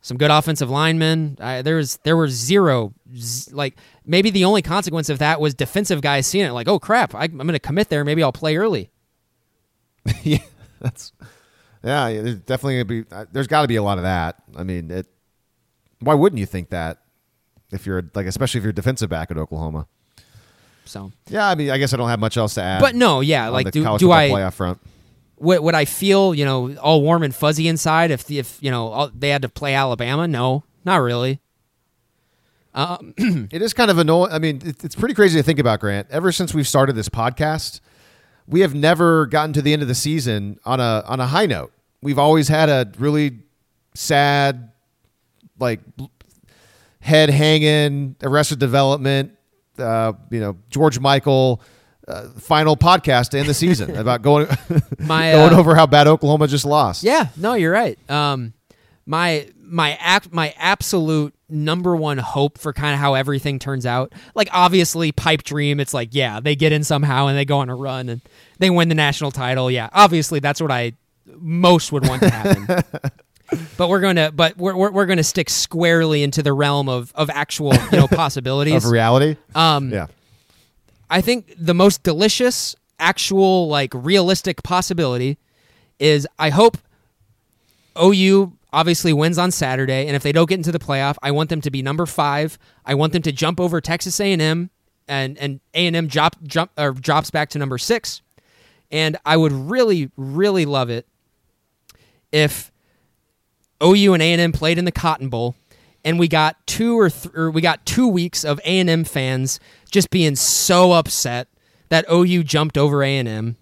Some good offensive linemen. I, there was there were zero, z- like maybe the only consequence of that was defensive guys seeing it, like, oh crap, I, I'm going to commit there. Maybe I'll play early. yeah, that's yeah. yeah, There's definitely gonna be. Uh, there's got to be a lot of that. I mean, it. Why wouldn't you think that? If you're like, especially if you're defensive back at Oklahoma. So, Yeah, I mean, I guess I don't have much else to add. but no, yeah, like do college do I playoff front? Would, would I feel you know all warm and fuzzy inside if if you know all, they had to play Alabama? No, not really. Um, It is kind of annoying. I mean, it, it's pretty crazy to think about, Grant. Ever since we've started this podcast, we have never gotten to the end of the season on a on a high note. We've always had a really sad, like head hanging, Arrested Development, uh, you know, George Michael. Uh, final podcast to end the season about going My, going uh, over how bad Oklahoma just lost. Yeah, no, you're right. Um, my my act my absolute number one hope for kind of how everything turns out. Like obviously, pipe dream. It's like yeah, they get in somehow and they go on a run and they win the national title. Yeah, obviously that's what I most would want to happen. but we're gonna but we're we're, we're gonna stick squarely into the realm of of actual you know possibilities. of reality. um, yeah. I think the most delicious, actual, like realistic possibility is I hope OU obviously wins on Saturday, and if they don't get into the playoff, I want them to be number five. I want them to jump over Texas A&M, and and A&M drop jump or drops back to number six. And I would really, really love it if OU and A&M played in the Cotton Bowl, and we got two or, th- or we got two weeks of A&M fans just being so upset that OU jumped over A&M,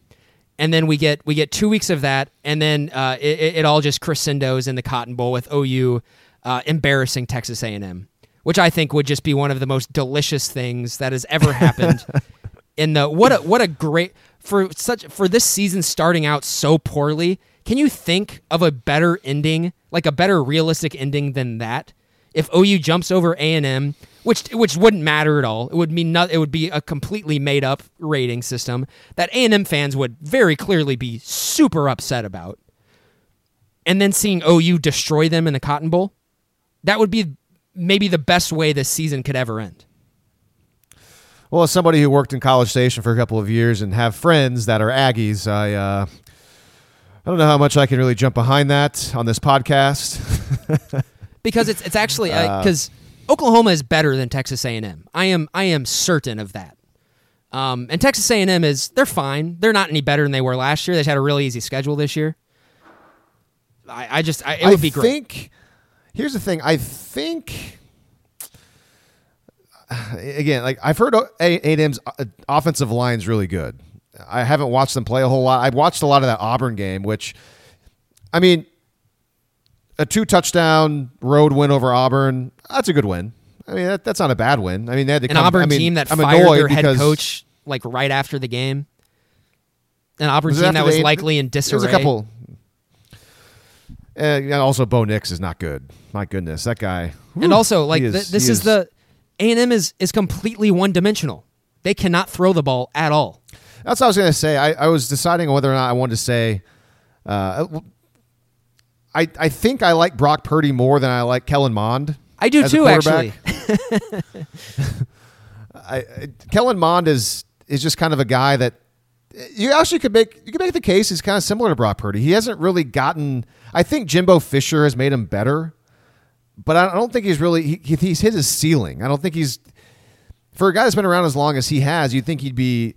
and then we get we get two weeks of that, and then uh, it, it- all just crescendos in the Cotton Bowl with OU uh, embarrassing Texas A&M, which I think would just be one of the most delicious things that has ever happened. in the what a what a great for such for this season starting out so poorly. Can you think of a better ending, like a better realistic ending than that? If OU jumps over A and M, which which wouldn't matter at all, it would mean not, it would be a completely made up rating system that A and M fans would very clearly be super upset about. And then seeing OU destroy them in the Cotton Bowl, that would be maybe the best way this season could ever end. Well, as somebody who worked in College Station for a couple of years and have friends that are Aggies, I uh, I don't know how much I can really jump behind that on this podcast. because it's it's actually because uh, Oklahoma is better than Texas A&M. I am I am certain of that. Um, and Texas A&M is they're fine. They're not any better than they were last year. They had a really easy schedule this year. I, I just I, it would I be great. Think, here's the thing. I think again, like I've heard A&M's uh, offensive line's really good. I haven't watched them play a whole lot. I've watched a lot of that Auburn game, which, I mean, a two touchdown road win over Auburn. That's a good win. I mean, that, that's not a bad win. I mean, they had to an come, Auburn I mean, team that I'm fired their head coach like right after the game. An Auburn team that was they- likely in There's disarray. a couple. Uh, and also, Bo Nix is not good. My goodness, that guy. and also, like he th- this he is the A and M is is completely one dimensional. They cannot throw the ball at all. That's what I was going to say. I, I was deciding whether or not I wanted to say. Uh, I I think I like Brock Purdy more than I like Kellen Mond. I do too, actually. I, I, Kellen Mond is is just kind of a guy that you actually could make you could make the case he's kind of similar to Brock Purdy. He hasn't really gotten. I think Jimbo Fisher has made him better, but I don't think he's really he, he's hit his ceiling. I don't think he's for a guy that's been around as long as he has. You'd think he'd be.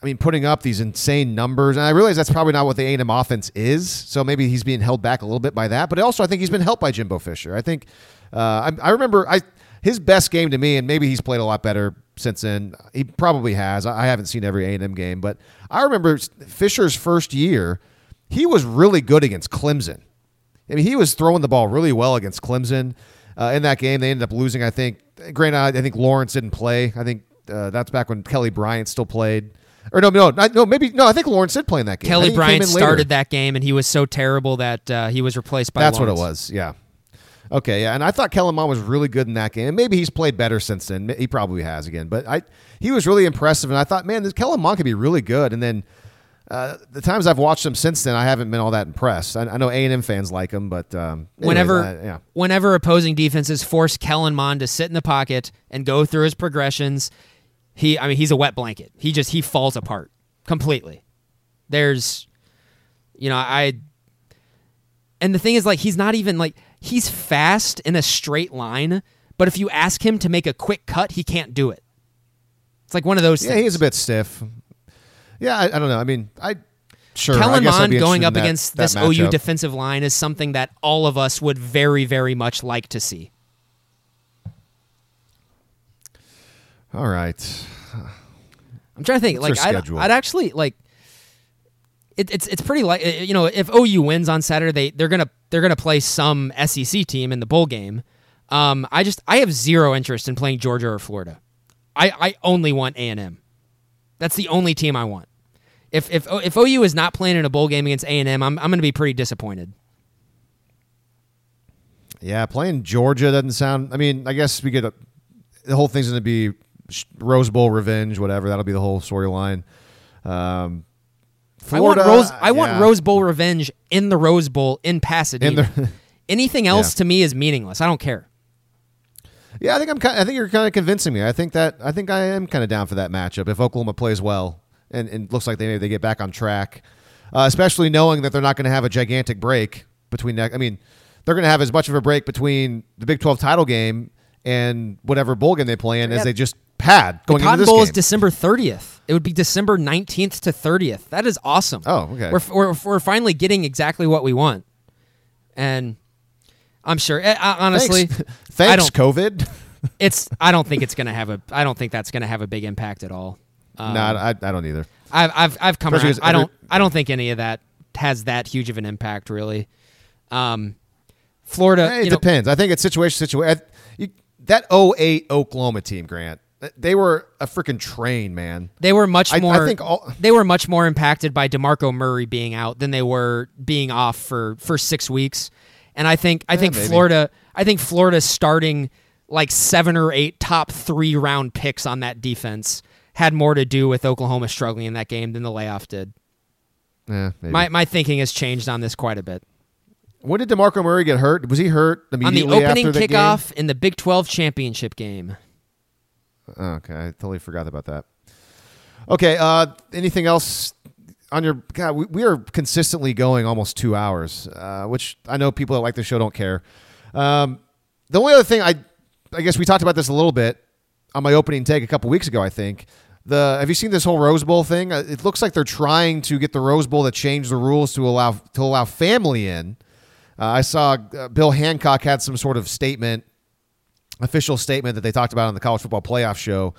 I mean, putting up these insane numbers, and I realize that's probably not what the A&M offense is. So maybe he's being held back a little bit by that. But also, I think he's been helped by Jimbo Fisher. I think uh, I, I remember I his best game to me, and maybe he's played a lot better since then. He probably has. I I haven't seen every A&M game, but I remember Fisher's first year. He was really good against Clemson. I mean, he was throwing the ball really well against Clemson. Uh, in that game, they ended up losing. I think. Granted, I think Lawrence didn't play. I think uh, that's back when Kelly Bryant still played. Or no, no, no. Maybe no. I think Lawrence did play in that game. Kelly Bryant started that game, and he was so terrible that uh, he was replaced by. That's what it was. Yeah. Okay. Yeah. And I thought Kellen Mond was really good in that game. And Maybe he's played better since then. He probably has again. But I, he was really impressive, and I thought, man, this Kellen Mond could be really good. And then uh, the times I've watched him since then, I haven't been all that impressed. I, I know A and M fans like him, but um, anyways, Whenever, I- yeah. whenever opposing defenses force Kellen Mond to sit in the pocket and go through his progressions, he, I mean, he's a wet blanket. He just he falls apart completely. There's, you know, I, and the thing is, like, he's not even like he's fast in a straight line, but if you ask him to make a quick cut, he can't do it. It's like one of those. Yeah, things. he's a bit stiff. Yeah, I, I don't know. I mean, I sure. I Kellen Mond going up that- against that this OU defensive line is something that all of us would very, very much like to see. All right. I'm trying to think. What's like, I'd. I'd actually like. It, it's it's pretty like you know if OU wins on Saturday they they're gonna they're gonna play some SEC team in the bowl game. Um, I just I have zero interest in playing Georgia or Florida. I, I only want A and M. That's the only team I want. If if if OU is not playing in a bowl game against A and M, I'm I'm gonna be pretty disappointed. Yeah, playing Georgia doesn't sound. I mean, I guess we get a, the whole thing's going to be Rose Bowl revenge, whatever. That'll be the whole storyline. Um, Florida, I want Rose. I want. Rose Bowl revenge in the Rose Bowl in Pasadena. In the- Anything else Yeah. to me is meaningless. I don't care. Yeah, I think I'm. Kind I think you're kind of convincing me. I think that. I think I am kind of down for that matchup if Oklahoma plays well and, and looks like they maybe they get back on track, uh, especially knowing that they're not going to have a gigantic break between. Next, I mean, they're going to have as much of a break between the Big 12 title game and whatever bowl game they play in as they just had going the into Cotton this Bowl game. is December 30th. It would be December 19th to 30th. That is awesome. Oh, okay. We're, we're, we're finally getting exactly what we want. And I'm sure, eh, uh, honestly, Thanks, I Thanks COVID. it's, I don't think it's going to have a, I don't think that's going to have a big impact at all. Um, no, I, I don't either. I've, I've, I've come Especially around. I don't, I don't think any of that has that huge of an impact really. Um, Florida, Eh, it you know, depends. I think it's situation situation. You, that 08 Oklahoma team, Grant, they were a freaking train, man. They were much I- I more. think all- they were much more impacted by DeMarco Murray being out than they were being off for for six weeks. And I think I think maybe. Florida. I think Florida starting like seven or eight top three round picks on that defense had more to do with Oklahoma struggling in that game than the layoff did. Yeah, maybe. My my thinking has changed on this quite a bit. when did DeMarco Murray get hurt? Was he hurt immediately On the opening kickoff in the Big 12 championship game. Okay, I totally forgot about that. Okay, uh, anything else on your God? We, we are consistently going almost two hours, uh, which I know people that like the show don't care. Um, the only other thing I, I guess we talked about this a little bit on my opening take a couple weeks ago. I think the have you seen this whole Rose Bowl thing? Uh, It looks like they're trying to get the Rose Bowl to change the rules to allow to allow family in. Uh, I saw uh, Bill Hancock had some sort of statement, official statement that they talked about on the college football playoff show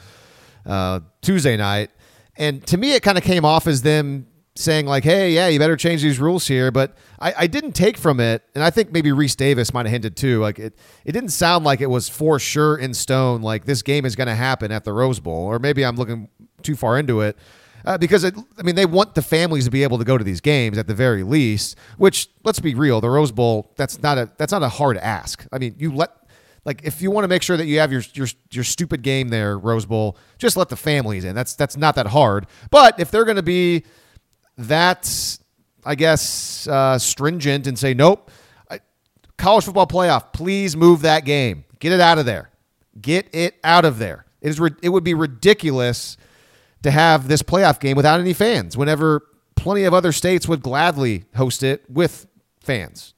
uh, Tuesday night, and to me it kind of came off as them saying like, "Hey, yeah, you better change these rules here." But I, I didn't take from it, and I think maybe Rece Davis might have hinted too. Like it, it didn't sound like it was for sure in stone. Like this game is going to happen at the Rose Bowl, or maybe I'm looking too far into it. Uh, because it, I mean, they want the families to be able to go to these games at the very least. Which, let's be real, the Rose Bowl that's not a that's not a hard ask. I mean, you let like if you want to make sure that you have your your your stupid game there, Rose Bowl, just let the families in. That's that's not that hard. But if they're going to be that, I guess, uh, stringent and say nope, I, college football playoff, please move that game, get it out of there, get it out of there. It is it would be ridiculous to have this playoff game without any fans. Whenever plenty of other states would gladly host it with fans.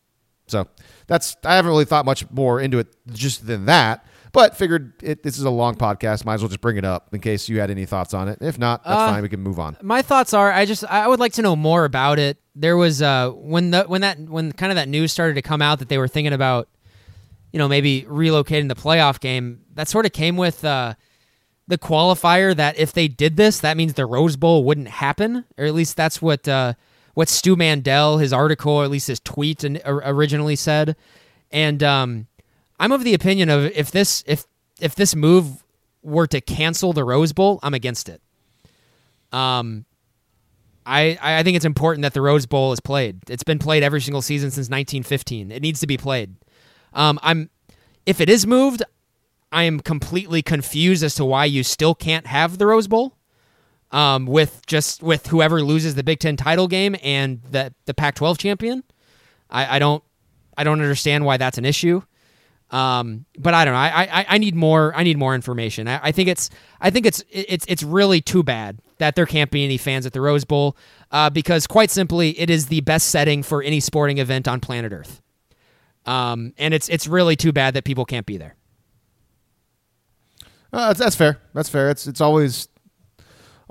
That's I haven't really thought much more into it just than that, but figured it, this is a long podcast. Might as well just bring it up in case you had any thoughts on it. If not, that's Uh, fine. We can move on. My thoughts are I just I would like to know more about it. There was uh when the when that when kind of that news started to come out that they were thinking about you know maybe relocating the playoff game. That sort of came with uh the qualifier that if they did this, that means the Rose Bowl wouldn't happen, or at least that's what uh, what Stu Mandel, his article, or at least his tweet, and, originally said. And um, I'm of the opinion of if this if if this move were to cancel the Rose Bowl, I'm against it. Um, I I think it's important that the Rose Bowl is played. It's been played every single season since 1915. It needs to be played. Um, I'm if it is moved, I am completely confused as to why you still can't have the Rose Bowl. Um, with just with whoever loses the Big Ten title game and the the Pac-12 champion, I, I don't I don't understand why that's an issue. Um, but I don't know. I, I I need more. I need more information. I, I think it's I think it's it's it's really too bad that there can't be any fans at the Rose Bowl, uh, because quite simply, it is the best setting for any sporting event on planet Earth. Um, and it's it's really too bad that people can't be there. Uh, that's, that's fair. That's fair. It's it's always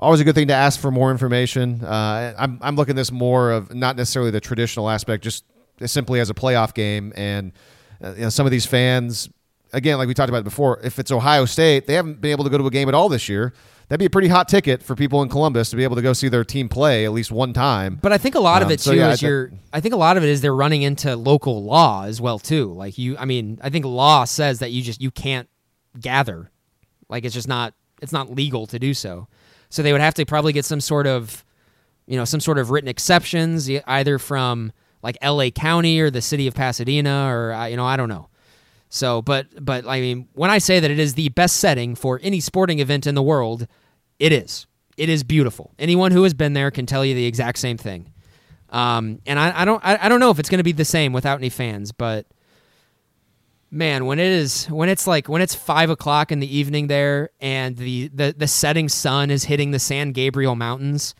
always a good thing to ask for more information. Uh, I'm I'm looking at this more of not necessarily the traditional aspect, just simply as a playoff game, and uh, you know some of these fans. Again, like we talked about before, if it's Ohio State, they haven't been able to go to a game at all this year. That'd be a pretty hot ticket for people in Columbus to be able to go see their team play at least one time. But I think a lot of Um, it so too yeah, is I- you're. I think a lot of it is they're running into local law as well too. Like you, I mean, I think law says that you just you can't gather, like it's just not it's not legal to do so. So they would have to probably get some sort of, you know, some sort of written exceptions either from like L.A. County or the city of Pasadena or you know I don't know. So, but but I mean, when I say that it is the best setting for any sporting event in the world, it is. It is beautiful. Anyone who has been there can tell you the exact same thing. Um, and I, I don't I, I don't know if it's going to be the same without any fans, but man, when it is when it's like when it's five o'clock in the evening there, and the the the setting sun is hitting the San Gabriel Mountains,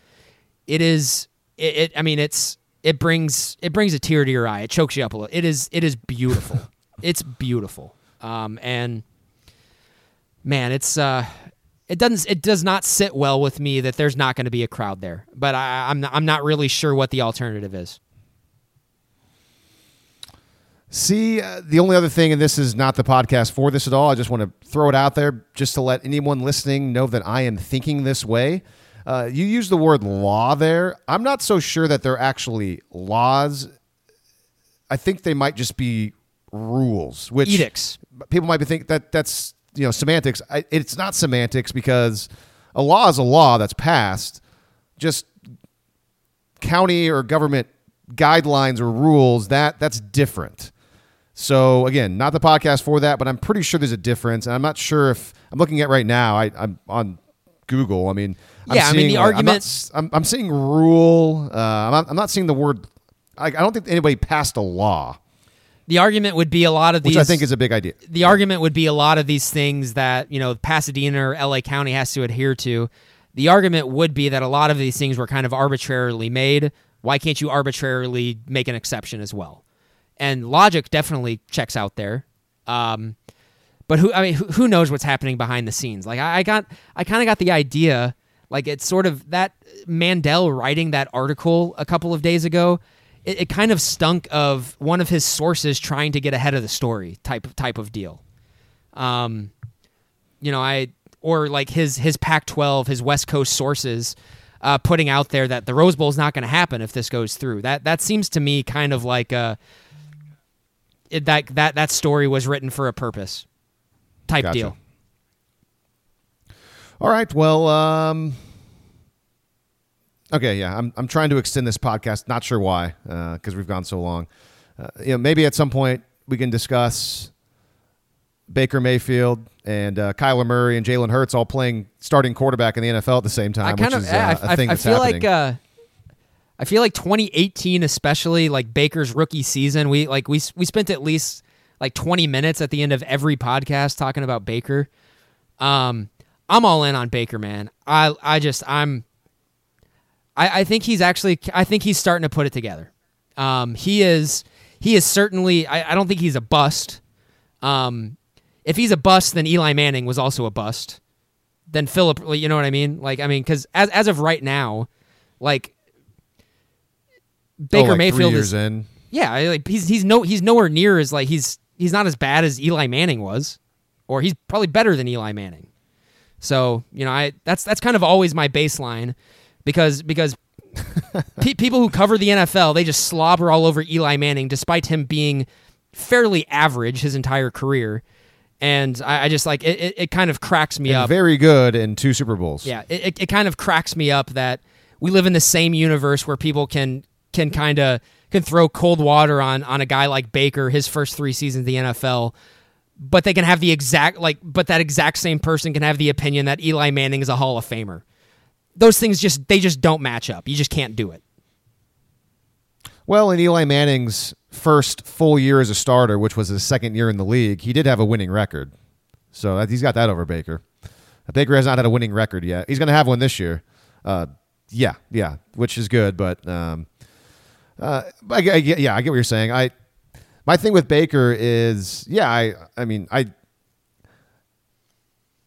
it is it, it I mean it's it brings it brings a tear to your eye. It chokes you up a little. It is it is beautiful. it's beautiful. Um, and man, it's uh, it doesn't it does not sit well with me that there's not going to be a crowd there. But I, I'm not, I'm not really sure what the alternative is. See, uh, the only other thing, and this is not the podcast for this at all, I just want to throw it out there just to let anyone listening know that I am thinking this way. Uh, you use the word law there. I'm not so sure that they're actually laws. I think they might just be rules, which Edicts. people might be think that that's you know semantics. I, it's not semantics because a law is a law that's passed. Just county or government guidelines or rules that that's different. So again, not the podcast for that, but I'm pretty sure there's a difference, and I'm not sure if I'm looking at right now. I, I'm on Google. I mean, I'm Yeah, I mean, seeing, the like, I'm, not I'm, I'm seeing rule. Uh, I'm, not, I'm not seeing the word. I, I don't think anybody passed a law, The argument would be a lot of these. which I think is a big idea. the argument would be a lot of these things that you know Pasadena or LA County has to adhere to. The argument would be that a lot of these things were kind of arbitrarily made. Why can't you arbitrarily make an exception as well? And logic definitely checks out there. Um, but who I mean, who, who knows what's happening behind the scenes? Like I, I got, I kind of got the idea. Like it's sort of that Mandel writing that article a couple of days ago. It, it kind of stunk of one of his sources trying to get ahead of the story type type of deal. Um, you know, I or like his his Pac-12, his West Coast sources uh, putting out there that the Rose Bowl is not going to happen if this goes through. That that seems to me kind of like a it, that that that story was written for a purpose type Gotcha. deal. All right. Well, um, okay. Yeah, I'm I'm trying to extend this podcast. Not sure why, because we've gone so long. Uh, you know, maybe at some point we can discuss Baker Mayfield and uh, Kyler Murray and Jalen Hurts all playing starting quarterback in the NFL at the same time, I kind which of is uh, I, a I- thing I that's feel happening. like uh, I feel like 2018, especially like Baker's rookie season, we like we we spent at least like 20 minutes at the end of every podcast talking about Baker. Um, I'm all in on Baker, man. I I just I'm. I, I think he's actually I think he's starting to put it together. Um, he is he is certainly I, I don't think he's a bust. Um, if he's a bust, then Eli Manning was also a bust then Philip, you know what I mean? Like, I mean, because as as of right now, like Oh, Baker like Mayfield is, in. yeah, like he's he's no he's nowhere near as like he's he's not as bad as Eli Manning was, or he's probably better than Eli Manning. So you know, I that's that's kind of always my baseline, because because pe- people who cover the NFL they just slobber all over Eli Manning despite him being fairly average his entire career, and I, I just like it, it. It kind of cracks me and up. very good in two Super Bowls. Yeah, it, it, it kind of cracks me up that we live in the same universe where people can can kind of can throw cold water on on a guy like Baker his first three seasons in the NFL, but they can have the exact like but that exact same person can have the opinion that Eli Manning is a Hall of Famer. Those things just they just don't match up. You just can't do it. Well, in Eli Manning's first full year as a starter, which was his second year in the league, he did have a winning record. So he's got that over Baker. Baker has not had a winning record yet. He's going to have one this year. Uh, yeah, yeah, which is good. But um, uh, I, I yeah, I get what you're saying. I my thing with Baker is, yeah, I, I mean, I,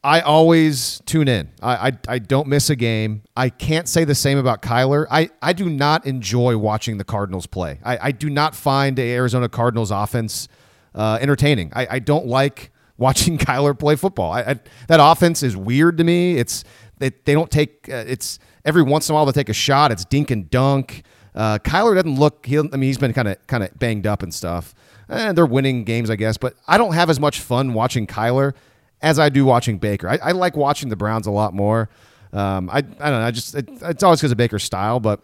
I always tune in. I, I, I don't miss a game. I can't say the same about Kyler. I, I do not enjoy watching the Cardinals play. I, I do not find the Arizona Cardinals offense uh, entertaining. I, I don't like watching Kyler play football. I, I, that offense is weird to me. It's they, they don't take. Uh, it's every once in a while they take a shot. It's dink and dunk. Uh, Kyler doesn't look. He, I mean, he's been kind of kind of banged up and stuff. And they're winning games, I guess. But I don't have as much fun watching Kyler as I do watching Baker. I, I like watching the Browns a lot more. Um, I I don't know. I just it, it's always because of Baker's style, but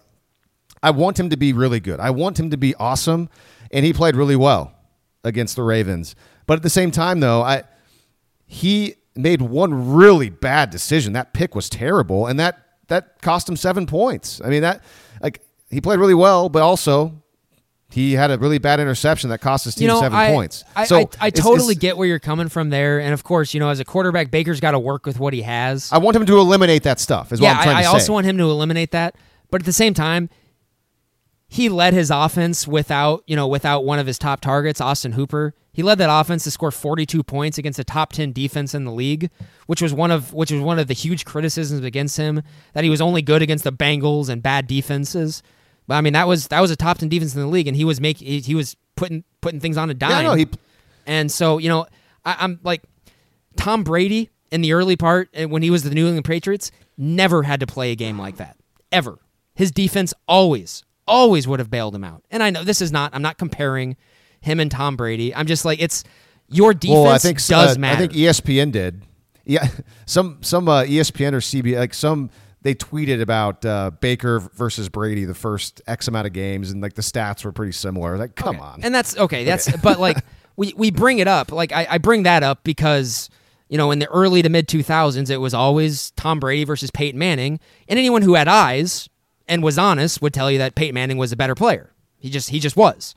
I want him to be really good. I want him to be awesome, and he played really well against the Ravens. But at the same time, though, I he made one really bad decision. That pick was terrible, and that that cost him seven points. I mean that he played really well, but also he had a really bad interception that cost his team you know, seven I, points. I, so I, I it's- totally it's- get where you're coming from there, and of course, you know, as a quarterback, Baker's got to work with what he has. I want him to eliminate that stuff. Is yeah, what I'm trying I, also want him to eliminate that, but at the same time, he led his offense without you know without one of his top targets, Austin Hooper. He led that offense to score 42 points against a top 10 defense in the league, which was one of which was one of the huge criticisms against him that he was only good against the Bengals and bad defenses. But I mean, that was that was a top 10 defense in the league, and he was making he, he was putting putting things on a dime. yeah, no, he And so, you know, I, I'm like Tom Brady in the early part when he was the New England Patriots never had to play a game like that ever. His defense always, always would have bailed him out. And I know this is not. I'm not comparing. him and Tom Brady. I'm just like it's your defense well, I think does uh, matter. I think ESPN did. Yeah, some some uh, ESPN or CBS like some they tweeted about uh, Baker versus Brady the first X amount of games, and like the stats were pretty similar. Like, come Okay. on. And that's okay. That's but like we we bring it up. Like I, I bring that up because you know in the early to mid two thousands it was always Tom Brady versus Peyton Manning, and anyone who had eyes and was honest would tell you that Peyton Manning was a better player. He just he just was.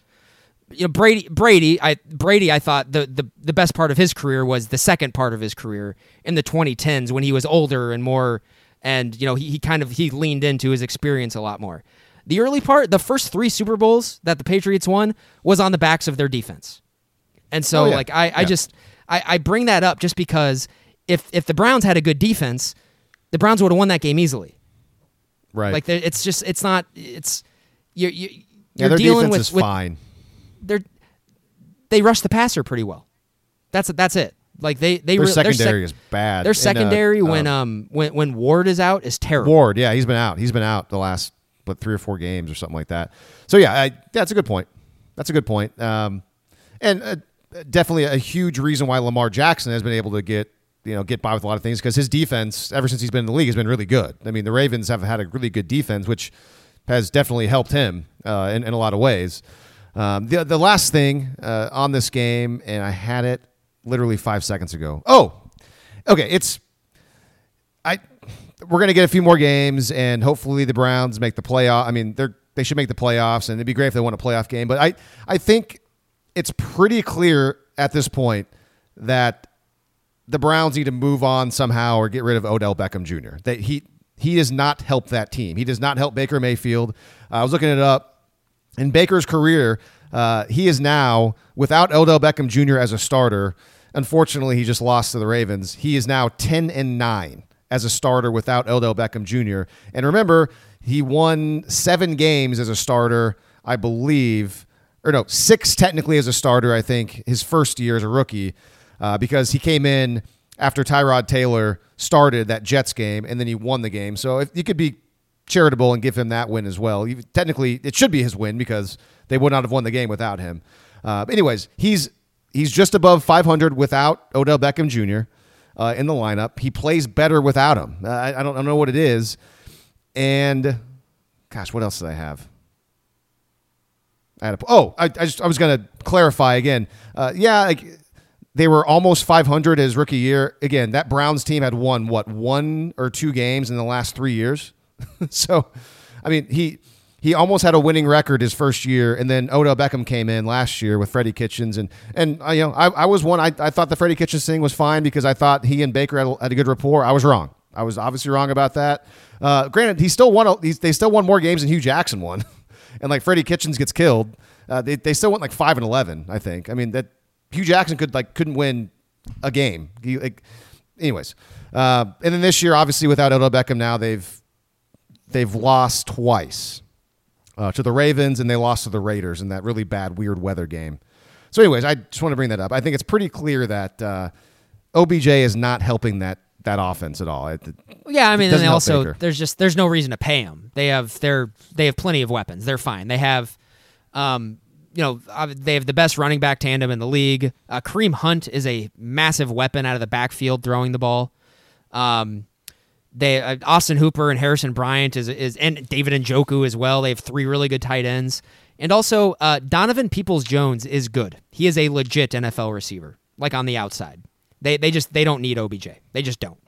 You know Brady Brady I Brady I thought the, the the best part of his career was the second part of his career in the 2010s when he was older and more and you know he, he kind of he leaned into his experience a lot more. The early part, the first three Super Bowls that the Patriots won was on the backs of their defense. And so Oh, yeah. like I, I Yeah. just I, I bring that up just because if if the Browns had a good defense, the Browns would have won that game easily. right. Like it's just it's not it's you're you, yeah, you're their dealing defense with, is with fine. they're they rush the passer pretty well. That's that's it. Like they they Their re- their secondary sec- is bad. Their And, uh, secondary when uh, um when when Ward is out is terrible. Ward, yeah, he's been out. He's been out the last what three or four games or something like that. So yeah, I, that's a good point. That's a good point. Um, and uh, definitely a huge reason why Lamar Jackson has been able to get you know get by with a lot of things because his defense ever since he's been in the league has been really good. I mean, the Ravens have had a really good defense, which has definitely helped him uh, in, in a lot of ways. Um, the the last thing uh, on this game, and I had it literally five seconds ago. Oh, okay, it's I we're gonna get a few more games, and hopefully the Browns make the playoff. I mean, they're they should make the playoffs, and it'd be great if they won a playoff game. But I I think it's pretty clear at this point that the Browns need to move on somehow or get rid of Odell Beckham Jr. That he he does not help that team. He does not help Baker Mayfield. Uh, I was looking it up. In Baker's career, uh, he is now without Odell Beckham Jr. as a starter. Unfortunately, he just lost to the Ravens. He is now ten and nine as a starter without Odell Beckham Jr. And remember, he won seven games as a starter, I believe, or no, six technically as a starter. I think his first year as a rookie, uh, because he came in after Tyrod Taylor started that Jets game, and then he won the game. So if you could be charitable and give him that win as well. Technically, it should be his win because they would not have won the game without him. Uh, anyways, he's he's just above 500 without Odell Beckham Jr. Uh, in the lineup. He plays better without him. I, I don't I don't know what it is. And gosh, what else did I have? I had a, oh, I, I just I was gonna clarify again. Uh, yeah, like they were almost 500 his rookie year. Again, that Browns team had won what one or two games in the last three years. so, I mean, he he almost had a winning record his first year, and then Odell Beckham came in last year with Freddie Kitchens, and and uh, you know I, I was one I, I thought the Freddie Kitchens thing was fine because I thought he and Baker had a, had a good rapport. I was wrong. I was obviously wrong about that. Uh, granted, he still won. they still won more games than Hue Jackson won, and like Freddie Kitchens gets killed. Uh, they they still went like five and eleven. I think. I mean that Hue Jackson could like couldn't win a game. He, like, anyways, uh, and then this year, obviously without Odell Beckham, now they've they've lost twice uh, to the Ravens and they lost to the Raiders in that really bad, weird weather game. So, anyways, I just want to bring that up. I think it's pretty clear that uh, OBJ is not helping that that offense at all. It, Yeah, I mean, and they also Baker. there's just there's no reason to pay them. They have they're they have plenty of weapons. They're fine. They have, um, you know, they have the best running back tandem in the league. Uh, Kareem Hunt is a massive weapon out of the backfield throwing the ball. Um, they uh, Austin Hooper and Harrison Bryant is is and David Njoku as well. They have three really good tight ends, and also uh, Donovan Peoples Jones is good. He is a legit NFL receiver, like on the outside. They they just they don't need OBJ. They just don't.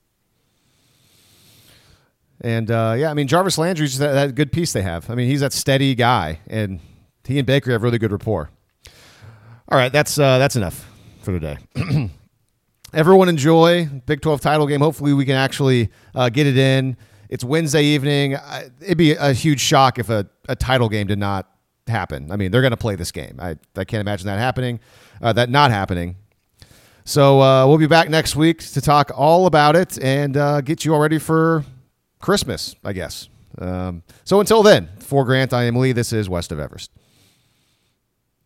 and uh, yeah, I mean Jarvis Landry's that, that good piece they have. I mean he's that steady guy, and he and Baker have really good rapport. All right, that's uh, that's enough for today. Everyone enjoy Big 12 title game. Hopefully, we can actually uh, get it in. It's Wednesday evening. I, it'd be a huge shock if a, a title game did not happen. I mean, they're going to play this game. I, I can't imagine that happening, uh, that not happening. So uh, we'll be back next week to talk all about it and uh, get you all ready for Christmas, I guess. Um, so until then, for Grant, I am Lee. This is West of Everest.